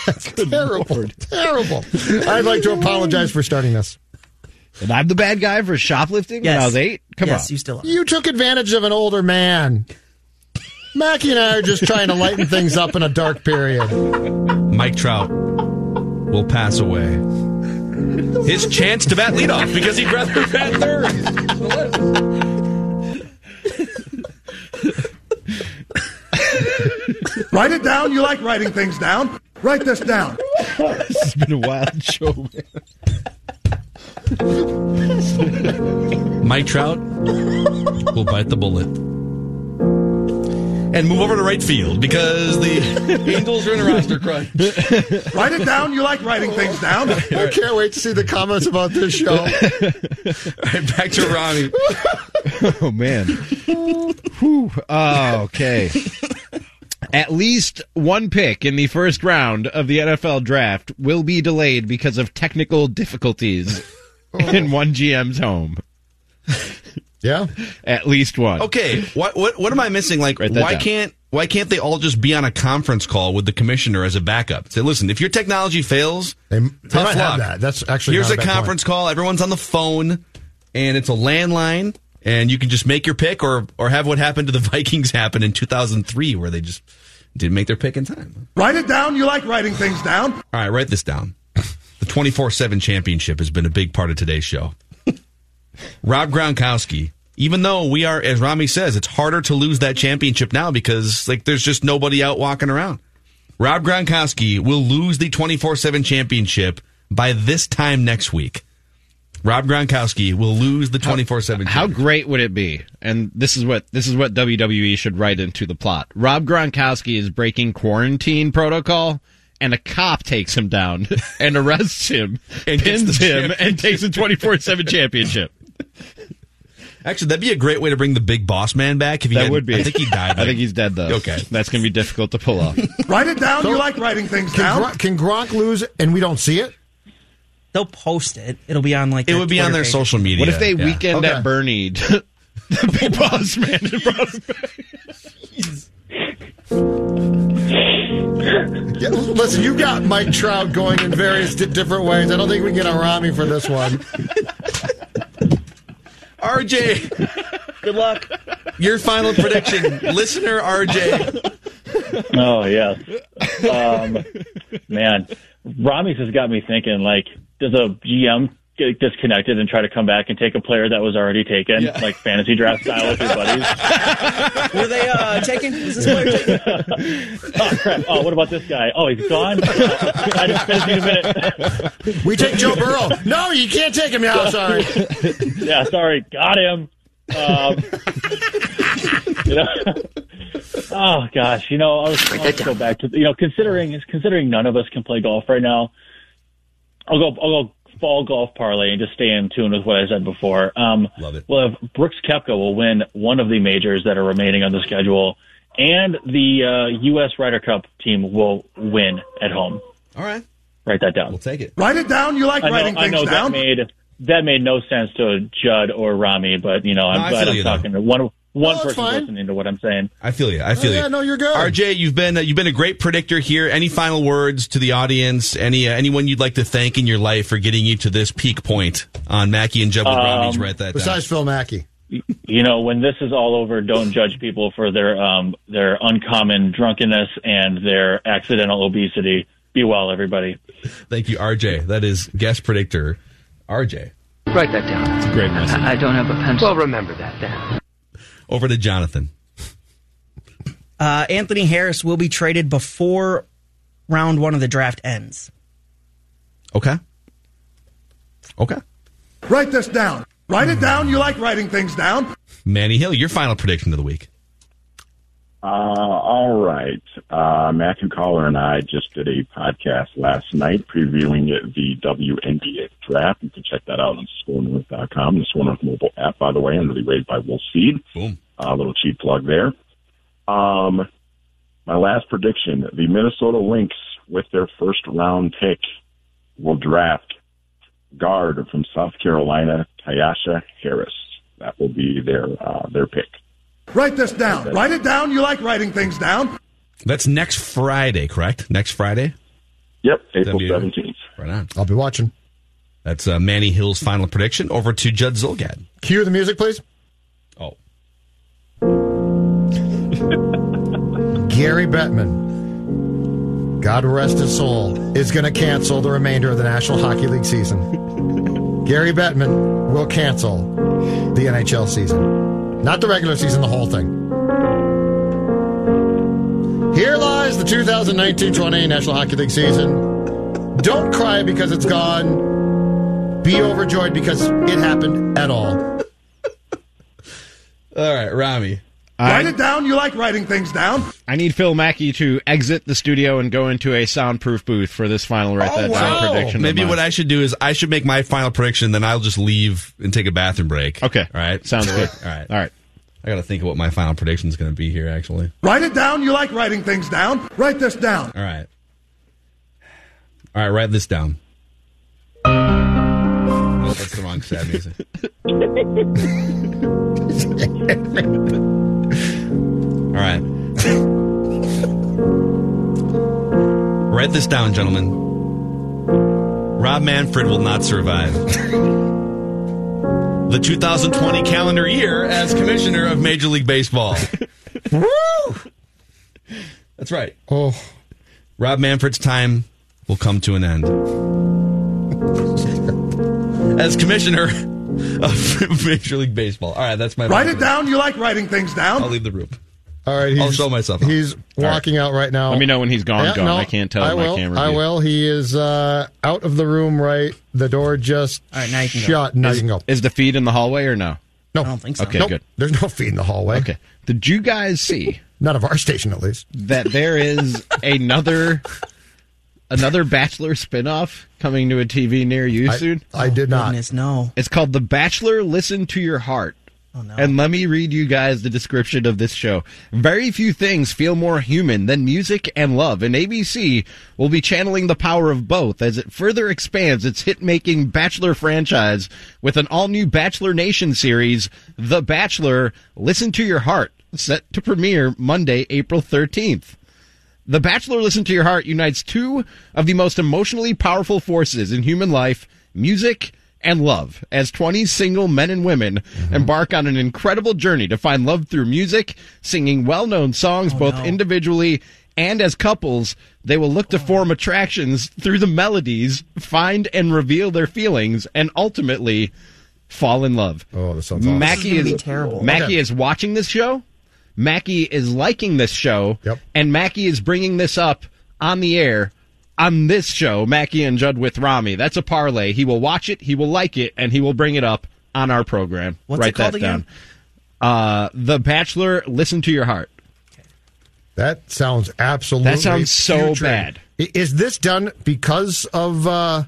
[SPEAKER 6] That's terrible. Terrible. I'd like to apologize for starting this.
[SPEAKER 2] And I'm the bad guy for shoplifting when I was eight. Come
[SPEAKER 8] yes,
[SPEAKER 2] on.
[SPEAKER 8] you still are.
[SPEAKER 6] You took advantage of an older man. Mackey and I are just trying to lighten things up in a dark period.
[SPEAKER 5] Mike Trout will pass away. His chance to bat leadoff because he'd rather bat third.
[SPEAKER 9] Write it down. You like writing things down. Write this down.
[SPEAKER 2] this has been a wild show, man.
[SPEAKER 5] Mike Trout will bite the bullet. And move over to right field because the Angels are in a roster crunch.
[SPEAKER 9] Write it down. You like writing things down.
[SPEAKER 6] I can't wait to see the comments about this show.
[SPEAKER 5] All right, back to Ronnie.
[SPEAKER 2] Oh man. Whew. Oh, okay. At least one pick in the first round of the NFL draft will be delayed because of technical difficulties oh. in one GM's home.
[SPEAKER 6] Yeah.
[SPEAKER 2] At least one.
[SPEAKER 5] Okay, what what what am I missing? Like, why
[SPEAKER 2] down.
[SPEAKER 5] can't why can't they all just be on a conference call with the commissioner as a backup? Say, listen, if your technology fails,
[SPEAKER 6] they,
[SPEAKER 5] tough
[SPEAKER 6] might have
[SPEAKER 5] luck.
[SPEAKER 6] that. That's actually
[SPEAKER 5] here's
[SPEAKER 6] not
[SPEAKER 5] a
[SPEAKER 6] a bad
[SPEAKER 5] conference call. Everyone's on the phone, and it's a landline, and you can just make your pick, or or have what happened to the Vikings happen in 2003, where they just didn't make their pick in time.
[SPEAKER 9] Write it down. You like writing things down.
[SPEAKER 5] All right, write this down. The 24 7 championship has been a big part of today's show. Rob Gronkowski, even though we are, as Rami says, it's harder to lose that championship now because like there's just nobody out walking around. Rob Gronkowski will lose the 24 7 championship by this time next week. Rob Gronkowski will lose the 24 7
[SPEAKER 2] How great would it be? And this is what this is what WWE should write into the plot. Rob Gronkowski is breaking quarantine protocol, and a cop takes him down and arrests him,
[SPEAKER 5] And
[SPEAKER 2] pins him, and takes the twenty four seven championship.
[SPEAKER 5] Actually, that'd be a great way to bring the big boss man back. If he
[SPEAKER 2] That
[SPEAKER 5] had-
[SPEAKER 2] would be.
[SPEAKER 5] I think he died.
[SPEAKER 2] I think he's dead though.
[SPEAKER 5] Okay.
[SPEAKER 2] that's gonna be difficult to pull off.
[SPEAKER 9] Write it down. you like writing things
[SPEAKER 6] Can,
[SPEAKER 9] down.
[SPEAKER 6] Gronk, can Gronk lose and we don't see it?
[SPEAKER 8] They'll post it. It'll be on like
[SPEAKER 5] It
[SPEAKER 8] their
[SPEAKER 5] would be on their
[SPEAKER 8] page.
[SPEAKER 5] social media.
[SPEAKER 2] What if they
[SPEAKER 5] Yeah.
[SPEAKER 2] weekend
[SPEAKER 6] Okay.
[SPEAKER 2] at Bernie? the big boss man in Prospect.
[SPEAKER 6] Yeah, listen, you got Mike Trout going in various di- different ways. I don't think we can get a Rami for this one.
[SPEAKER 5] RJ,
[SPEAKER 8] Good luck.
[SPEAKER 5] your final prediction, listener RJ.
[SPEAKER 17] Oh yes, um, man. Rami's has got me thinking. Like, does a GM get disconnected and try to come back and take a player that was already taken, like fantasy draft style with your buddies?
[SPEAKER 8] Were they uh, taking? Was this player taken?
[SPEAKER 17] oh crap! Oh, what about this guy? Oh, he's gone. I just finished in a minute.
[SPEAKER 6] We take Joe Burrow. No, you can't take him now. Sorry.
[SPEAKER 17] yeah, sorry, got him. Um, you know, oh gosh, you know, I was I'll go back to you know, considering considering none of us can play golf right now. I'll go. I'll go fall golf parlay and just stay in tune with what I said before. Um,
[SPEAKER 5] Love it.
[SPEAKER 17] Well, if Brooks Koepka will win one of the majors that are remaining on the schedule, and the uh, U.S. Ryder Cup team will win at home.
[SPEAKER 5] All right,
[SPEAKER 17] Write that down.
[SPEAKER 5] we'll take it.
[SPEAKER 9] Write it down. You like
[SPEAKER 17] I know,
[SPEAKER 9] writing
[SPEAKER 17] I
[SPEAKER 9] things
[SPEAKER 17] know
[SPEAKER 9] down.
[SPEAKER 17] that made that made no sense to Judd or Rami, but you know, I'm
[SPEAKER 5] No,
[SPEAKER 17] glad I'm
[SPEAKER 5] you, though.
[SPEAKER 17] talking to one one
[SPEAKER 6] that's
[SPEAKER 17] person
[SPEAKER 6] fine.
[SPEAKER 17] listening to what I'm saying.
[SPEAKER 5] I feel you. I feel
[SPEAKER 6] Oh,
[SPEAKER 5] you.
[SPEAKER 6] yeah, no, you're good.
[SPEAKER 5] RJ, you've been uh, you've been a great predictor here. Any final words to the audience? Any uh, anyone you'd like to thank in your life for getting you to this peak point on Mackey and Jeb with
[SPEAKER 17] Um,
[SPEAKER 5] Rami's? Write that
[SPEAKER 6] Besides Phil Mackey.
[SPEAKER 17] You know, when this is all over, don't judge people for their um their uncommon drunkenness and their accidental obesity. Be well, everybody.
[SPEAKER 5] Thank you, RJ. That is guest predictor, RJ.
[SPEAKER 15] Write that down.
[SPEAKER 2] It's a great message.
[SPEAKER 15] I I don't have a pencil. Well, remember that then.
[SPEAKER 5] Over to Jonathan.
[SPEAKER 8] Uh, Anthony Harris will be traded before round one of the draft ends.
[SPEAKER 5] Okay. Okay.
[SPEAKER 9] Write this down. Write it down. You like writing things down.
[SPEAKER 5] Manny Hill, your final prediction of the week.
[SPEAKER 16] Uh, all right. Uh, Matthew Coller and I just did a podcast last night previewing the WNBA draft. You can check that out on scorenorth.com, the Score North mobile app, by the way, and really rated by Wolf Seed.
[SPEAKER 5] Boom.
[SPEAKER 16] A little cheap plug there. Um, my last prediction, the Minnesota Lynx, with their first round pick, will draft guard from South Carolina, Tyasha Harris. That will be their, uh, their pick.
[SPEAKER 9] Write this down. Write it down. You like writing things down.
[SPEAKER 5] That's next Friday, correct? Next Friday?
[SPEAKER 16] Yep, April
[SPEAKER 5] W-
[SPEAKER 16] 17th.
[SPEAKER 5] Right on.
[SPEAKER 6] I'll be watching.
[SPEAKER 5] That's uh, Manny Hill's final prediction. Over to Judd Zulgad.
[SPEAKER 6] Cue the music, please.
[SPEAKER 5] Oh.
[SPEAKER 6] Gary Bettman, God rest his soul, is going to cancel the remainder of the National Hockey League season. Gary Bettman will cancel the NHL season. Not the regular season, the whole thing. Here lies the 2019 20 National Hockey League season. Don't cry because it's gone. Be overjoyed because it happened at all.
[SPEAKER 5] All right, Rami.
[SPEAKER 9] Write it down. You like writing things down.
[SPEAKER 2] I need Phil Mackey to exit the studio and go into a soundproof booth for this final write oh, that down prediction.
[SPEAKER 5] Maybe what I should do is I should make my final prediction, then I'll just leave and take a bathroom break.
[SPEAKER 2] Okay.
[SPEAKER 5] All right.
[SPEAKER 2] Sounds good.
[SPEAKER 5] All right.
[SPEAKER 2] All right.
[SPEAKER 5] I got to think of what my final prediction is going to be here, actually.
[SPEAKER 9] Write it down. You like writing things down. Write this down.
[SPEAKER 5] All right. All right, write this down. Oh, that's the wrong sad music. All right. Write this down, gentlemen. Rob Manfred will not survive the 2020 calendar year as commissioner of Major League Baseball.
[SPEAKER 6] Woo!
[SPEAKER 5] That's right.
[SPEAKER 6] Oh.
[SPEAKER 5] Rob Manfred's time will come to an end. As commissioner of Major League Baseball. All right, that's my
[SPEAKER 9] Write it down. You like writing things down.
[SPEAKER 5] I'll leave the room.
[SPEAKER 6] All right, he's,
[SPEAKER 5] I'll show myself. out.
[SPEAKER 6] He's walking out right now.
[SPEAKER 2] Let me know when he's gone,
[SPEAKER 6] Yeah,
[SPEAKER 2] gone.
[SPEAKER 6] no,
[SPEAKER 2] I can't tell
[SPEAKER 6] I
[SPEAKER 2] with my
[SPEAKER 6] will.
[SPEAKER 2] camera
[SPEAKER 6] I
[SPEAKER 2] view.
[SPEAKER 6] will. He is uh, out of the room. Right, the door just
[SPEAKER 8] All right, now you can go.
[SPEAKER 6] Now
[SPEAKER 2] is,
[SPEAKER 6] you can go.
[SPEAKER 2] is the feed in the hallway or no?
[SPEAKER 6] No,
[SPEAKER 8] I don't think so.
[SPEAKER 2] Okay,
[SPEAKER 6] Nope.
[SPEAKER 2] good.
[SPEAKER 6] There's no feed in the hallway.
[SPEAKER 2] Okay. Did you guys see
[SPEAKER 6] None of our station, at least.
[SPEAKER 2] that there is another another Bachelor spinoff coming to a TV near you
[SPEAKER 6] I,
[SPEAKER 2] soon?
[SPEAKER 6] I did not.
[SPEAKER 8] Goodness, no.
[SPEAKER 2] It's called The Bachelor Listen to Your Heart.
[SPEAKER 8] Oh, no.
[SPEAKER 2] And let me read you guys the description of this show. Very few things feel more human than music and love, and ABC will be channeling the power of both as it further expands its hit making Bachelor franchise with an all new Bachelor Nation series, The Bachelor Listen to Your Heart, set to premiere Monday, April 13th. The Bachelor Listen to Your Heart unites two of the most emotionally powerful forces in human life, music and love, as 20 single men and women mm-hmm. embark on an incredible journey to find love through music, singing well-known songs oh, both
[SPEAKER 8] no.
[SPEAKER 2] individually and as couples. They will look to oh. form attractions through the melodies, find and reveal their feelings, and ultimately fall in love.
[SPEAKER 6] Oh, that sounds awesome.
[SPEAKER 2] Mackey
[SPEAKER 8] This is gonna
[SPEAKER 2] is
[SPEAKER 8] be terrible.
[SPEAKER 2] Mackey
[SPEAKER 6] Okay.
[SPEAKER 2] is watching this show. Mackey is liking this show.
[SPEAKER 6] Yep.
[SPEAKER 2] And Mackey is bringing this up on the air on this show, Mackey and Judd with Rami. That's a parlay. He will watch it, he will like it, and he will bring it up on our program.
[SPEAKER 8] What's
[SPEAKER 2] Write
[SPEAKER 8] it called
[SPEAKER 2] that
[SPEAKER 8] again?
[SPEAKER 2] down. Uh, the Bachelor, listen to your heart.
[SPEAKER 6] That sounds absolutely.
[SPEAKER 2] That sounds so
[SPEAKER 6] putrid.
[SPEAKER 2] bad.
[SPEAKER 6] Is this done because of uh,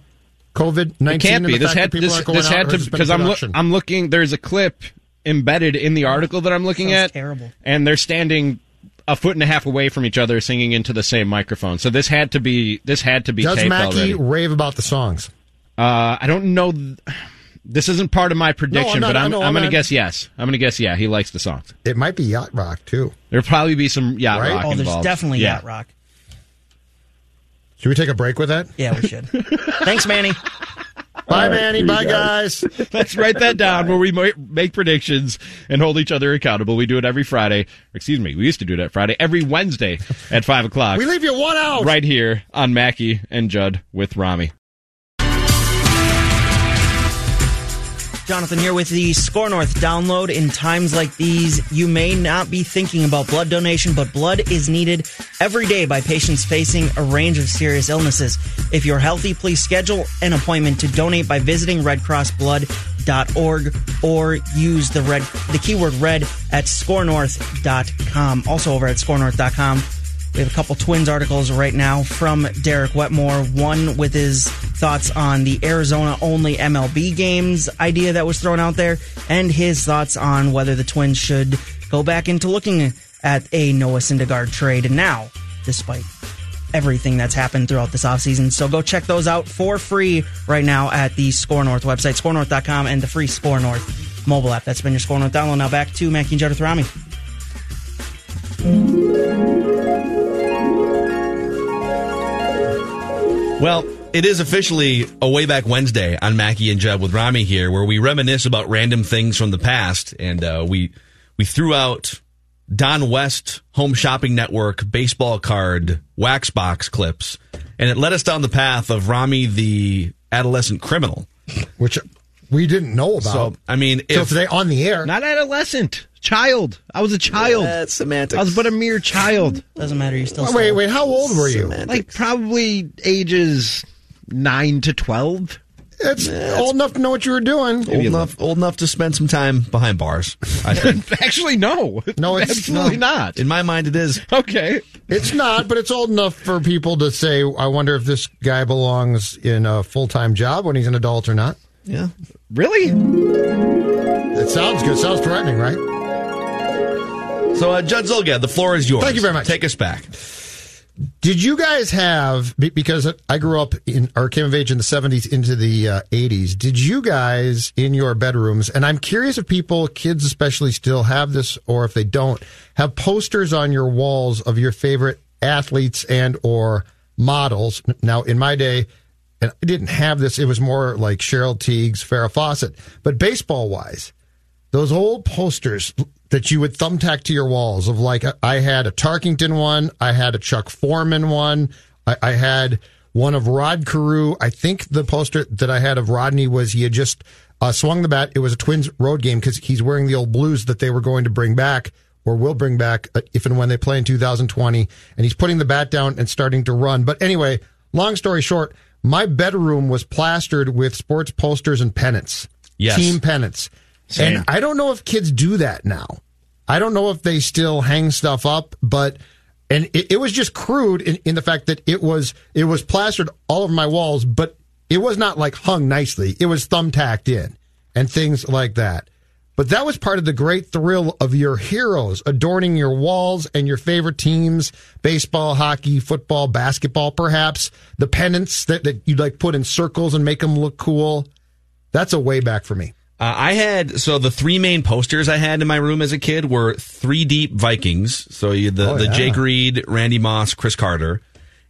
[SPEAKER 6] COVID
[SPEAKER 2] It
[SPEAKER 6] nineteen?
[SPEAKER 2] can't be. This had this, this had to because I'm loo- I'm looking. There's a clip embedded in the article that I'm looking
[SPEAKER 8] Sounds
[SPEAKER 2] at.
[SPEAKER 8] terrible.
[SPEAKER 2] And they're standing a foot and a half away from each other, singing into the same microphone. So this had to be this had to be
[SPEAKER 6] Does
[SPEAKER 2] taped
[SPEAKER 6] Mackey
[SPEAKER 2] already.
[SPEAKER 6] rave about the songs?
[SPEAKER 2] Uh, I don't know. th- This isn't part of my prediction,
[SPEAKER 6] not-
[SPEAKER 2] but
[SPEAKER 6] I
[SPEAKER 2] I'm,
[SPEAKER 6] know,
[SPEAKER 2] I'm
[SPEAKER 6] I'm
[SPEAKER 2] going to
[SPEAKER 6] not-
[SPEAKER 2] guess yes. I'm going to guess yeah. He likes the songs.
[SPEAKER 6] It might be yacht rock too.
[SPEAKER 2] There'll probably be some yacht
[SPEAKER 6] Right?
[SPEAKER 2] rock
[SPEAKER 8] Oh, there's
[SPEAKER 2] involved.
[SPEAKER 8] definitely
[SPEAKER 2] yeah.
[SPEAKER 8] yacht rock.
[SPEAKER 6] Should we take a break with that?
[SPEAKER 8] Yeah, we should. Thanks, Manny.
[SPEAKER 6] Bye,
[SPEAKER 16] right,
[SPEAKER 6] Manny. Bye,
[SPEAKER 16] guys.
[SPEAKER 6] guys.
[SPEAKER 2] Let's write that down where we make predictions and hold each other accountable. We do it every Friday. Excuse me, we used to do that Friday. Every Wednesday at 5 o'clock.
[SPEAKER 6] We leave you one out.
[SPEAKER 2] right here on Mackey and Judd with Rami.
[SPEAKER 8] Jonathan here with the Score North download. In times like these, you may not be thinking about blood donation, but blood is needed every day by patients facing a range of serious illnesses. If you're healthy, please schedule an appointment to donate by visiting redcrossblood.org or use the red the keyword red at scorenorth.com. Also over at scorenorth.com. We have a couple twins articles right now from Derek Wetmore. One with his thoughts on the Arizona only MLB games idea that was thrown out there, and his thoughts on whether the Twins should go back into looking at a Noah Syndergaard trade now, despite everything that's happened throughout this offseason. So go check those out for free right now at the Score North website, scorenorth.com, and the free Score North mobile app. That's been your Score North download. Now back to Mackey and Judd with Rami.
[SPEAKER 5] Well, it is officially a way back Wednesday on Mackey and Jeb with Rami here, where we reminisce about random things from the past, and uh, we we threw out Don West Home Shopping Network baseball card wax box clips, and it led us down the path of Rami the adolescent criminal.
[SPEAKER 6] Which we didn't know about.
[SPEAKER 5] So I mean,
[SPEAKER 6] Till
[SPEAKER 5] if
[SPEAKER 6] today on the air.
[SPEAKER 2] Not adolescent, child. I was a child.
[SPEAKER 5] That's semantics.
[SPEAKER 2] I was but a mere child.
[SPEAKER 8] Doesn't matter. You're still
[SPEAKER 6] Oh, wait, wait. How old were you?
[SPEAKER 2] Like probably ages 9 to 12.
[SPEAKER 6] It's old enough to know what you were doing.
[SPEAKER 5] old enough, old enough to spend some time behind bars, I think.
[SPEAKER 2] Actually, no.
[SPEAKER 6] No, it's
[SPEAKER 2] Absolutely
[SPEAKER 6] no.
[SPEAKER 2] not.
[SPEAKER 5] In my mind, it is.
[SPEAKER 2] Okay.
[SPEAKER 6] It's not, but it's old enough for people to say, I wonder if this guy belongs in a full time job when he's an adult or not.
[SPEAKER 5] Yeah.
[SPEAKER 2] Really?
[SPEAKER 6] It sounds good. Sounds threatening, right?
[SPEAKER 5] So, uh, Judd Zulgad, the floor is yours.
[SPEAKER 6] Thank you very much.
[SPEAKER 5] Take us back.
[SPEAKER 6] Did you guys have, because I grew up in, or came of age in the 70s into the uh, 80s, did you guys in your bedrooms, and I'm curious if people, kids especially, still have this or if they don't, have posters on your walls of your favorite athletes and or models. Now, in my day, and I didn't have this, it was more like Cheryl Tiegs, Farrah Fawcett. But baseball wise, those old posters that you would thumbtack to your walls of like, I had a Tarkenton one, I had a Chuck Foreman one, I, I had one of Rod Carew. I think the poster that I had of Rodney was he had just uh, swung the bat. It was a Twins road game because he's wearing the old blues that they were going to bring back or will bring back uh, if and when they play in 2020. And he's putting the bat down and starting to run. But anyway, long story short, my bedroom was plastered with sports posters and pennants,
[SPEAKER 5] Yes.
[SPEAKER 6] team pennants.
[SPEAKER 5] Same.
[SPEAKER 6] And I don't know if kids do that now. I don't know if they still hang stuff up, but and it, it was just crude in, in the fact that it was it was plastered all over my walls, but it was not like hung nicely. It was thumbtacked in and things like that. But that was part of the great thrill of your heroes adorning your walls and your favorite teams, baseball, hockey, football, basketball, perhaps. The pennants that, that you'd like put in circles and make them look cool. That's a way back for me.
[SPEAKER 5] Uh, I had so the three main posters I had in my room as a kid were three deep Vikings. So you the
[SPEAKER 6] Oh,
[SPEAKER 5] the
[SPEAKER 6] yeah.
[SPEAKER 5] Jake Reed, Randy Moss, Cris Carter,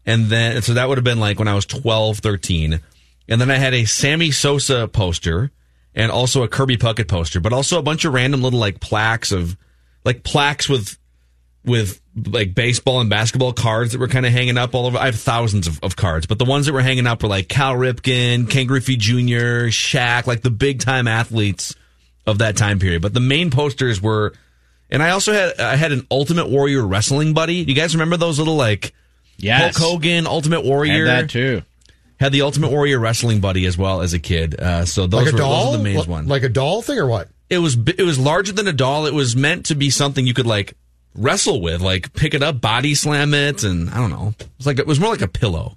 [SPEAKER 5] and then so that would have been like when I was 12, 13. and then I had a Sammy Sosa poster and also a Kirby Puckett poster, but also a bunch of random little like plaques of like plaques with with like baseball and basketball cards that were kind of hanging up all over. I have thousands of, of cards, but the ones that were hanging up were like Cal Ripken, Ken Griffey Jr., Shaq, like the big time athletes of that time period. But the main posters were, and I also had I had an Ultimate Warrior wrestling buddy. You guys remember those little like
[SPEAKER 2] Yes.
[SPEAKER 5] Hulk Hogan Ultimate Warrior?
[SPEAKER 2] Had that too.
[SPEAKER 5] Had the Ultimate Warrior wrestling buddy as well as a kid. Uh, so those
[SPEAKER 6] like
[SPEAKER 5] were
[SPEAKER 6] doll,
[SPEAKER 5] those are the main
[SPEAKER 6] Like-
[SPEAKER 5] ones.
[SPEAKER 6] like a doll thing or what?
[SPEAKER 5] It was it was larger than a doll. It was meant to be something you could like wrestle with, like pick it up, body slam it, and I don't know. It was like it was more like a pillow.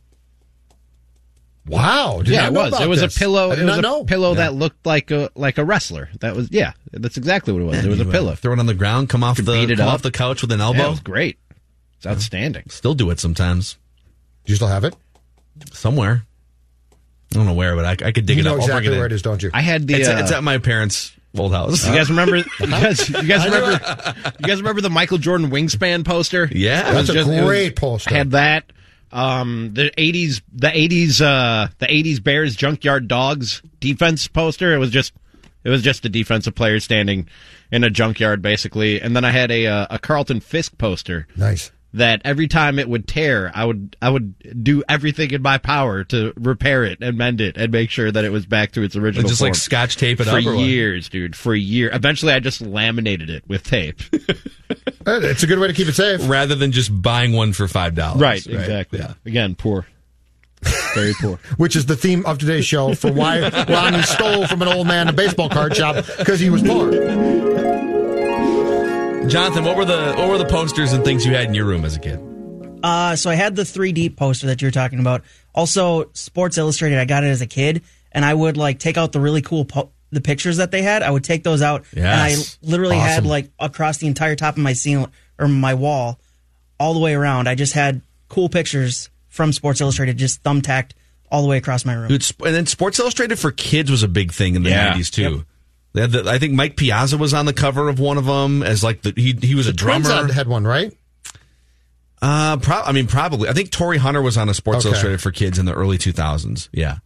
[SPEAKER 6] Wow! did
[SPEAKER 2] yeah, it was. It was
[SPEAKER 6] this.
[SPEAKER 2] a pillow. It was a
[SPEAKER 6] know.
[SPEAKER 2] pillow
[SPEAKER 5] Yeah.
[SPEAKER 2] that looked like a like a wrestler. That was yeah. That's exactly what it was. it was a pillow.
[SPEAKER 5] Throw it on the ground, come off the come off the couch with an
[SPEAKER 2] Yeah,
[SPEAKER 5] elbow.
[SPEAKER 2] it was great. It's outstanding.
[SPEAKER 5] Still do it sometimes.
[SPEAKER 6] Do you still have it?
[SPEAKER 5] Somewhere. I don't know where, but I, I could dig
[SPEAKER 6] You
[SPEAKER 5] it
[SPEAKER 6] know
[SPEAKER 5] up. I'll bring
[SPEAKER 6] exactly
[SPEAKER 5] it in.
[SPEAKER 6] where it is, don't you?
[SPEAKER 2] I had the.
[SPEAKER 5] It's,
[SPEAKER 2] uh,
[SPEAKER 5] at, it's at my parents' old house.
[SPEAKER 2] You guys remember? You guys, you guys remember? You guys remember the Michael Jordan wingspan poster?
[SPEAKER 5] Yeah.
[SPEAKER 2] It was
[SPEAKER 6] That's a
[SPEAKER 2] it was-
[SPEAKER 6] great poster.
[SPEAKER 2] Had that. Um, the '80s, the '80s, uh, the '80s Bears junkyard dogs defense poster. It was just, it was just a defensive player standing in a junkyard, basically. And then I had a uh, a Carlton Fisk poster.
[SPEAKER 6] Nice.
[SPEAKER 2] That every time it would tear, I would I would do everything in my power to repair it and mend it and make sure that it was back to its original.
[SPEAKER 5] just like scotch tape it
[SPEAKER 2] for
[SPEAKER 5] up or what?
[SPEAKER 2] years, dude. For a year. Eventually, I just laminated it with tape.
[SPEAKER 6] It's a good way to keep it safe.
[SPEAKER 5] Rather than just buying one for five dollars.
[SPEAKER 2] Right, exactly.
[SPEAKER 5] Yeah.
[SPEAKER 2] Again, poor. Very poor.
[SPEAKER 6] Which is the theme of today's show for why Ronnie stole from an old man a baseball card shop because he was poor.
[SPEAKER 5] Jonathan, what were the what were the posters and things you had in your room as a kid?
[SPEAKER 8] Uh, so I had the 3D poster that you're talking about. Also, Sports Illustrated. I got it as a kid, and I would like take out the really cool po- the pictures that they had. I would take those out, and I
[SPEAKER 5] Yes.
[SPEAKER 8] literally had like across the entire top of my ceiling or my wall, all the way around. I just had cool pictures from Sports Illustrated, just thumbtacked all the way across my room.
[SPEAKER 5] Dude, and then Sports Illustrated for kids was a big thing in the
[SPEAKER 2] Yeah.
[SPEAKER 5] nineties too. They had the, I think Mike Piazza was on the cover of one of them as like the he he was a
[SPEAKER 6] Twins
[SPEAKER 5] drummer.
[SPEAKER 6] had, had one, right?
[SPEAKER 5] Uh, pro- I mean, probably. I think Torii Hunter was on a Sports
[SPEAKER 6] Okay.
[SPEAKER 5] Illustrated for kids in the early 2000s. Yeah.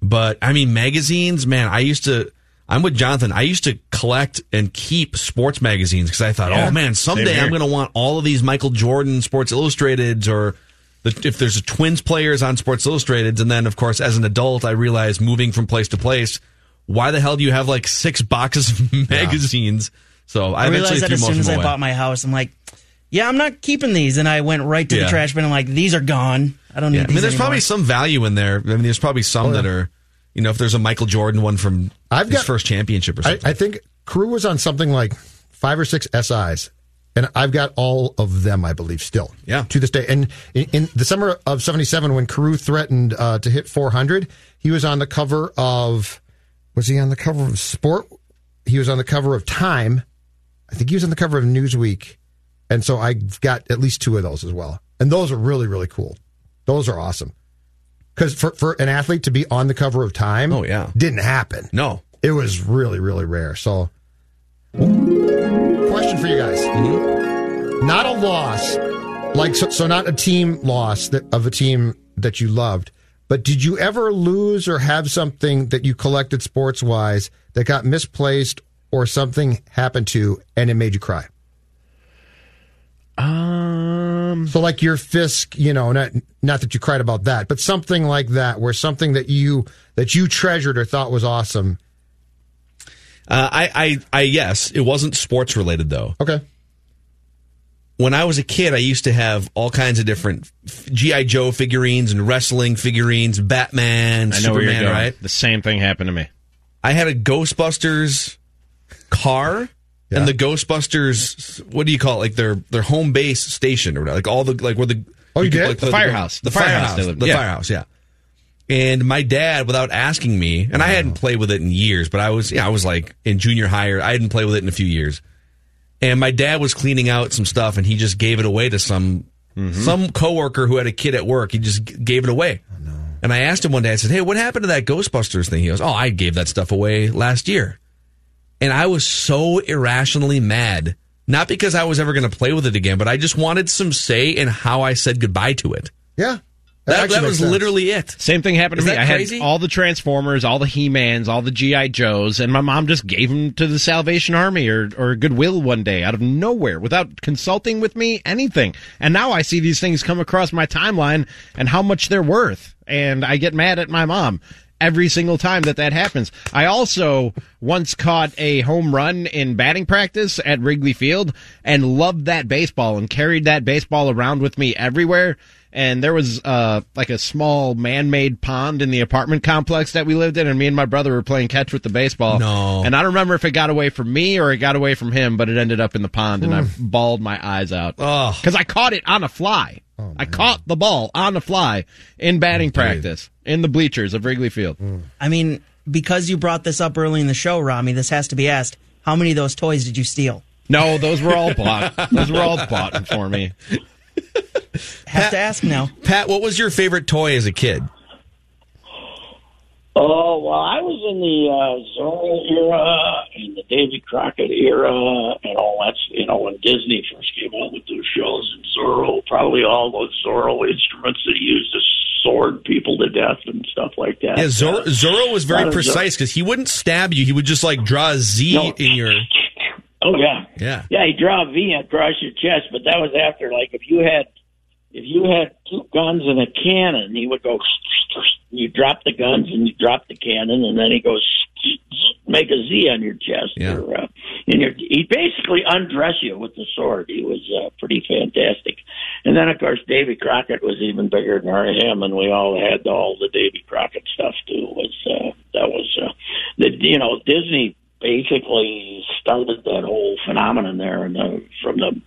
[SPEAKER 5] But, I mean, magazines, man, I used to, I'm with Jonathan. I used to collect and keep sports magazines because I thought,
[SPEAKER 2] Yeah.
[SPEAKER 5] oh man, someday. I'm going to want all of these Michael Jordan Sports Illustrateds or the, if there's a Twins players on Sports Illustrateds. And then, of course, as an adult, I realized moving from place to place, why the hell do you have like six boxes of magazines? So I,
[SPEAKER 8] I realized that as soon as I bought my house, I'm like, yeah, I'm not keeping these, and I went right to
[SPEAKER 5] Yeah.
[SPEAKER 8] the trash bin. and I'm like, these are gone. I don't need
[SPEAKER 5] Yeah, I
[SPEAKER 8] these
[SPEAKER 5] mean, there's
[SPEAKER 8] anymore.
[SPEAKER 5] probably some value in there. I mean, there's probably some
[SPEAKER 6] Oh, yeah.
[SPEAKER 5] that are, you know, if there's a Michael Jordan one from
[SPEAKER 6] I've
[SPEAKER 5] his
[SPEAKER 6] got-
[SPEAKER 5] first championship or
[SPEAKER 6] I. I think Carew was on something like five or six SIs, and I've got all of them, I believe, still.
[SPEAKER 5] Yeah.
[SPEAKER 6] To this day. And in, in the summer of 77, when Carew threatened uh, to hit 400, he was on the cover of, was he on the cover of Sport? He was on the cover of Time. I think he was on the cover of Newsweek. And so I've got at least two of those as well. And those are really, really cool. Those are awesome. Because for, for an athlete to be on the cover of Time,
[SPEAKER 5] Oh, yeah.
[SPEAKER 6] didn't happen.
[SPEAKER 5] no.
[SPEAKER 6] It was really, really rare. So, question for you guys: mm-hmm. Not a loss, like so, so not a team loss that of a team that you loved. But did you ever lose or have something that you collected sports wise that got misplaced or something happened to and it made you cry?
[SPEAKER 2] Um.
[SPEAKER 6] So like your Fisk, you know, not not that you cried about that, but something like that, where something that you that you treasured or thought was awesome.
[SPEAKER 5] Uh, I, I, I, yes, it wasn't sports related though.
[SPEAKER 6] Okay.
[SPEAKER 5] When I was a kid, I used to have all kinds of different GI Joe figurines and wrestling figurines, Batman,
[SPEAKER 2] I know where you're
[SPEAKER 5] Superman.
[SPEAKER 2] going.
[SPEAKER 5] Right?
[SPEAKER 2] The same thing happened to me.
[SPEAKER 5] I had a Ghostbusters car. And the Ghostbusters, what do you call it? Like their their home base station or whatever. Like all the like where the
[SPEAKER 6] Oh, you
[SPEAKER 5] could-
[SPEAKER 6] did?
[SPEAKER 5] like
[SPEAKER 2] The firehouse.
[SPEAKER 5] the,
[SPEAKER 2] The firehouse
[SPEAKER 5] firehouse, the
[SPEAKER 2] yeah.
[SPEAKER 5] firehouse, yeah. And my dad, without asking me, and I hadn't played with it in years, but I was yeah, I was like in junior high. or I hadn't played with it in a few years. And my dad was cleaning out some stuff, and he just gave it away to some mm-hmm. some coworker who had a kid at work. He just gave it away. And I asked him one day. I said, "Hey, what happened to that Ghostbusters thing?" He goes, "Oh, I gave that stuff away last year." And I was so irrationally mad, not because I was ever going to play with it again, but I just wanted some say in how I said goodbye to it.
[SPEAKER 6] Yeah.
[SPEAKER 5] That,
[SPEAKER 6] actually
[SPEAKER 5] that was
[SPEAKER 6] sense.
[SPEAKER 5] literally it.
[SPEAKER 2] Same thing happened to me.
[SPEAKER 5] that
[SPEAKER 2] I
[SPEAKER 5] crazy?
[SPEAKER 2] had all the Transformers, all the He-Mans, all the GI Joes, and my mom just gave them to the Salvation Army or or Goodwill one day out of nowhere without consulting with me anything. And now I see these things come across my timeline and how much they're worth, and I get mad at my mom. Every single time that that happens. I also once caught a home run in batting practice at Wrigley Field and loved that baseball and carried that baseball around with me everywhere and there was uh like a small man-made pond in the apartment complex that we lived in and me and my brother were playing catch with the baseball.
[SPEAKER 5] No.
[SPEAKER 2] and i don't remember if it got away from me or it got away from him but it ended up in the pond and i bawled my eyes out.
[SPEAKER 5] Oh.
[SPEAKER 2] because i caught it on a fly. I caught the ball on a fly in batting practice in the bleachers of wrigley field.
[SPEAKER 8] I mean, because you brought this up early in the show, Rami, this has to be asked. How many of those toys did you steal?
[SPEAKER 2] no those were all bought. Those were all bought for me
[SPEAKER 8] Have to ask now.
[SPEAKER 5] Pat, what was your favorite toy as a kid?
[SPEAKER 18] Oh well, I was in the uh, Zorro era and the Davy Crockett era and all that. You know, when Disney first came out with those shows, and Zorro, probably all those Zorro instruments that he used to sword people to death and stuff like that.
[SPEAKER 5] Yeah, Zorro, Zorro was very precise because he wouldn't stab you. He would just like draw a Z
[SPEAKER 18] No.
[SPEAKER 5] in your.
[SPEAKER 18] Oh yeah,
[SPEAKER 5] Yeah.
[SPEAKER 18] yeah. He draw a V across your chest, but that was after like if you had if you had two guns and a cannon, he would go. You drop the guns and you drop the cannon, and then he goes make a Z on your chest.
[SPEAKER 5] Yeah.
[SPEAKER 18] Or, uh, and your, he basically undress you with the sword. He was uh, pretty fantastic. And then of course Davy Crockett was even bigger than him, and we all had all the Davy Crockett stuff too. Was uh, that was uh, the you know Disney basically started that whole phenomenon there in the, from the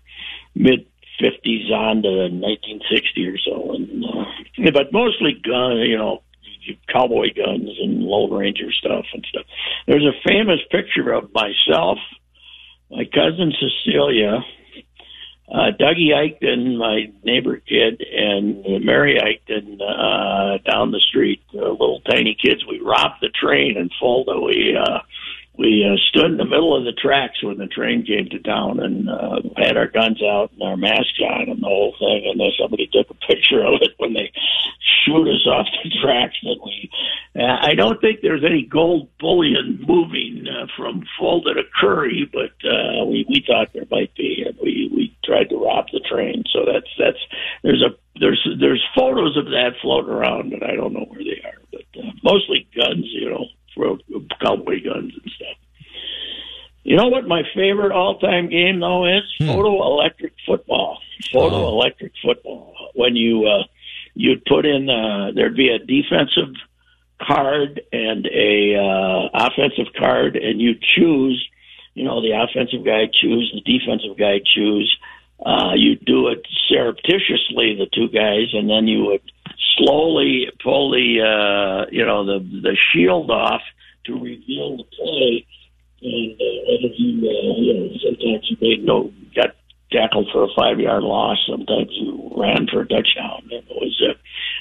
[SPEAKER 18] mid 50s on to 1960 or so, and uh, but mostly gun, you know, cowboy guns and Lone Ranger stuff and stuff. There's a famous picture of myself, my cousin Cecilia, uh, Dougie Eichten, my neighbor kid, and Mary Eichten uh, down the street, uh, little tiny kids. We robbed the train in Fulda. We uh, we uh, stood in the middle of the tracks when the train came to town and uh, had our guns out and our masks on and the whole thing. And then somebody took a picture of it when they shoot us off the tracks. That we, uh, I don't think there's any gold bullion moving uh, from Fulda to Currie, but uh, we we thought there might be, and we we tried to rob the train. So that's that's there's a there's there's photos of that floating around, and I don't know where they are, but uh, mostly guns, you know, for cowboy guns and stuff. You know what my favorite all-time game though is? Photo electric football. Photo electric football. When you uh, you'd put in uh, there'd be a defensive card and a uh, offensive card, and you choose. You know, the offensive guy choose, the defensive guy choose. Uh, you do it surreptitiously, the two guys, and then you would slowly pull the uh, you know the the shield off to reveal the play. And uh, whether you uh, you know sometimes you made no got tackled for a five yard loss, sometimes you ran for a touchdown. It was uh,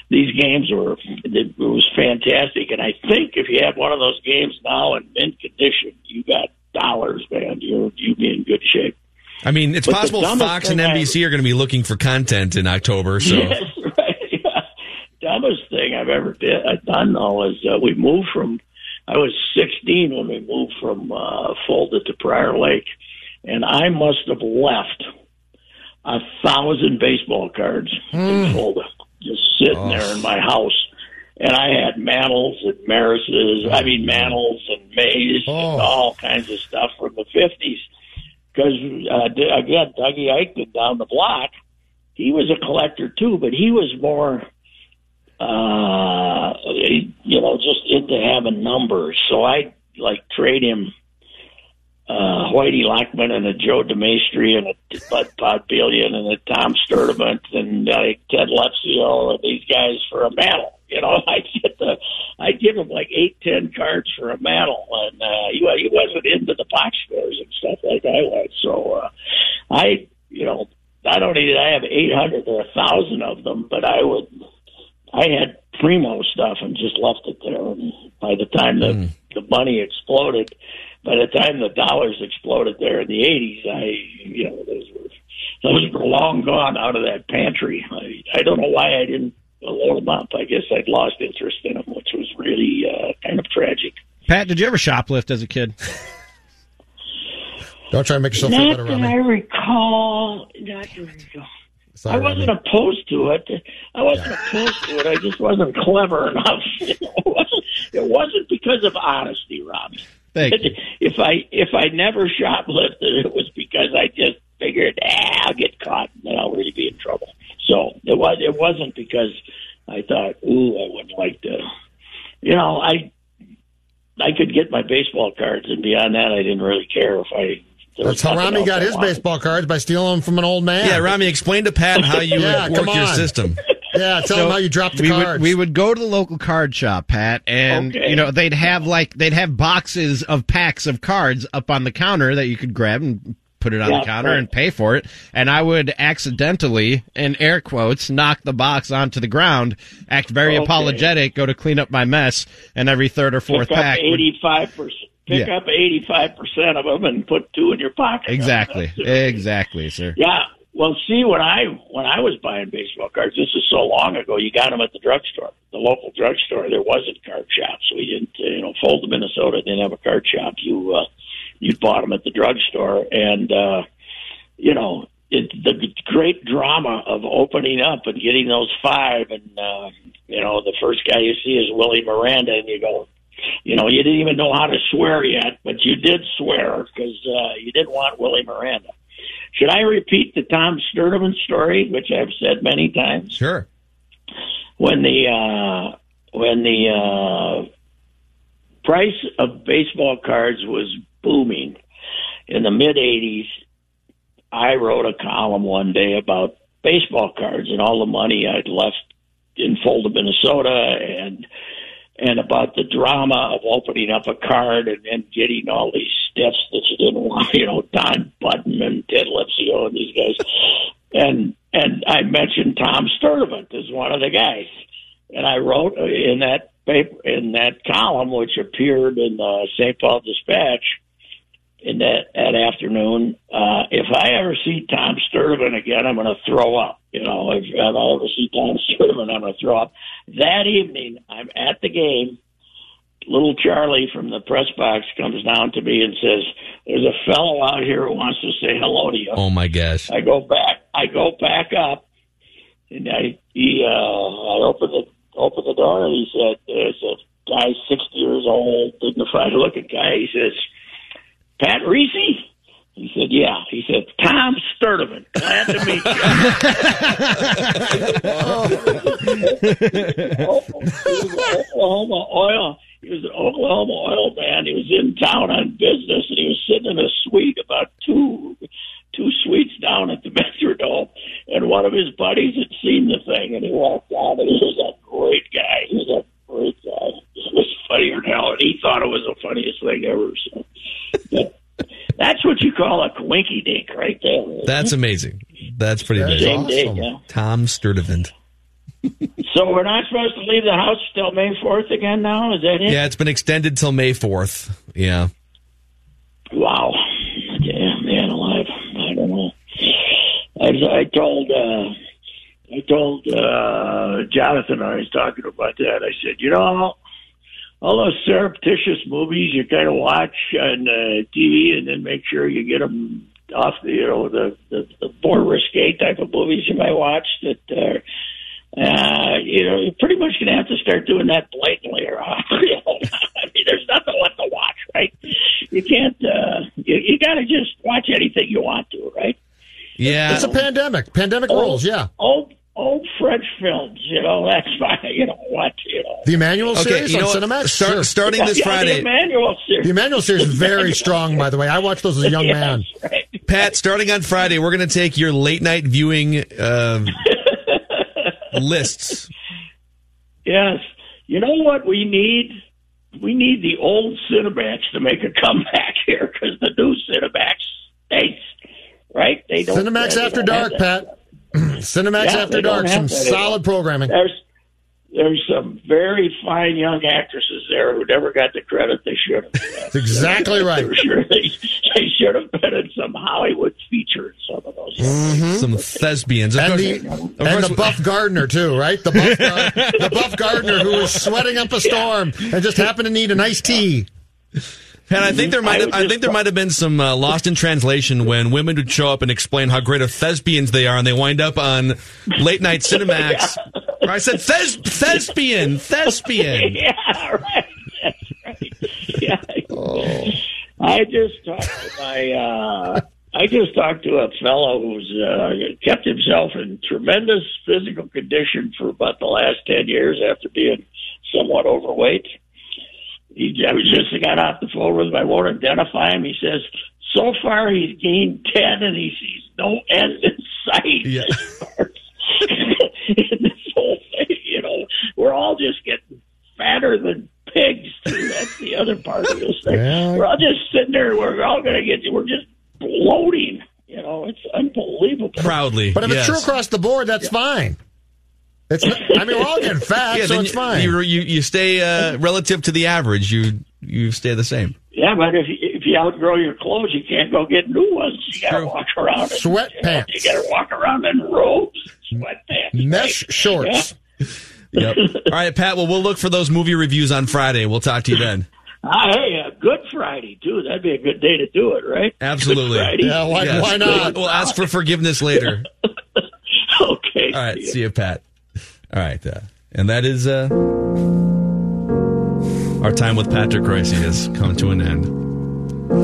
[SPEAKER 18] these games were it was fantastic, and I think if you had one of those games now in mint condition, you got dollars, man. You're you'd be in good shape.
[SPEAKER 5] I mean, it's
[SPEAKER 18] But
[SPEAKER 5] possible Fox and
[SPEAKER 18] thing I-
[SPEAKER 5] NBC are going to be looking for content in October. So
[SPEAKER 18] Yes. Dumbest thing I've ever did, I've done though is uh, we moved from. I was 16 when we moved from uh, Fulda to Prior Lake, and I must have left a thousand baseball cards in Fulda, just sitting there in my house. And I had Mantles and Marises, I mean Mantles and Mays, and all kinds of stuff from the 50s. Because uh, again, Dougie Eichten down the block, he was a collector too, but he was more, uh, you know, just into having numbers. So I like trade him uh, Whitey Lockman and a Joe DeMaestri and a Bud Podbielan and a Tom Sturdivant and uh, Ted Lepcio and these guys for a mantle. You know, I get the, I give him like eight, ten cards for a mantle, and uh, he, he wasn't into the box scores and stuff like I was. So uh, I, you know, I don't need. I have eight hundred or a thousand of them, but I would. I had primo stuff and just left it there. And by the time the the money exploded, by the time the dollars exploded there in the eighties, I you know those were those were long gone out of that pantry. I, I don't know why I didn't load them up. I guess I'd lost interest in them, which was really uh, kind of tragic.
[SPEAKER 2] Pat, did you ever shoplift as a kid?
[SPEAKER 6] Don't try to make yourself feel
[SPEAKER 18] Not
[SPEAKER 6] better,
[SPEAKER 18] that I recall. Not
[SPEAKER 6] Sorry,
[SPEAKER 18] I wasn't opposed to it. I wasn't opposed to it. I just wasn't clever enough. it, wasn't, it wasn't because of honesty, Robbie.
[SPEAKER 2] Thank you.
[SPEAKER 18] If I if I never shoplifted, it was because I just figured, ah, I'll get caught and then I'll really be in trouble. So it was it wasn't because I thought, ooh, I would like to. You know, I I could get my baseball cards, and beyond that, I didn't really care if I. there was
[SPEAKER 6] That's how Rami got his
[SPEAKER 18] wanted.
[SPEAKER 6] baseball cards by stealing them from an old man.
[SPEAKER 5] Yeah, Rami, explain to Pat how you
[SPEAKER 6] Yeah,
[SPEAKER 5] work your system.
[SPEAKER 6] Yeah, tell him how you dropped the
[SPEAKER 2] we
[SPEAKER 6] cards.
[SPEAKER 2] Would, we would go to the local card shop, Pat, and
[SPEAKER 18] Okay.
[SPEAKER 2] you know they'd have like they'd have boxes of packs of cards up on the counter that you could grab and put it on
[SPEAKER 18] Yeah,
[SPEAKER 2] the counter
[SPEAKER 18] right.
[SPEAKER 2] and pay for it. And I would accidentally, in air quotes, knock the box onto the ground, act very
[SPEAKER 18] Okay.
[SPEAKER 2] apologetic, go to clean up my mess, and every third or fourth
[SPEAKER 18] pick
[SPEAKER 2] pack.
[SPEAKER 18] eighty five percent. Pick
[SPEAKER 2] Yeah.
[SPEAKER 18] up eighty five percent of them and put two in your pocket.
[SPEAKER 2] exactly, exactly, sir.
[SPEAKER 18] Yeah. Well, see, when I when I was buying baseball cards, this is so long ago. You got them at the drugstore, the local drugstore. There wasn't card shops. We didn't, uh, you know, Fulda, Minnesota didn't have a card shop. You uh, you bought them at the drugstore, and uh, you know it, the great drama of opening up and getting those five, and uh, you know the first guy you see is Willie Miranda, and you go, you know, you didn't even know how to swear yet, but you did swear because uh, you didn't want Willie Miranda. Should I repeat the Tom Sturdivant story, which I've said many times?
[SPEAKER 5] Sure.
[SPEAKER 18] When the uh, when the uh, price of baseball cards was booming in the mid '80s, I wrote a column one day about baseball cards and all the money I'd left in Fulda, Minnesota, and and about the drama of opening up a card and then getting all these stiffs that you didn't want, you know, Don Button and Ted Lepcio and these guys. And and I mentioned Tom Sturdivant as one of the guys. And I wrote in that paper in that column which appeared in the St. Paul Dispatch in that that afternoon, uh, if I ever see Tom Sturdivant again, I'm going to throw up. You know, if, if I ever see Tom Sturdivant, I'm going to throw up. That evening, I'm at the game. Little Charlie from the press box comes down to me and says, "There's a fellow out here who wants to say hello to you."
[SPEAKER 5] Oh my gosh.
[SPEAKER 18] I go back. I go back up, and I he uh, I open the open the door, and he said, "There's a guy, sixty years old, dignified looking guy." He says, "Pat Reusse." He said, "Yeah." He said, "Tom Sturdivant, glad to meet you." Oh, Oklahoma Oil. He was an Oklahoma oil man. He was in town on business, and he was sitting in a suite about two two suites down at the Metrodome. And one of his buddies had seen the thing, and he walked out, and he was a great guy. He was a It was funnier than hell, and he thought it was the funniest thing ever. So, that's what you call a coinky dink, right there.
[SPEAKER 5] That's amazing. That's pretty
[SPEAKER 18] That's
[SPEAKER 5] amazing.
[SPEAKER 18] awesome. Day, yeah.
[SPEAKER 5] Tom Sturdivant.
[SPEAKER 18] So we're not supposed to leave the house till May fourth again. Now is that it?
[SPEAKER 5] Yeah, it's been extended till May 4th. Yeah.
[SPEAKER 18] Wow. Yeah, man alive. I don't know. I, I told uh, I told uh, Jonathan I was talking about that. I said, you know, all those surreptitious movies you kind of watch on uh, TV, and then make sure you get them off the, you know, the the, the more risque type of movies you might watch. That uh, uh, you know, you're pretty much going to have to start doing that blatantly, or you know, I mean, there's nothing left to watch, right? You can't. Uh, you you got to just watch anything you want to, right?
[SPEAKER 5] Yeah,
[SPEAKER 6] It's a pandemic. Pandemic
[SPEAKER 18] Old-
[SPEAKER 6] rules, yeah.
[SPEAKER 18] Old old French films, you know, that's fine. You know what, you know.
[SPEAKER 6] The Emmanuelle
[SPEAKER 5] Okay,
[SPEAKER 6] series
[SPEAKER 5] you know
[SPEAKER 6] on? Cinemax?
[SPEAKER 5] Start-
[SPEAKER 6] Sure.
[SPEAKER 5] starting this
[SPEAKER 18] Yeah, the
[SPEAKER 5] Friday.
[SPEAKER 18] Emmanuelle series.
[SPEAKER 6] The Emmanuelle series is very strong, by the way. I watched those as a young man.
[SPEAKER 5] Pat, starting on Friday, we're going to take your late night viewing uh, lists.
[SPEAKER 18] Yes. You know what we need? We need the old Cinemax to make a comeback here because the new Cinemax states, right? They don't.
[SPEAKER 6] Cinemax
[SPEAKER 18] they
[SPEAKER 6] After
[SPEAKER 18] don't
[SPEAKER 6] Dark,
[SPEAKER 18] that.
[SPEAKER 6] Pat. Cinemax
[SPEAKER 18] Yeah,
[SPEAKER 6] After Dark. Some
[SPEAKER 18] that anymore.
[SPEAKER 6] solid programming.
[SPEAKER 18] There's there's some very fine young actresses there who never got the credit they should have.
[SPEAKER 6] That's exactly right.
[SPEAKER 18] They, they should have been in some Hollywood feature. Some of those. Mm-hmm.
[SPEAKER 5] Some thespians. Of
[SPEAKER 6] And
[SPEAKER 5] course-
[SPEAKER 6] the,
[SPEAKER 5] of
[SPEAKER 6] and
[SPEAKER 5] course-
[SPEAKER 6] the Buff Gardner, too, right? The Buff, Gar- the Buff Gardner who was sweating up a storm and just happened to need an iced tea.
[SPEAKER 5] Pat, I think there might have, I think there might have been some uh, lost in translation when women would show up and explain how great of thespians they are, and they wind up on late night Cinemax. Or I said thes- thespian, thespian.
[SPEAKER 18] yeah, right. That's right. Yeah. I just talked to my. Uh, I just talked to a fellow who's uh, kept himself in tremendous physical condition for about the last ten years after being somewhat overweight. He I was just got off the phone with him. I won't identify him. He says so far he's gained ten, and he sees no end in sight.
[SPEAKER 5] Yeah.
[SPEAKER 18] in this whole thing, you know, we're all just getting fatter than pigs. Too. That's the other part of this thing.
[SPEAKER 6] Yeah.
[SPEAKER 18] We're all just sitting there. We're all going to get. We're just bloating. You know, it's unbelievable.
[SPEAKER 5] Proudly,
[SPEAKER 6] But if
[SPEAKER 5] yes.
[SPEAKER 6] it's true across the board, that's fine. It's not, I mean, we're all getting fat,
[SPEAKER 5] yeah,
[SPEAKER 6] so it's
[SPEAKER 5] you,
[SPEAKER 6] fine.
[SPEAKER 5] You, you you stay uh, relative to the average. You you stay the same.
[SPEAKER 18] Yeah, but if you, if you outgrow your clothes, you can't go get new ones. You got to walk around. in-
[SPEAKER 6] Sweatpants.
[SPEAKER 18] You, got to walk around in robes, sweatpants.
[SPEAKER 6] Mesh shorts.
[SPEAKER 5] Yep. All right, Pat. Well, we'll look for those movie reviews on Friday. We'll talk to you then.
[SPEAKER 18] Ah, hey, uh, Good Friday too. That'd be a good day to do it, right?
[SPEAKER 5] Absolutely.
[SPEAKER 18] Good Friday.
[SPEAKER 5] Yes. We'll, we'll ask for forgiveness later.
[SPEAKER 18] okay.
[SPEAKER 5] All right. See you, Pat. All right. Uh, and that is uh, our time with Patrick Reusse has come to an end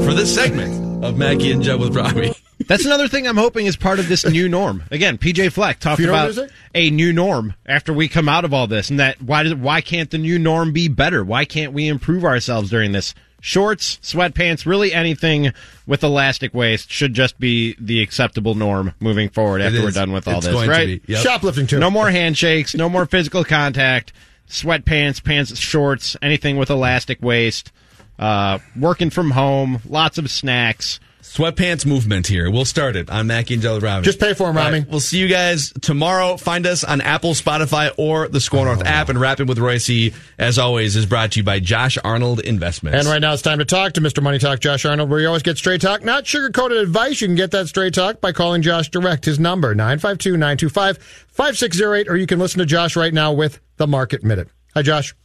[SPEAKER 5] for this segment of Mackey and Jeb with Robbie.
[SPEAKER 2] That's another thing I'm hoping is part of this new norm. Again, PJ Fleck talked
[SPEAKER 6] Funeral
[SPEAKER 2] about
[SPEAKER 6] music?
[SPEAKER 2] a new norm after we come out of all this, and that why does why can't the new norm be better? Why can't we improve ourselves during this? Shorts, sweatpants, really anything with elastic waist should just be the acceptable norm moving forward after we're done with all
[SPEAKER 5] It's
[SPEAKER 2] this,
[SPEAKER 5] going to
[SPEAKER 2] right?
[SPEAKER 5] be. Yep.
[SPEAKER 6] Shoplifting, too.
[SPEAKER 2] No more handshakes, no more physical contact, sweatpants, pants, shorts, anything with elastic waist, uh, working from home, lots of snacks.
[SPEAKER 5] Sweatpants movement here. We'll start it on Mackey and Judd with Robbie.
[SPEAKER 6] Just pay for 'em,
[SPEAKER 5] All
[SPEAKER 6] Robbie.
[SPEAKER 5] we'll see you guys tomorrow. Find us on Apple, Spotify, or the SKOR North app. And Rapping with Reusse, as always, is brought to you by Josh Arnold Investments.
[SPEAKER 6] And right now it's time to talk to Mr. Money Talk Josh Arnold, where you always get straight talk, not sugar coated advice. You can get that straight talk by calling Josh direct. His number, 952 925 5608, or you can listen to Josh right now with the Market Minute. Hi, Josh.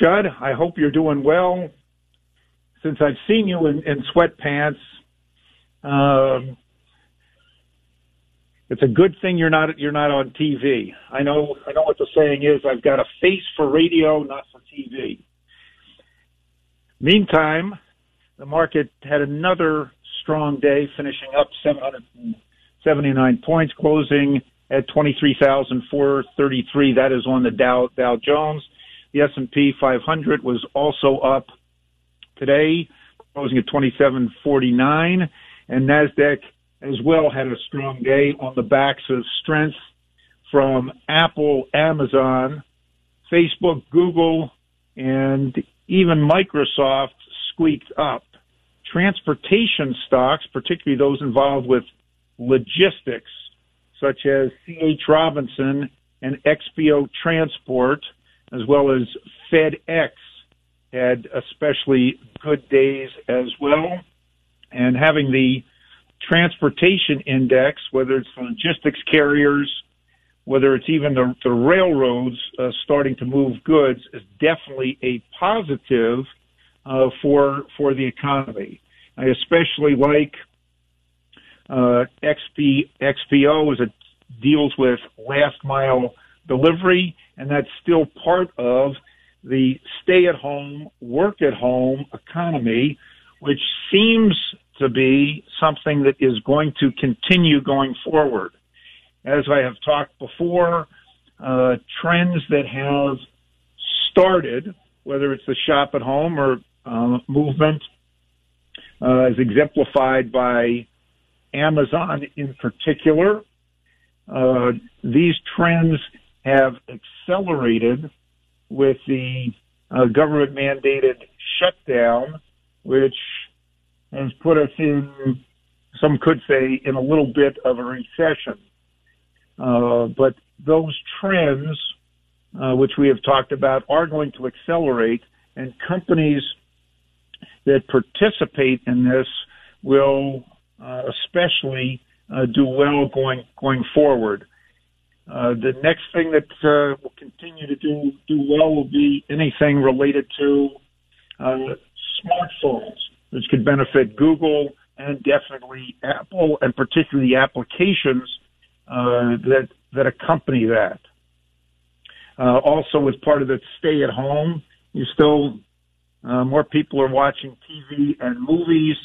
[SPEAKER 19] Judd, I hope you're doing well. Since I've seen you in, in sweatpants, um, it's a good thing you're not you're not on TV. I know I know what the saying is. I've got a face for radio, not for TV. Meantime, the market had another strong day, finishing up 779 points, closing at 23,433. That is on the Dow Dow Jones. The S&P 500 was also up today, closing at 2749, and Nasdaq as well had a strong day on the backs of strength from Apple, Amazon, Facebook, Google, and even Microsoft squeaked up. Transportation stocks, particularly those involved with logistics, such as C.H. Robinson and XPO Transport, as well as FedEx, had especially good days as well. And having the transportation index, whether it's logistics carriers whether it's even the, the railroads uh, starting to move goods, is definitely a positive uh, for for the economy. I especially like uh, XP, XPO as it deals with last mile delivery, and that's still part of the stay at home, work at home economy, which seems to be something that is going to continue going forward. As I have talked before, uh, trends that have started, whether it's the shop at home or uh, movement, uh, is exemplified by Amazon in particular. Uh, these trends have accelerated with the uh, government mandated shutdown, which has put us in, some could say, in a little bit of a recession. Uh, but those trends, uh, which we have talked about, are going to accelerate, and companies that participate in this will uh, especially uh, do well going going forward. Uh, the next thing that uh, will continue to do do well will be anything related to uh, smartphones, which could benefit Google and definitely Apple, and particularly the applications uh, that that accompany that. Uh, also, as part of the stay at home, you still uh, more people are watching TV and movies,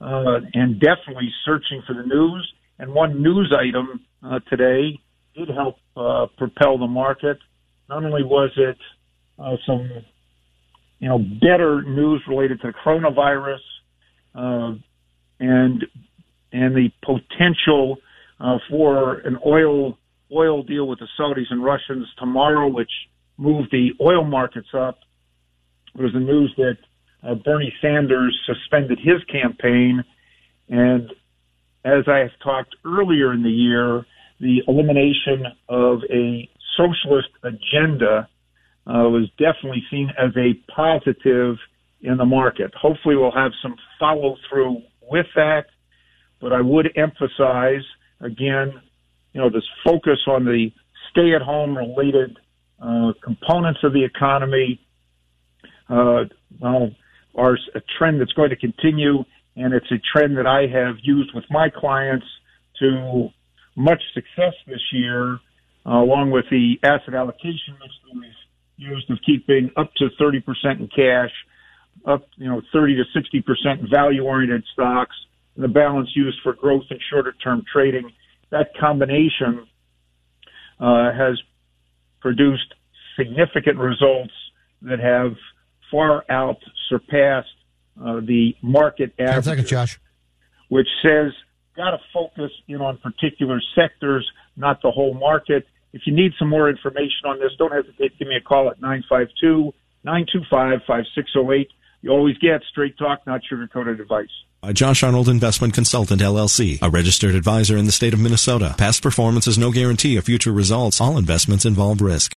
[SPEAKER 19] uh, and definitely searching for the news. And one news item uh, today did help uh, propel the market. Not only was it some, you know, better news related to the coronavirus uh, and and the potential uh, for an oil oil deal with the Saudis and Russians tomorrow, which moved the oil markets up. It was the news that uh, Bernie Sanders suspended his campaign, and as I have talked earlier in the year, the elimination of a socialist agenda uh, was definitely seen as a positive in the market. Hopefully, we'll have some follow through with that, but I would emphasize again, you know, this focus on the stay at home related uh, components of the economy. Uh, well, are a trend that's going to continue, and it's a trend that I have used with my clients to much success this year, uh, along with the asset allocation mix that we've used of keeping up to 30% in cash, up, you know, 30 to 60% value oriented stocks, and the balance used for growth and shorter term trading. That combination uh, has produced significant results that have far out surpassed uh, the market average.
[SPEAKER 6] Ten seconds, Josh.
[SPEAKER 19] Which says got to focus in on particular sectors, not the whole market. If you need some more information on this, don't hesitate to give me a call at 952 925 5608. You always get straight talk, not sugar coated advice.
[SPEAKER 20] Josh Arnold Investment Consultant LLC, a registered advisor in the state of Minnesota. Past performance is no guarantee of future results. All investments involve risk.